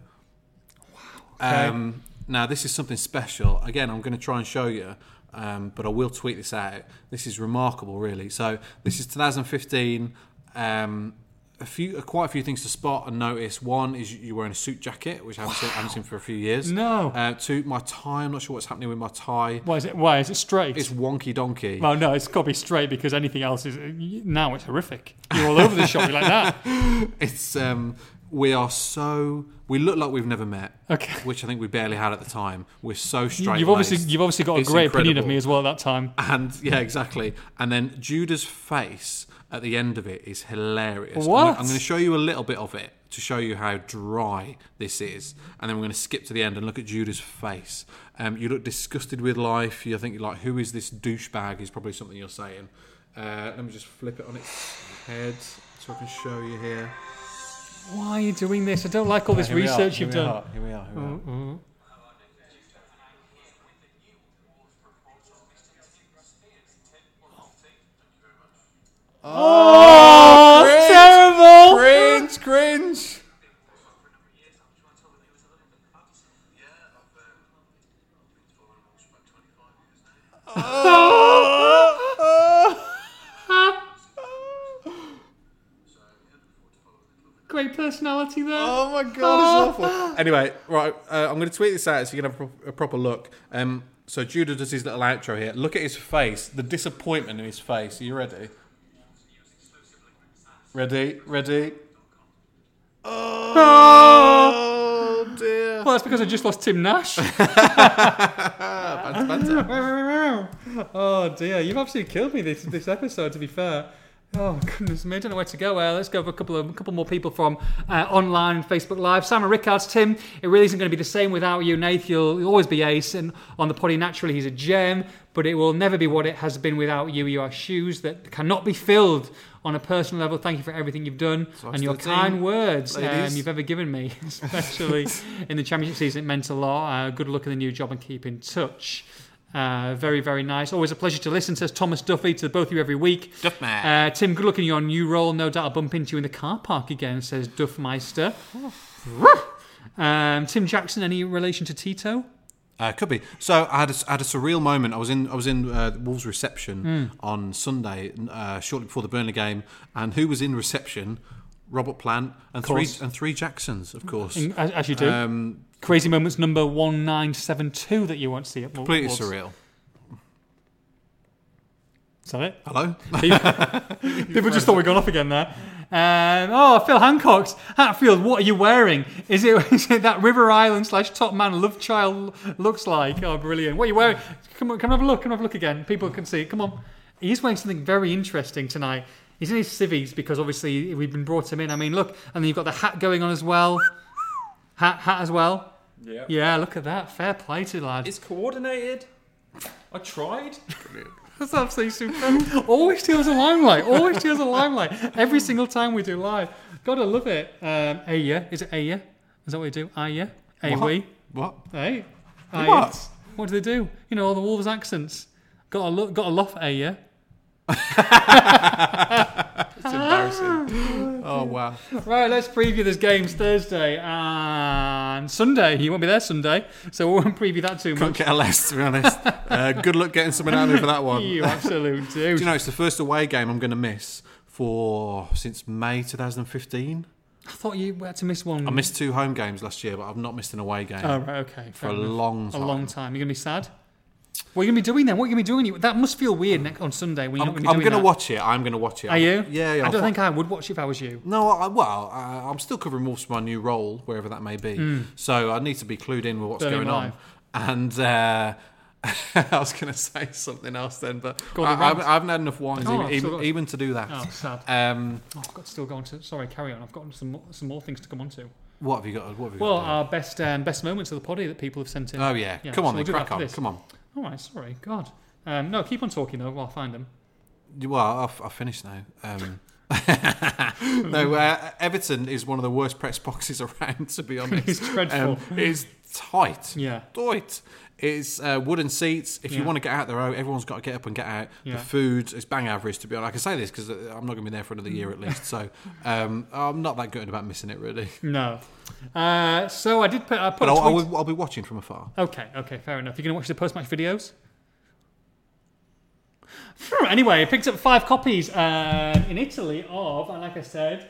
Wow. Okay. Um, now this is something special. Again, I'm going to try and show you, um, but I will tweet this out. This is remarkable, really. So this is 2015. Um, a few, quite a few things to spot and notice. One is you're wearing a suit jacket, which I haven't, seen, I haven't seen for a few years. No. Uh, two, my tie. I'm not sure what's happening with my tie. Why is it? Why is it straight? It's wonky donkey. Well, no, it's got to be straight because anything else is now it's horrific. You're all over the shop like that. It's um, we are so we look like we've never met. Okay. Which I think we barely had at the time. We're so straight. You've obviously you've obviously got a It's great opinion of me as well at that time. and yeah, exactly. And then Judah's face at the end of it is hilarious. I'm gonna- I'm going to show you a little bit of it to show you how dry this is, and then we're going to skip to the end and look at Judah's face. Um, you look disgusted with life. You think like, who is this douchebag? Is probably something you're saying. Uh, let me just flip it on its head so I can show you here. Why are you doing this? I don't like all this Here we are, research here you've we done. are, Here we are. Here we are. Oh, terrible! Cringe, cringe. Great personality there. Oh my god, it's awful. Anyway, right, uh, I'm going to tweet this out so you can have a, pro- a proper look. Um, so Judah does his little outro here. Look at his face, the disappointment in his face. Are you ready? Ready? Ready? Oh, dear. Well, that's because I just lost Tim Nash. oh dear, you've absolutely killed me this this episode. To be fair. Oh goodness me, I don't know where to go. Uh, let's go for a couple of a couple more people from uh, online and Facebook Live. Simon Rickards, Tim. It really isn't going to be the same without you, Nath. You'll, you'll always be ace, and on the potty naturally he's a gem. But it will never be what it has been without you. You are shoes that cannot be filled on a personal level. Thank you for everything you've done and your kind words um, you've ever given me, especially in the championship season. It meant a lot. Uh, good luck in the new job and keep in touch. Uh, very, very nice. Always a pleasure to listen, says Thomas Duffy, to both of you every week. Duffman. Uh, Tim, good luck in your new role. No doubt I'll bump into you in the car park again, says Duffmeister. um, Tim Jackson, any relation to Tito? Uh, could be. So I had a, I had a surreal moment. I was in I was in uh, Wolves reception Hmm. on Sunday, uh, shortly before the Burnley game, and who was in reception? Robert Plant and three and three Jacksons, of course. As, as you do. Um, Crazy Moments number 1972 that you won't see at Wolves. completely surreal. Is that it? Hello. People just thought we'd gone off again there. Um, oh, Phil Hancock's Hatfield. What are you wearing? Is it is it that River Island slash Top Man Love Child looks like? Oh, brilliant! What are you wearing? Come on, come have a look. Come have a look again. People can see. Come on. He's wearing something very interesting tonight. He's in his civvies because obviously we've been brought him in. I mean, look, and then you've got the hat going on as well. Hat, hat as well. Yeah. Yeah, look at that. Fair play to the lad. It's coordinated. I tried. That's absolutely superb. always steals a limelight. Always steals a limelight. Every single time we do live. Gotta love it. Um, Aya. Is it Aya? Is that what we do? Aya? Awe? What? Hey? What? Aya. What do they do? You know, all the Wolves accents. Got a look, got a Aya. It's embarrassing. oh wow. Right, let's preview this games Thursday and Sunday. You won't be there Sunday, so we won't preview that too Couldn't much. get less, to be honest. Uh, good luck getting something out of me for that one. You absolute Do dude. you know it's the first away game I'm going to miss for since May 2015? I thought you had to miss one. I missed two home games last year, but I've not missed an away game Oh, right, okay. for a enough. long a long time. You're gonna be sad. What are you gonna be doing then? What are you gonna be doing? You- That must feel weird next on Sunday when you're I'm, not gonna be I'm doing going that. watch it. I'm going to watch it. Are you? Yeah, yeah. I don't think I would watch if I was you. No, I, well, I, I'm still covering Wolves for my new role, wherever that may be. So I need to be clued in with what's Burning going on. And uh, I was going to say something else then, but Go I, on, the I, haven't- I haven't had enough wines Oh, even, I've still even, got- even to do that. Oh, sad. Um, Oh, I've got to still go on to. Sorry, carry on. I've got some more, some more things to come on to. what have you got? What have you Well, got? our best um, best moments of the poddy that people have sent in. oh yeah, yeah, come so on, we'll then do crack after on. this. Come on. All right, sorry, God. Um, no, keep on talking though while I find them. Well, I've, I've finished now. Um, no, uh, Everton is one of the worst press boxes around, to be honest. It's dreadful. Um, it's tight. Yeah. Tight. It's uh, wooden seats. If you want to get out the road, everyone's got to get up and get out. Yeah. The food is bang average, to be honest. I can say this because I'm not going to be there for another year at least. So um, I'm not that good about missing it, really. No. Uh, so I did put. I put But I'll, I'll, I'll be watching from afar. Okay, okay, fair enough. You're going to watch the post match videos? Anyway, I picked up five copies um, in Italy of, and like I said,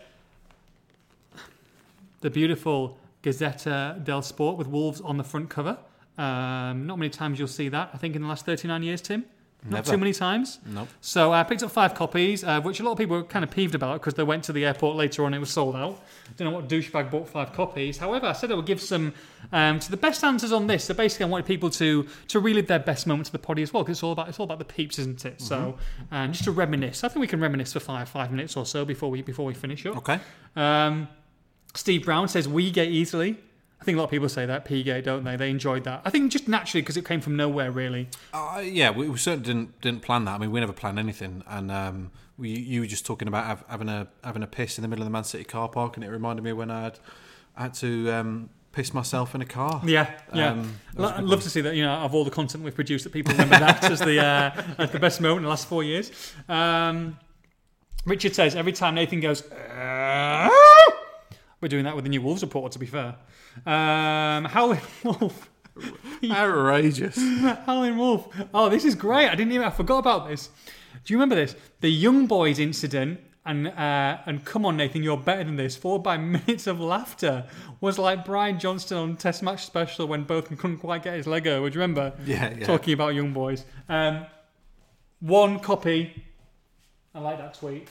the beautiful Gazzetta del Sport with Wolves on the front cover. Um, not many times you'll see that, I think, in the last 39 years, Tim. Not Never. too many times. Nope. So I picked up five copies, uh, which a lot of people were kind of peeved about because they went to the airport later on and it was sold out. Don't know what douchebag bought five copies. However, I said I would give some um, to the best answers on this. So basically, I wanted people to to relive their best moments of the poddy as well because it's all about it's all about the peeps, isn't it? So um, just to reminisce. I think we can reminisce for five five minutes or so before we before we finish up. Okay. Um, Steve Brown says we get easily. I think a lot of people say that P-gate, don't they? They enjoyed that. I think just naturally because it came from nowhere, really. Uh, yeah, we, we certainly didn't didn't plan that. I mean, we never planned anything, and um, we, you were just talking about hav- having a having a piss in the middle of the Man City car park, and it reminded me when I had I had to um, piss myself in a car. Yeah, yeah. Um, that was Lo- a I'd love to see that. You know, of all the content we've produced, that people remember that as the uh, as the best moment in the last four years. Um, Richard says every time Nathan goes, "Uh," we're doing that with the new Wolves reporter, To be fair, um, Howling Wolf, Outrageous. Howling Wolf. Oh, this is great. I didn't even. I forgot about this. Do you remember this? The Young Boys incident. And uh, and come on, Nathan, you're better than this. Followed by minutes of laughter was like Brian Johnston on Test Match Special when both couldn't quite get his Lego. Would you remember? Yeah, yeah. talking about young boys. Um, one copy. I like that tweet.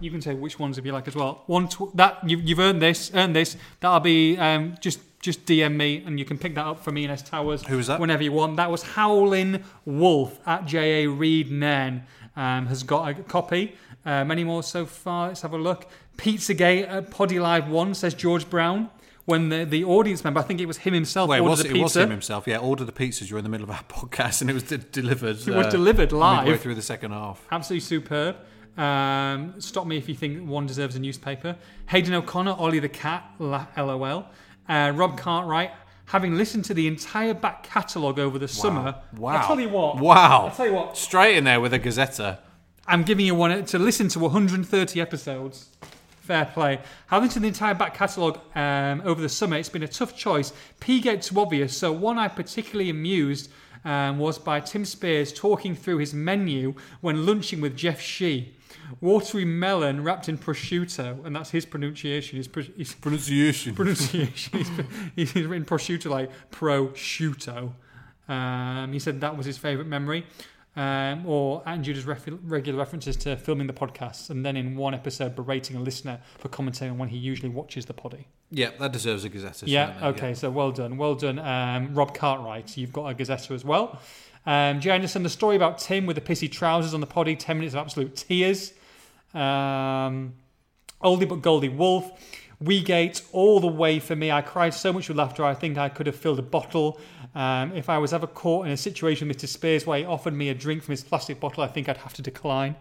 You can say which ones if you like as well. One tw- that you, you've earned this, earned this. That'll be um, just just DM me and you can pick that up for me in S Towers. Who was that? Whenever you want. That was Howlin' Wolf at J A Reed Nen. Um, has got a copy. Uh, many more so far. Let's have a look. Pizzagate at Poddy Live One says George Brown. When the, the audience member, I think it was him himself, Well, it ordered was, the it pizza. was him himself. Yeah, ordered the pizzas during the middle of our podcast, and it was de- delivered. It was delivered live. midway through the second half. Absolutely superb. Um, stop me if you think one deserves a newspaper. Hayden O'Connor, Ollie the Cat, LOL. Uh, Rob Cartwright, having listened to the entire back catalogue over the summer. Wow. I tell you what. Wow. I tell you what. Straight in there with a Gazzetta. I'm giving you one to listen to 130 episodes. Fair play. Having listened to the entire back catalogue um, over the summer, it's been a tough choice. P-Gate obvious, so one I particularly amused um, was by Tim Spiers talking through his menu when lunching with Jeff Shi. Watery melon wrapped in prosciutto, and that's his pronunciation. His, pro- his Pronunciation. pronunciation. he's, he's written prosciutto like prosciutto. Um, he said that was his favourite memory. um, or Aunt Judah's ref- regular references to filming the podcasts, and then in one episode berating a listener for commenting on when he usually watches the poddy. Yeah, that deserves a Gazette. Yeah, okay, so well done. Well done, um, Rob Cartwright. You've got a Gazzetta as well. Um, Jay Anderson, the story about Tim with the pissy trousers on the poddy, 10 minutes of absolute tears. Um, oldie but Goldie Wolf. Weegate, all the way for me. I cried so much with laughter, I think I could have filled a bottle. Um, if I was ever caught in a situation with Mr. Spiers where he offered me a drink from his plastic bottle, I think I'd have to decline.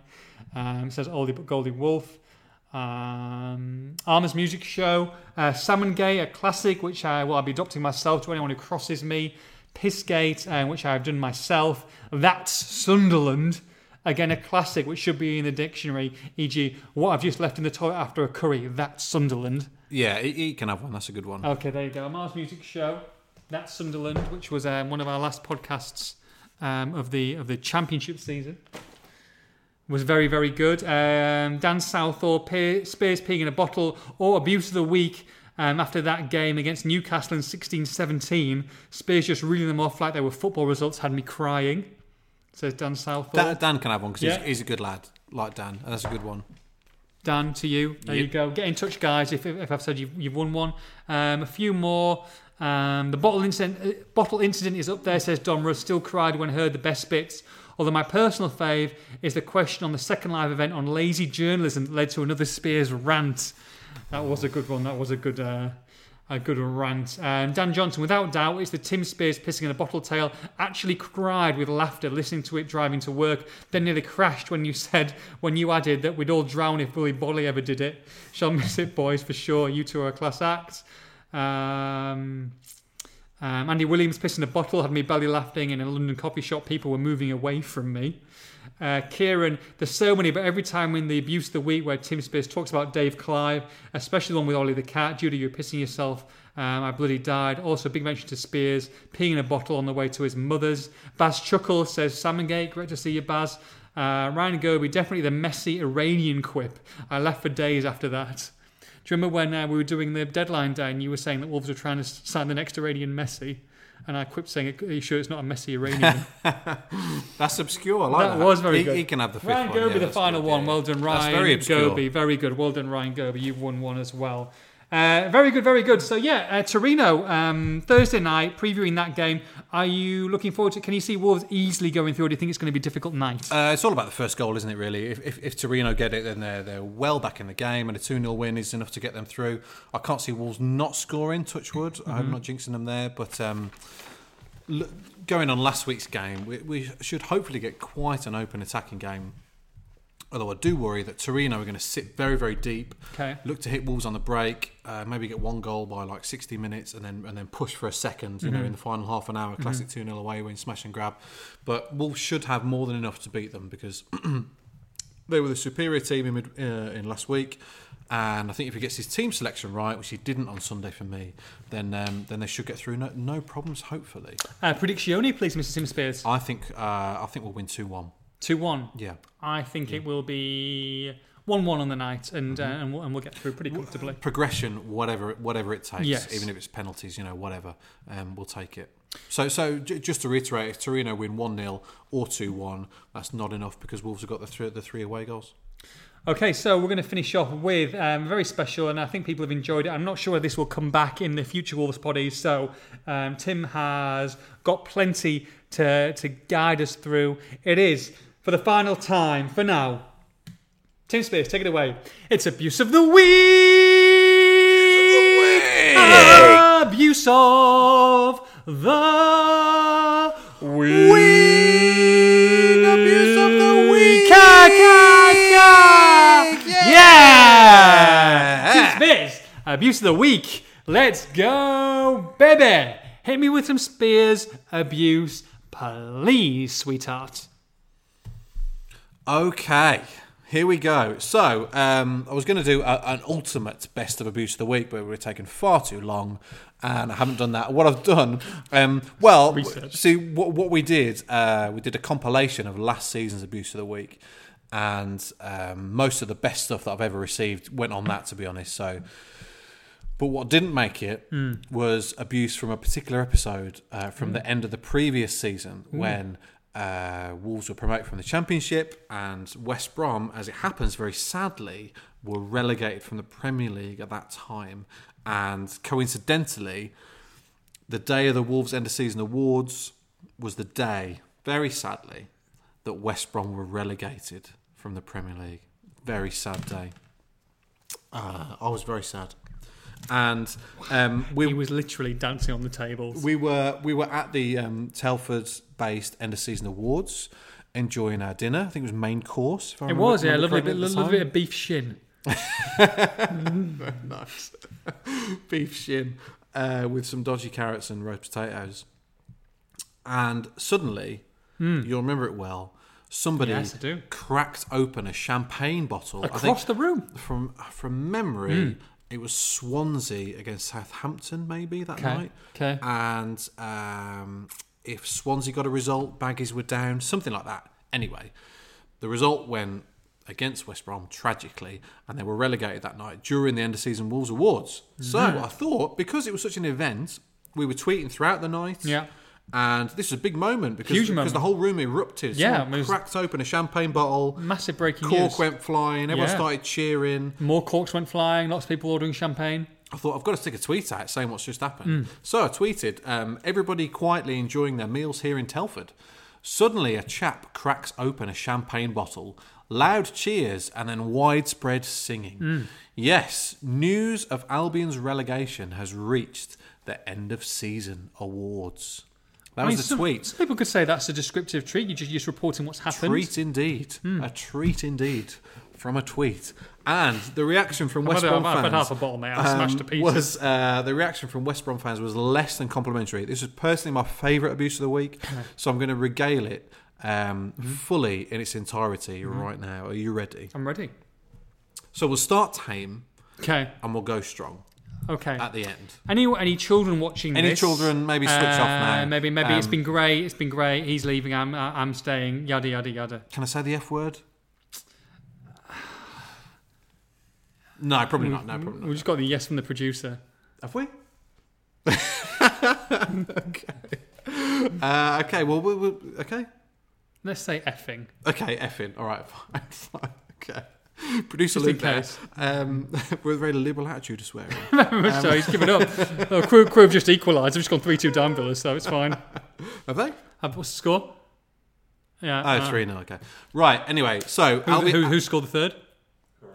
Um, says Oldie but Goldie Wolf. Um, Armour's Music Show, uh, Salmon Gay, a classic which I will I'll be adopting myself to anyone who crosses me. Pissgate, uh, which I've done myself. That's Sunderland, again a classic which should be in the dictionary. E.g., what I've just left in the toilet after a curry. That's Sunderland. Yeah, he, he can have one. That's a good one. Okay, there you go. Mars Music Show. That's Sunderland, which was um, one of our last podcasts um, of the of the championship season. Was very very good. Um, Dan Southall, Pe- Spiers peeing in a bottle, or abuse of the week. Um, after that game against Newcastle in 16-17, Spiers just reeling them off like they were football results had me crying. Says Dan Southall. Dan, Dan can have one because Yeah. he's, he's a good lad, like Dan, that's a good one. Dan, to you. There you go. Get in touch, guys, if, if I've said you've, you've won one. Um, a few more. Um, the bottle incident, uh, bottle incident is up there, says Don Russ. Still cried when heard the best bits. Although my personal fave is the question on the second live event on lazy journalism that led to another Spiers rant. That was a good one. That was a good. Uh, a good rant. Um, Dan Johnson, without doubt, it's the Tim Spiers pissing in a bottle tail. Actually cried with laughter listening to it driving to work. Then nearly crashed when you said, when you added that we'd all drown if Willy Boly ever did it. Shall miss it, boys, for sure. You two are a class act. Um, um, Andy Williams pissing a bottle had me belly laughing in a London coffee shop. People were moving away from me. Uh, Kieran, there's so many, but every time in the abuse of the week where Tim Spiers talks about Dave Clive, especially the one with Ollie the cat, Judy, you're pissing yourself. Um, I bloody died. Also, big mention to Spiers peeing in a bottle on the way to his mother's. Baz Chuckle says, Salmongate, great to see you, Baz. Uh, Ryan Goby, definitely the messy Iranian quip. I left for days after that. Do you remember when uh, we were doing the deadline day and you were saying that Wolves were trying to sign the next Iranian Messi? And I quipped saying, Are you sure it's not a messy Iranian? That's obscure. I like That that. was very he, good. He can have the fifth Ryan. Goby, yeah, the final good, one. yeah. Well done, Ryan. That's very obscure. Goby, very good. Well done, Ryan Goby. You've won one as well. Uh, very good, very good. So yeah, uh, Torino um, Thursday night, previewing that game. Are you looking forward to? Can you see Wolves easily going through? Or do you think it's going to be a difficult night? Uh, it's all about the first goal, isn't it? Really, if, if, if Torino get it, then they're they're well back in the game, and a two 0 win is enough to get them through. I can't see Wolves not scoring. Touchwood. I hope I'm not jinxing them there, but um, l- going on last week's game, we, we should hopefully get quite an open attacking game. Although I do worry that Torino are going to sit very very deep, Okay. look to hit Wolves on the break, uh, maybe get one goal by like 60 minutes, and then and then push for a second. You know, in the final half an hour, classic two 0 away win, smash and grab. But Wolves should have more than enough to beat them because they were the superior team in, mid, uh, in last week. And I think if he gets his team selection right, which he didn't on Sunday for me, then um, then they should get through no, no problems. Hopefully, Uh, Predictione, please, Mr. Tim Spiers. I think uh, I think we'll win two one. Two one. Yeah, I think it will be one one on the night, and uh, Mm-hmm. and, we'll, and we'll get through pretty comfortably. progression, whatever whatever it takes, Yes. even if it's penalties, you know, whatever, um, we'll take it. So so j- just to reiterate, if Torino win one 0 or two one, that's not enough because Wolves have got the three the three away goals. Okay, so we're going to finish off with um, very special, and I think people have enjoyed it. I'm not sure this will come back in the future Wolves poddies. So um, Tim has got plenty to to guide us through. It is for the final time for now. Tim Spiers, take it away. It's abuse of the week. Abuse of the week. Abuse of the week. Ka, ka, ka. Yeah. Tim Spiers, abuse of the week. Let's go, baby. Hit me with some Spiers abuse, please, sweetheart. Okay, here we go. So, um, I was going to do a, an ultimate best of abuse of the week, but we're taking far too long, and I haven't done that. What I've done, um, well, Research. see what, what we did. Uh, we did a compilation of last season's abuse of the week, and um, most of the best stuff that I've ever received went on that. To be honest, so. But what didn't make it was abuse from a particular episode uh, from the end of the previous season when uh, Wolves were promoted from the Championship, and West Brom, as it happens, very sadly, were relegated from the Premier League at that time. And coincidentally, the day of the Wolves End of Season Awards was the day, very sadly, that West Brom were relegated from the Premier League. Very sad day. Uh, I was very sad. And um, we He was literally dancing on the tables. we were we were at the um, Telford's based end of season awards, enjoying our dinner. I think it was main course. if I it was, yeah, remember lovely bit, correctly at lovely bit of beef shin. nice beef shin uh, with some dodgy carrots and roast potatoes. And suddenly, you'll remember it well. Somebody. Yes, I do. cracked open a champagne bottle. I Across think the room. from from memory, it was Swansea against Southampton, maybe that Okay, night. okay. And um, if Swansea got a result, baggies were down, something like that. Anyway, the result went against West Brom tragically, and they were relegated that night during the end of season Wolves Awards. So mm-hmm. I thought because it was such an event, we were tweeting throughout the night. Yeah. And this is a big moment because, Huge because moment. the whole room erupted. Yeah, Someone it was- cracked open a champagne bottle. Massive breaking Cork news. went flying. Everyone Yeah. started cheering. More corks went flying. Lots of people ordering champagne. I thought I've got to stick a tweet out saying what's just happened. So I tweeted, um, everybody quietly enjoying their meals here in Telford. Suddenly, a chap cracks open a champagne bottle, loud cheers, and then widespread singing. Hmm. Yes, news of Albion's relegation has reached the end of season awards. That I was mean, the tweet. People could say that's a descriptive treat. You're just, you're just reporting what's happened. Treat indeed. Hmm. A treat indeed from a tweet. And the reaction from West Brom fans um, half a bottle, mate. I've smashed was uh, the reaction from West Brom fans was less than complimentary. This is personally my favourite abuse of the week, so I'm going to regale it um, Mm-hmm. fully in its entirety right now. Are you ready? I'm ready. So we'll start tame Okay. and we'll go strong Okay. at the end. Any any children watching Any this? children, maybe switch off now. Uh, Maybe maybe it's Um, been great. It's been great. He's leaving. I'm uh, I'm staying. Yada yada yada. Can I say the F word? No, probably not. No, probably not. We just got the yes from the producer. Have we? okay. Uh, okay. Well, we we okay. Let's say effing. Okay, effing. All right, fine, fine. Okay. Producer Luke there. case. Um, with a very liberal attitude to swearing. so he's given up. oh, Crewe, Crewe have just equalised. They've just gone three two down Villa, so it's fine. Have they? Uh, what's the score? Yeah. Oh, uh, three nil. Okay. Right. Anyway, so Who, who, who scored the third?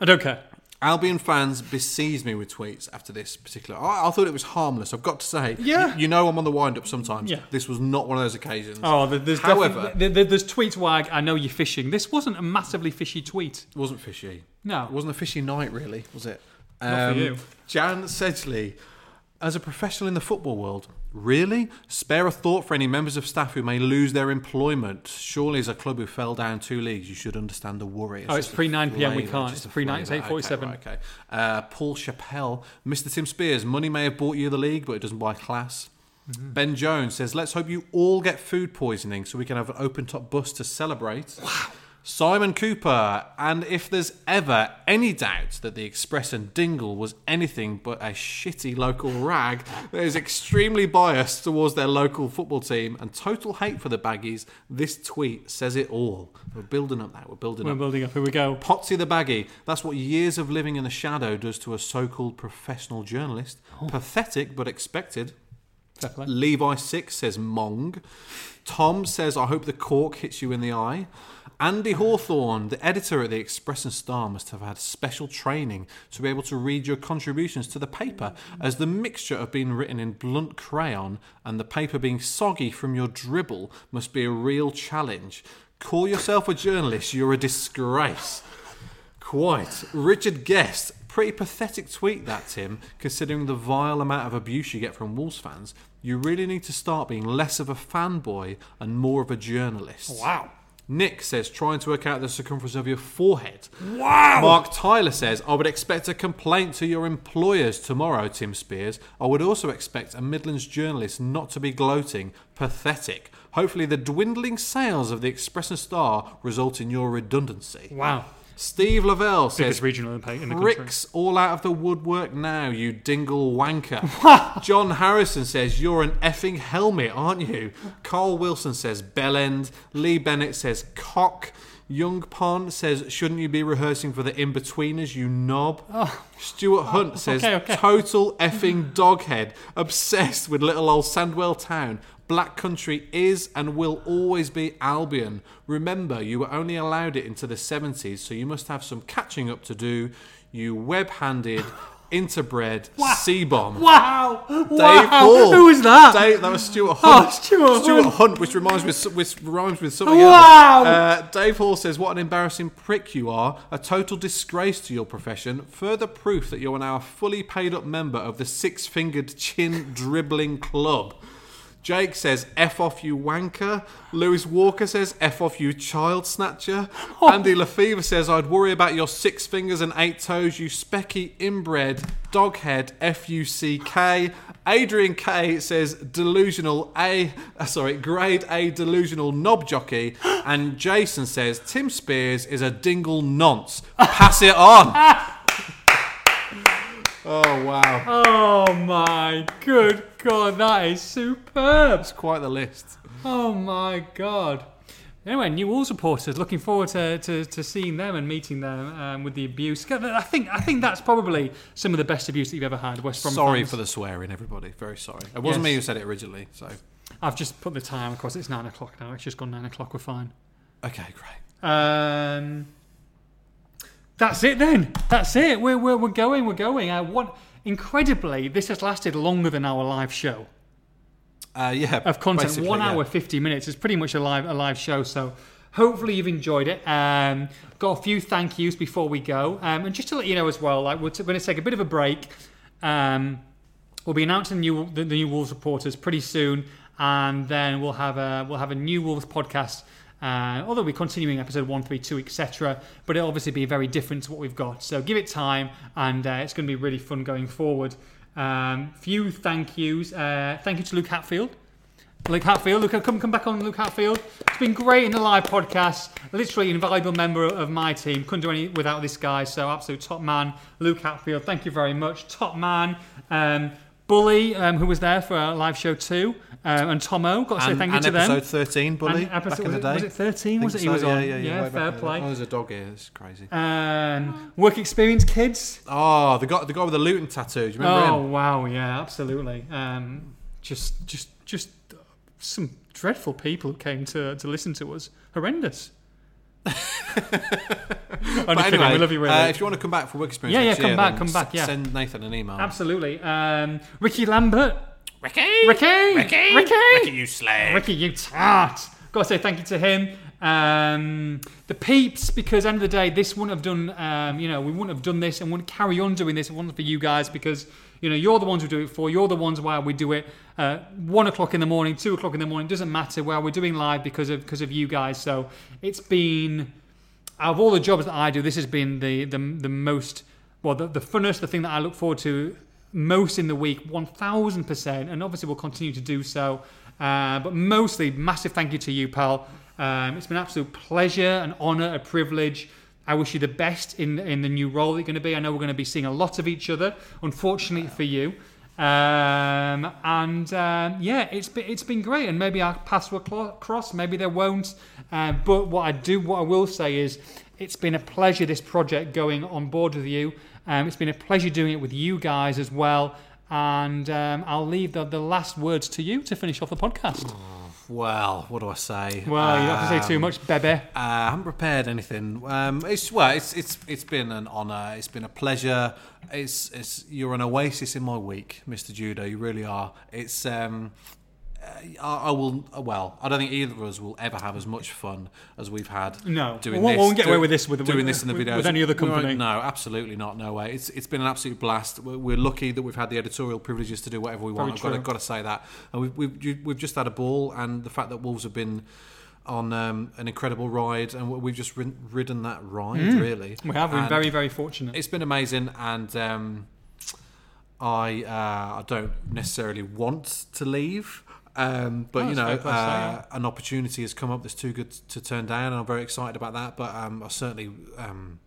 I don't care. Albion fans besieged me with tweets after this particular. I, I thought it was harmless. I've got to say. Yeah. You, you know I'm on the wind up sometimes. Yeah. This was not one of those occasions. Oh, there's However- definitely- there- there- there's tweets wag. I know you're fishing. This wasn't a massively fishy tweet. It wasn't fishy. No. It wasn't a fishy night, really, was it? Not for um, you. Jan Sedgley, as a professional in the football world, really? Spare a thought for any members of staff who may lose their employment. Surely, as a club who fell down two leagues, you should understand the worry. Oh, it's pre 9 PM, we can't. It's pre 9, it's 8:47. Okay, right, okay. Uh, Paul Chappelle, Mr. Tim Spiers, money may have bought you the league, but it doesn't buy class. Mm-hmm. Ben Jones says, let's hope you all get food poisoning so we can have an open top bus to celebrate. Wow. Simon Cooper, and if there's ever any doubt that the Express and Dingle was anything but a shitty local rag that is extremely biased towards their local football team and total hate for the baggies, this tweet says it all. We're building up that. we're building up. We're up. building up. Here we go. Potsy the baggy. That's what years of living in the shadow does to a so-called professional journalist. Oh. Pathetic, but expected. Play. Levi Six says Mong. Tom says, I hope the cork hits you in the eye. Andy Hawthorne, the editor at the Express and Star, must have had special training to be able to read your contributions to the paper, as the mixture of being written in blunt crayon and the paper being soggy from your dribble must be a real challenge. Call yourself a journalist, you're a disgrace. Quite. Richard Guest. Pretty pathetic tweet that, Tim, considering the vile amount of abuse you get from Wolves fans. You really need to start being less of a fanboy and more of a journalist. Wow. Nick says, trying to work out the circumference of your forehead. Wow! Mark Tyler says, I would expect a complaint to your employers tomorrow, Tim Spiers. I would also expect a Midlands journalist not to be gloating. Pathetic. Hopefully, the dwindling sales of the Express and Star result in your redundancy. Wow. Steve Lavelle says, Biggest regional in the in the country. Bricks all out of the woodwork now, you dingle wanker. John Harrison says, You're an effing helmet, aren't you? Carl Wilson says, Bellend. Lee Bennett says, Cock. Young Pond says, Shouldn't you be rehearsing for the Inbetweeners, you knob? Oh. Stuart Hunt says, okay, okay. Total effing doghead, obsessed with little old Sandwell town. Black country is and will always be Albion. Remember, you were only allowed it into the 70s, so you must have some catching up to do. You web handed, interbred, sea bomb. Wow! Dave wow! Hall. Who was that? Dave, that was Stuart Hunt. Oh, Stuart Hunt. which reminds me, which rhymes with something Wow. else. Uh, Dave Hall says, "What an embarrassing prick you are! A total disgrace to your profession. Further proof that you are now a fully paid up member of the six-fingered chin dribbling club." Jake says, F off you wanker. Lewis Walker says, F off you child snatcher. Andy Lefevre says, I'd worry about your six fingers and eight toes, you specky inbred doghead F U C K. Adrian K says, delusional A, uh, sorry, grade A delusional knob jockey. And Jason says, Tim Spiers is a dingle nonce. Pass it on. oh, wow. Oh my good god, that is superb! That's quite the list. Oh my god. Anyway, New Wolves supporters, looking forward to, to, to seeing them and meeting them um, with the abuse. I think I think that's probably some of the best abuse that you've ever had. West Brom Sorry fans. for the swearing, everybody. Very sorry. It wasn't Yes. me who said it originally, so. I've just put the time across. It's nine o'clock now. It's just gone nine o'clock. We're fine. Okay, great. Um, that's it then. That's it. We're, we're, we're going. We're going. Uh, what, incredibly, this has lasted longer than our live show Uh, yeah, of content. One yeah. hour, fifty minutes. It's pretty much a live a live show. So hopefully you've enjoyed it. Um, got a few thank yous before we go, um, and just to let you know as well, like we're, t- going to take a bit of a break. Um, we'll be announcing new, the, the new Wolves reporters pretty soon, and then we'll have a we'll have a new Wolves podcast. Uh, although we're continuing episode one, three, two, etc., but it'll obviously be very different to what we've got. So give it time, and uh, it's going to be really fun going forward. Um, few thank yous. Uh, thank you to Luke Hatfield. Luke Hatfield, Luke, come come back on, Luke Hatfield. It's been great in the live podcast. Literally invaluable member of my team. Couldn't do any without this guy. So absolute top man, Luke Hatfield. Thank you very much, top man. Um, Bully, um, who was there for our live show too, um, and Tomo. Got to say and, thank you and to them. episode 13, Bully, And episode- back in the day. was it 13? I Was it think he was so, on? Yeah, yeah, yeah. fair play. Oh, there's a dog here. It's crazy. Um, work experience kids. oh, the guy, the guy with the Luton tattoo. Do you remember Oh him? wow, yeah, absolutely. Um, just, just, just some dreadful people who came to to listen to us. Horrendous. Only But kidding, anyway, we love you, really. uh, if you want to come back for work experience, Yeah, yeah, come year, back, then come back, yeah. Send Nathan an email. Absolutely. Um, Ricky Lambert. Ricky, Ricky! Ricky, Ricky! Ricky, you slag. Ricky, you tart. Got to say thank you to him. Um, the peeps, because end of the day, this wouldn't have done. Um, you know, we wouldn't have done this and wouldn't carry on doing this if it wasn't for you guys. Because you know, you're the ones who do it for. You're the ones why we do it. Uh, one o'clock in the morning, two o'clock in the morning doesn't matter. Where we're doing live because of because of you guys. So it's been out of all the jobs that I do, this has been the the, the most well the, the funnest, the thing that I look forward to most in the week, one thousand percent, and obviously we'll continue to do so. Uh, but mostly, massive thank you to you, pal. Um, it's been an absolute pleasure, an honour, a privilege. I wish you the best in in the new role that you're going to be. I know we're going to be seeing a lot of each other, unfortunately for you. Um, and um, yeah, it's been it's been great, and maybe our paths will cross, maybe they won't. Uh, but what I do, what I will say is, it's been a pleasure this project going on board with you. Um, it's been a pleasure doing it with you guys as well. And um, I'll leave the, the last words to you to finish off the podcast. Well, what do I say? Well, you don't have to say too Um, much, baby. Uh, I haven't prepared anything. Um, it's well, it's it's it's been an honour. It's been a pleasure. It's it's you're an oasis in my week, Mr. Judah. You really are. It's um, I, I will. Well, I don't think either of us will ever have as much fun as we've had. No. doing We won't- this. we won't get away with this with- doing with- this in the videos with any other company. No, absolutely not. No way. It's it's been an absolute blast. We're, we're lucky that we've had the editorial privileges to do whatever we want. Very I've got to, got to say that. And we've, we've we've just had a ball, and the fact that Wolves have been on um, an incredible ride, and we've just ridden that ride really. Mm. We have been very, very fortunate. It's been amazing, and um, I uh, I don't necessarily want to leave. Um, but Oh, you know, uh, an opportunity has come up that's too good to turn down, and I'm very excited about that. But um, I certainly um,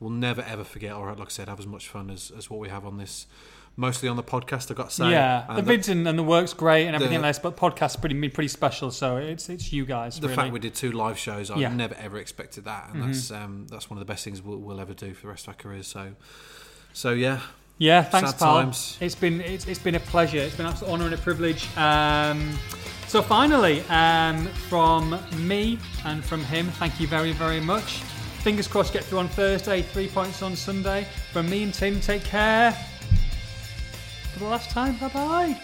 will never ever forget, or like I said, have as much fun as, as what we have on this, mostly on the podcast. I've got to say, yeah, the And vids and, and the work's great and everything the- else, but podcast's pretty pretty special. So it's it's you guys. the really. fact we did two live shows, I Yeah. never ever expected that, and Mhm. that's um, that's one of the best things we'll, we'll ever do for the rest of our careers. So, so yeah, Yeah, thanks, Sad pal. times. It's been it's, it's been a pleasure. It's been an absolute honour and a privilege. Um, so finally, um, from me and from him, thank you very very much. Fingers crossed, get through on Thursday. Three points on Sunday. From me and Tim, take care. For the last time, bye bye.